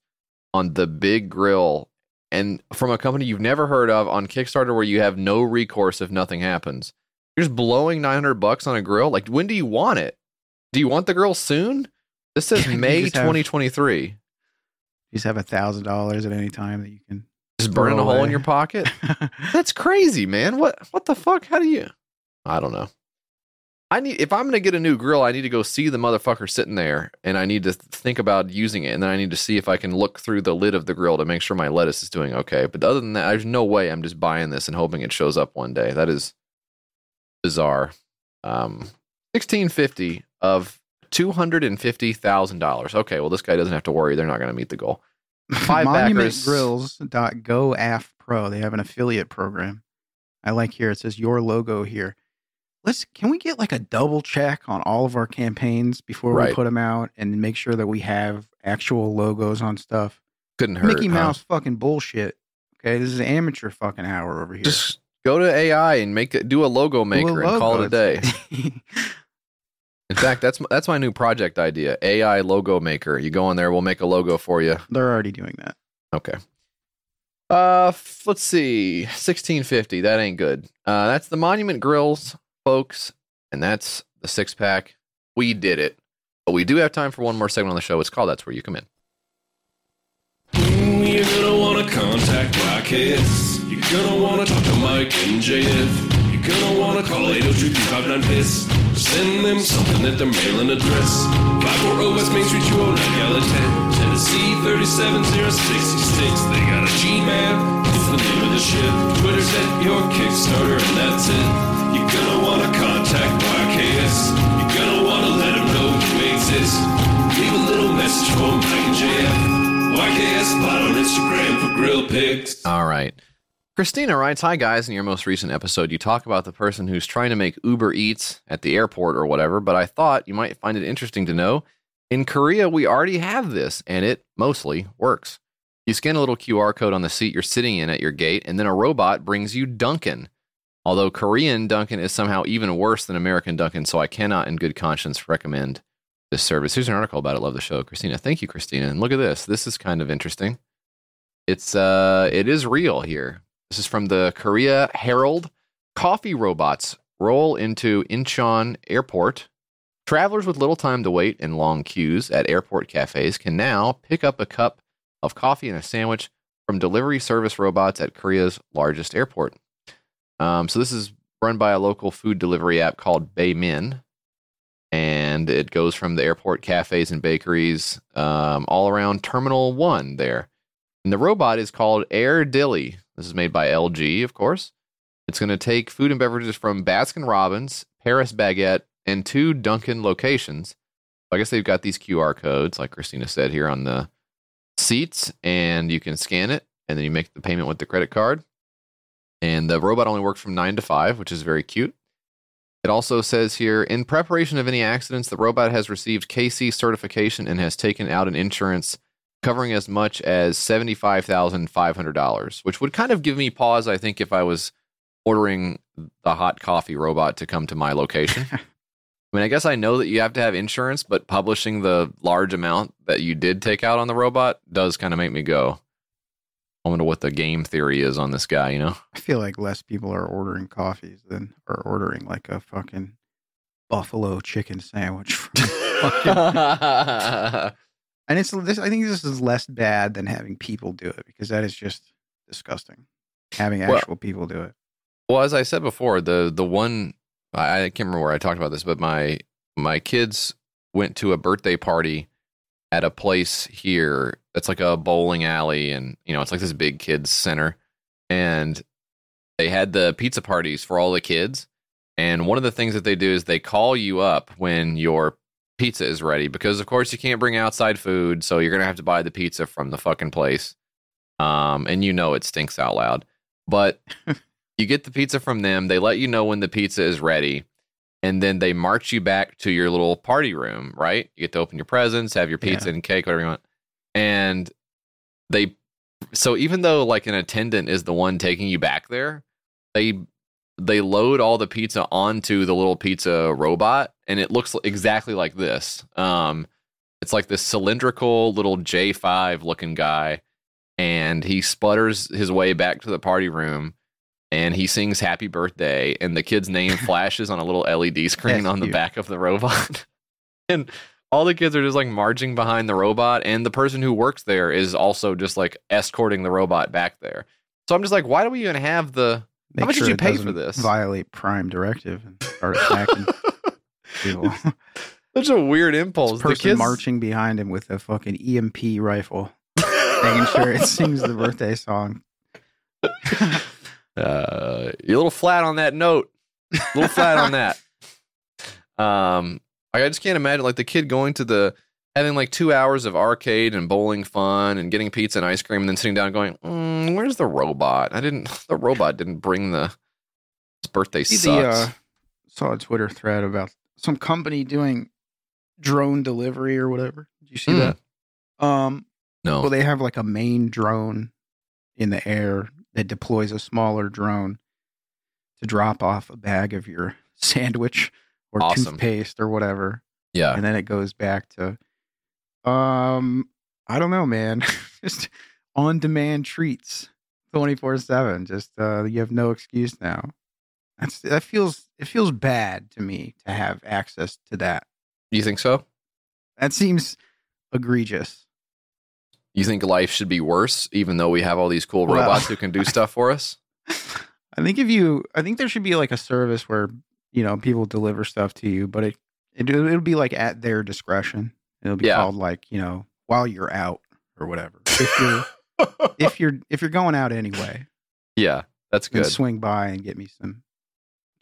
on the big grill and from a company you've never heard of on Kickstarter where you have no recourse if nothing happens. You're just blowing 900 bucks on a grill? Like, when do you want it? Do you want the grill soon? This says May just have- 2023. You just have a thousand dollars at any time that you can Just burning a hole in your pocket? That's crazy, man. What what the fuck? How do you I don't know. I need if I'm gonna get a new grill, I need to go see the motherfucker sitting there and I need to think about using it and then I need to see if I can look through the lid of the grill to make sure my lettuce is doing okay. But other than that, there's no way I'm just buying this and hoping it shows up one day. That is bizarre. Um 1650 of $250,000. Okay, well this guy doesn't have to worry. They're not going to meet the goal. Five pro. They have an affiliate program. I like here. It says your logo here. Let's can we get like a double check on all of our campaigns before Right. we put them out and make sure that we have actual logos on stuff. Couldn't hurt. Mickey huh? Mouse fucking bullshit. Okay, this is amateur fucking hour over here. Just go to AI and make it do a logo maker and call it a day. logo. In fact, that's that's my new project idea. AI logo maker. You go in there, we'll make a logo for you. They're already doing that. Okay. Uh, f- let's see, sixteen fifty. That ain't good. Uh, that's the Monument Grills, folks, and that's the six pack. We did it, but we do have time for one more segment on the show. It's called "That's Where You Come In." You're gonna wanna contact Rockets. You're gonna wanna talk to Mike and JF. You're gonna wanna call 802 piss Send them something at their mailing address. 540 West Main Street, 209 Gallatin, Tennessee 37066. They got a Gmail, it's the name of the ship. Twitter's at your Kickstarter, and that's it. You're gonna wanna contact YKS. You're gonna wanna let them know you exist. Leave a little message for Mike and JF. YKS spot on Instagram for grill pics. All right. Christina writes, Hi guys, in your most recent episode, you talk about the person who's trying to make Uber Eats at the airport or whatever, but I thought you might find it interesting to know. In Korea, we already have this, and it mostly works. You scan a little QR code on the seat you're sitting in at your gate, and then a robot brings you Dunkin'. Although Korean Dunkin' is somehow even worse than American Dunkin', so I cannot, in good conscience, recommend this service. Here's an article about it. Love the show, Christina. Thank you, Christina. And look at this. This is kind of interesting. It's uh, it is real here. This is from the Korea Herald. Coffee robots roll into Incheon Airport. Travelers with little time to wait in long queues at airport cafes can now pick up a cup of coffee and a sandwich from delivery service robots at Korea's largest airport. Um, so this is run by a local food delivery app called Baemin, and it goes from the airport cafes and bakeries um, all around Terminal One there. And the robot is called Air Dilly. This is made by LG, of course. It's going to take food and beverages from Baskin Robbins, Paris Baguette, and two Dunkin' locations. I guess they've got these QR codes, like Christina said here on the seats, and you can scan it, and then you make the payment with the credit card. And the robot only works from 9 to 5, which is very cute. It also says here in preparation of any accidents, the robot has received KC certification and has taken out an insurance covering as much as $75,500, which would kind of give me pause, I think, if I was ordering the hot coffee robot to come to my location. I mean, I guess I know that you have to have insurance, but publishing the large amount that you did take out on the robot does kind of make me go, I wonder what the game theory is on this guy, you know? I feel like less people are ordering coffees than are ordering like a fucking buffalo chicken sandwich. And it's this. I think this is less bad than having people do it because that is just disgusting. Having Well- actual people do it. Well, as I said before, the the one I, I can't remember where I talked about this, but my my kids went to a birthday party at a place here that's like a bowling alley, and you know it's like this big kids center, and they had the pizza parties for all the kids. And one of the things that they do is they call you up when your pizza is ready because of course you can't bring outside food, so you're gonna have to buy the pizza from the fucking place. Um, and you know it stinks out loud, but you get the pizza from them. They let you know when the pizza is ready, and then they march you back to your little party room. Right? You get to open your presents, have your pizza and cake, whatever you want, and they. So even though like an attendant is the one taking you back there, they they load all the pizza onto the little pizza robot, and it looks exactly like this. Um, it's like this cylindrical little J5 looking guy, and he sputters his way back to the party room and he sings happy birthday and the kid's name flashes on a little led screen That's on the cute. back of the robot and all the kids are just like marching behind the robot and the person who works there is also just like escorting the robot back there so i'm just like why do we even have the how much sure did you pay for this Violate Prime Directive and start attacking people. such a weird impulse This the person kids marching behind him with a fucking EMP rifle, making sure it sings the birthday song. uh, you're a little flat on that note. A little flat on that. Um, I just can't imagine like the kid going to the having like two hours of arcade and bowling fun and getting pizza and ice cream and then sitting down and going, mm, "Where's the robot? I didn't. The robot didn't bring the his birthday See sucks." the, uh, saw a Twitter thread about some company doing drone delivery or whatever. Did you see Hmm. that? Um, no. well, they have like a main drone in the air that deploys a smaller drone to drop off a bag of your sandwich or Awesome. toothpaste or whatever. Yeah. and then it goes back to, um, I don't know, man. Just on demand treats, twenty four seven. Just uh, you have no excuse now. That's that feels it feels bad to me to have access to that. you think so? That seems egregious. You think life should be worse, even though we have all these cool Well- robots who can do stuff for us? I think if you, I think there should be like a service where you know people deliver stuff to you, but it, it it'll be like at their discretion. It'll be Yeah. called like you know while you're out or whatever. If you're if you're if you're going out anyway, Yeah, that's good. swing by and get me some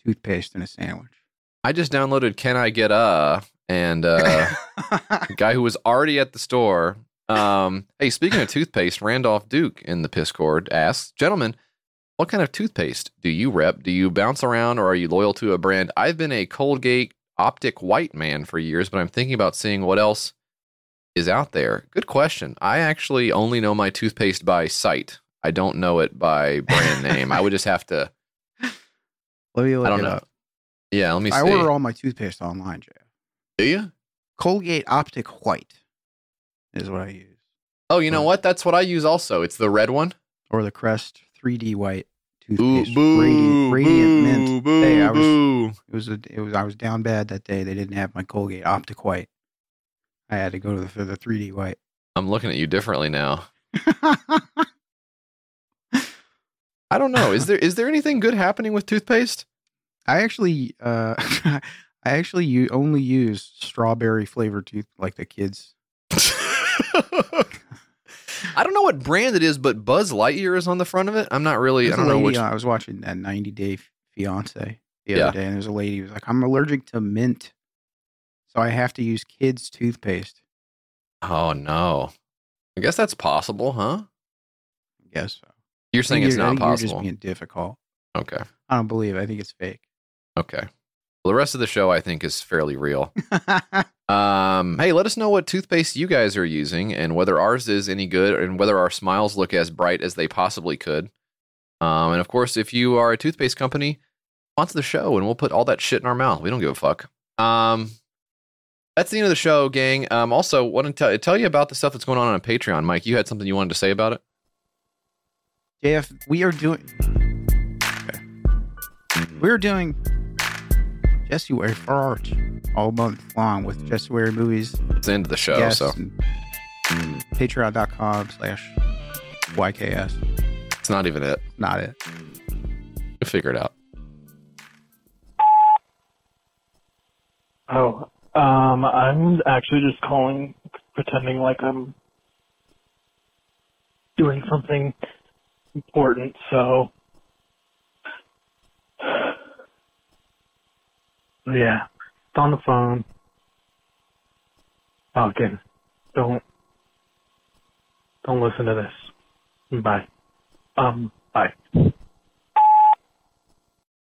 toothpaste and a sandwich. I just downloaded Can I Get a and uh the guy who was already at the store. Um, hey, speaking of toothpaste, Randolph Duke in the Piscord asks, gentlemen, what kind of toothpaste do you rep? Do you bounce around or are you loyal to a brand? I've been a Colgate Optic White man for years, but I'm thinking about seeing what else is out there. Good question. I actually only know my toothpaste by sight. I don't know it by brand name. I would just have to. Let me look I don't it know. up. Yeah, let me see. I order all my toothpaste online, Jay. Do you? Colgate Optic White is what I use, Oh, you know what? That's what I use also. It's the red one. or the Crest 3D White Ooh, toothpaste, boo, radiant, radiant mint. boo, hey, I was boo. it was a, it was I was down bad that day. They didn't have my Colgate Optic White. I had to go to the for the 3D White. I'm looking at you differently now. I don't know. Is there is there anything good happening with toothpaste? I actually uh I actually u- only use strawberry flavored tooth like the kids. I don't know what brand it is, but Buzz Lightyear is on the front of it. I'm not really. There's I don't know which. uh, I was watching that 90 Day Fiance the Yeah. other day, and there's a lady who was like, "I'm allergic to mint, so I have to use kids' toothpaste." Oh no. I guess that's possible, huh? I guess so. You're saying it's you're- not think You're possible. just being difficult. Okay. I don't believe. it. I think it's fake. Okay. The rest of the show I think is fairly real. um, hey, let us know what toothpaste you guys are using and whether ours is any good and whether our smiles look as bright as they possibly could. Um, and of course, if you are a toothpaste company, sponsor the show and we'll put all that shit in our mouth. We don't give a fuck. Um, that's the end of the show, gang. Um, also, want to tell, tell you about the stuff that's going on on Patreon. Mike, you had something you wanted to say about it? JF, we are doing. Okay. We're doing Jessuary for art all month long with Jessuary movies. It's the end of the show, guests, so and Patreon.com slash YKS. it's not even it. Not it. We'll figure it out. Oh, um, I'm actually just calling, pretending like I'm doing something important, so. Yeah, it's on the phone. Okay, don't, don't listen to this. Bye. Um, bye.